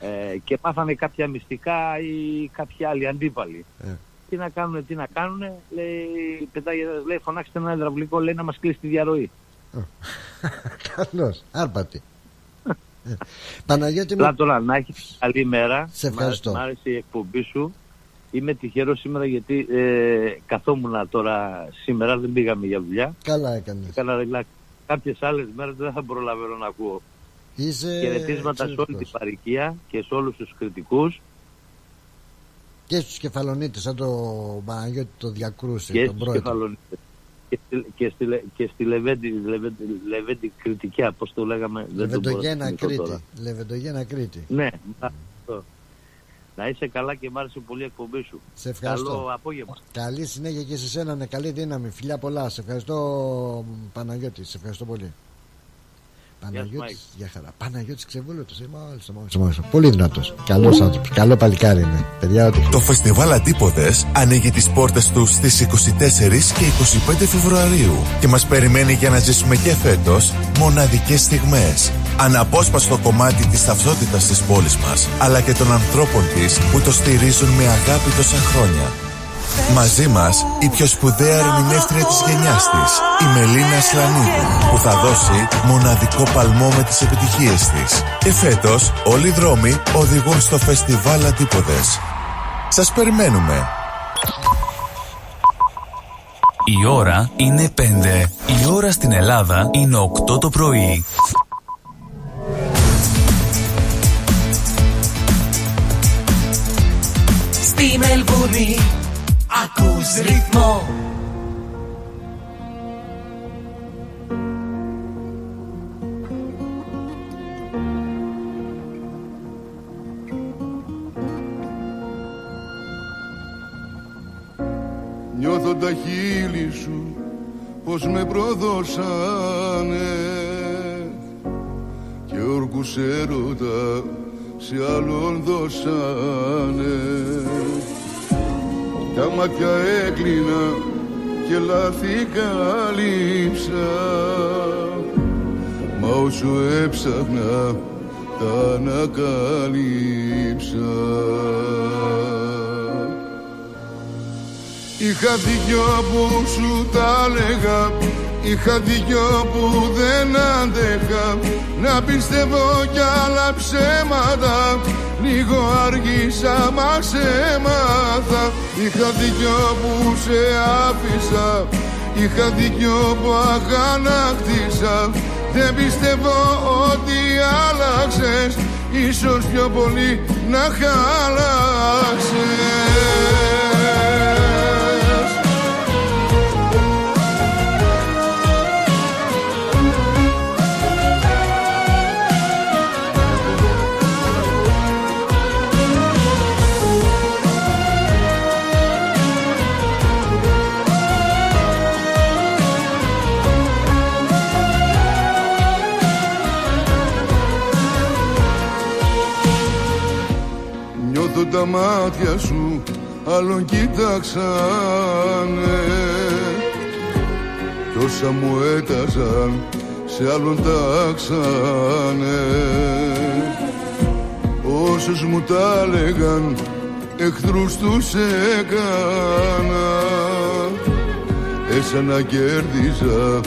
Ε, και πάθανε κάποια μυστικά ή κάποιοι άλλοι αντίπαλοι.
Ε.
Τι να κάνουν, τι να κάνουν, λέει, πετάει, λέει, φωνάξτε ένα υδραυλικό, λέει να μας κλείσει τη διαρροή.
Καλώς, άρπατη. Ε. Παναγιώτη μου.
Πλάτωνα, να έχεις καλή μέρα.
Σε ευχαριστώ.
Μ' άρεσε η εκπομπή σου. Είμαι τυχερός σήμερα γιατί ε, καθόμουν τώρα σήμερα, δεν πήγαμε για δουλειά.
Καλά έκανες.
Έκανα ρελάξ. Κάποιες άλλες μέρες δεν θα προλαβαίνω να ακούω.
Είσαι.
Χαιρετίσματα σε όλη την
εξαιρετικός.
παροικία και σε όλους τους κριτικούς
Και στους κεφαλονίτες, σαν το Παναγιώτη το διακρούσε,
και
τον
στους
πρόεδρο.
κεφαλονίτες. Και, στη- και, στη, Λε- και στη Λεβέντη, Λεβέντη, Λεβέντη κριτικιά, πώ το λέγαμε. δεν το μπορώ να
Λεβεντογένα
θυμηθώ τώρα.
Κρήτη. Λεβεντογένα Κρήτη.
Ναι, αυτό. Να είσαι καλά και μ' άρεσε πολύ η εκπομπή σου.
Σε ευχαριστώ.
Καλό απόγευμα.
Καλή συνέχεια και σε σένα, ναι, καλή δύναμη. Φιλιά πολλά. Σε ευχαριστώ, Παναγιώτη. Σε ευχαριστώ πολύ. Παναγιώτης, για χαρά. Παναγιώτης Ξεβούλωτος. Μάλιστα, μάλιστα, μάλιστα. Πολύ δυνατός. Καλός άνθρωπος. Καλό παλικάρι είναι. Παιδιά, ό,τι.
Το φεστιβάλ Αντίποδες ανοίγει τις πόρτες του στις 24 και 25 Φεβρουαρίου και μας περιμένει για να ζήσουμε και φέτος μοναδικές στιγμές. Αναπόσπαστο κομμάτι της ταυτότητας της πόλης μας, αλλά και των ανθρώπων της που το στηρίζουν με αγάπη τόσα χρόνια. Μαζί μας η πιο σπουδαία ερμηνεύτρια της γενιάς της, η Μελίνα Σλανίδου, που θα δώσει μοναδικό παλμό με τις επιτυχίες της. Και φέτος όλοι οι δρόμοι οδηγούν στο φεστιβάλ Αντίποδες. Σας περιμένουμε.
Η ώρα είναι 5. Η ώρα στην Ελλάδα είναι 8 το πρωί.
Στη Μελβούνι ακούς ρυθμό.
Νιώθω τα χείλη σου πως με προδώσανε και όρκους έρωτα σε άλλον δώσανε τα μάτια έκλεινα και λάθη καλύψα μα όσο έψαχνα τα ανακαλύψα. Είχα δυο που σου τα έλεγα Είχα δυο που δεν άντεχα Να πιστεύω κι άλλα ψέματα. Λίγο αργήσα μα σε έμαθα Είχα δυο που σε άφησα. Είχα δυο που αγανάκτησα. Δεν πιστεύω ότι άλλαξες. Ίσως πιο πολύ να χάλαξες τα μάτια σου άλλον κοίταξανε. Κι όσα μου έταζαν σε άλλον τάξανε. Όσους μου τα έλεγαν εχθρούς τους έκανα. Εσένα κέρδιζα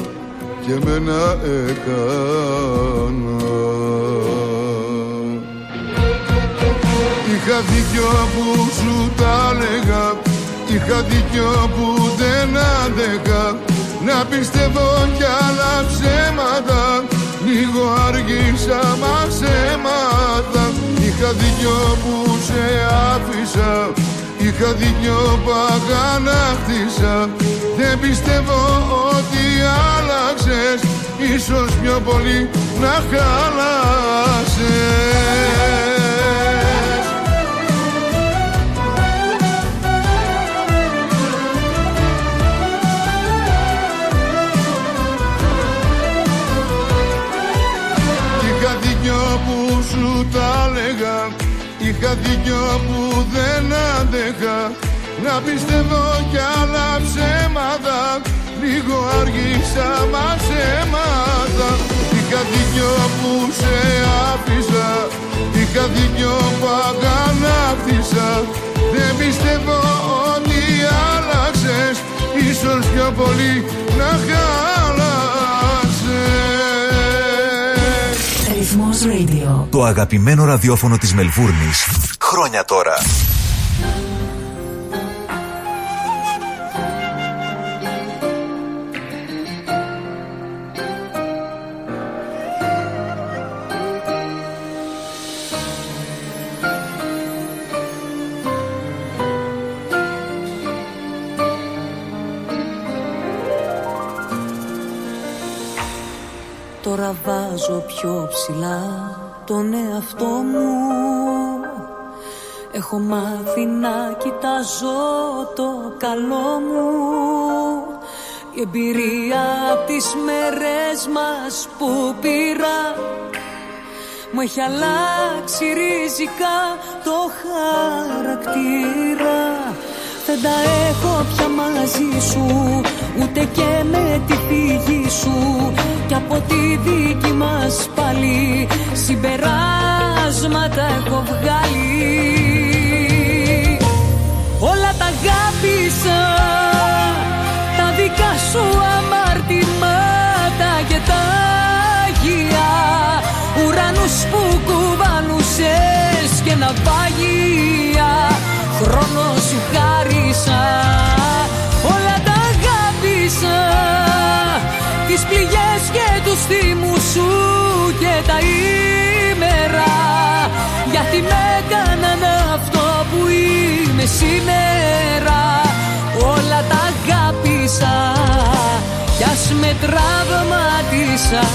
και μένα έκανα Είχα δίκιο που σου τα έλεγα. Είχα δίκιο που δεν άντεχα. Να πιστεύω κι άλλα ψέματα. Λίγο αργήσα μα ψέματα. Είχα δίκιο που σε άφησα. Είχα δίκιο που αγανάκτησα. Δεν πιστεύω ότι άλλαξες. Ίσως πιο πολύ να χάλασες Είχα δίκιο που δεν άντεχα Να πιστεύω κι άλλα ψέματα Λίγο αργήσα μα ψέματα. Είχα δίκιο που σε άφησα Είχα δίκιο που αγανάκτησα. Δεν πιστεύω ότι άλλαξες Ίσως πιο πολύ να χάλασες
Radio. Το αγαπημένο ραδιόφωνο της Μελβούρνης. Χρόνια τώρα.
Βάζω πιο ψηλά τον εαυτό μου. Έχω μάθει να κοιτάζω το καλό μου. Η εμπειρία από τις μέρες μας που πήρα Μου έχει αλλάξει ριζικά το χαρακτήρα. Δεν τα έχω πια μαζί σου Ούτε και με τη φύγη σου. Κι από τη δική μας πάλι συμπεράσματα έχω βγάλει. Όλα τα αγάπησα τα δικά σου αμαρτημάτα και τα αγία ουρανούς που κουβαλούσες και ναυάγια χρόνος σου χάρισα τις πληγές και τους θύμους σου και τα ήμερα. Γιατί με έκαναν αυτό που είμαι σήμερα. Όλα τα αγάπησα κι ας με τραυματίσα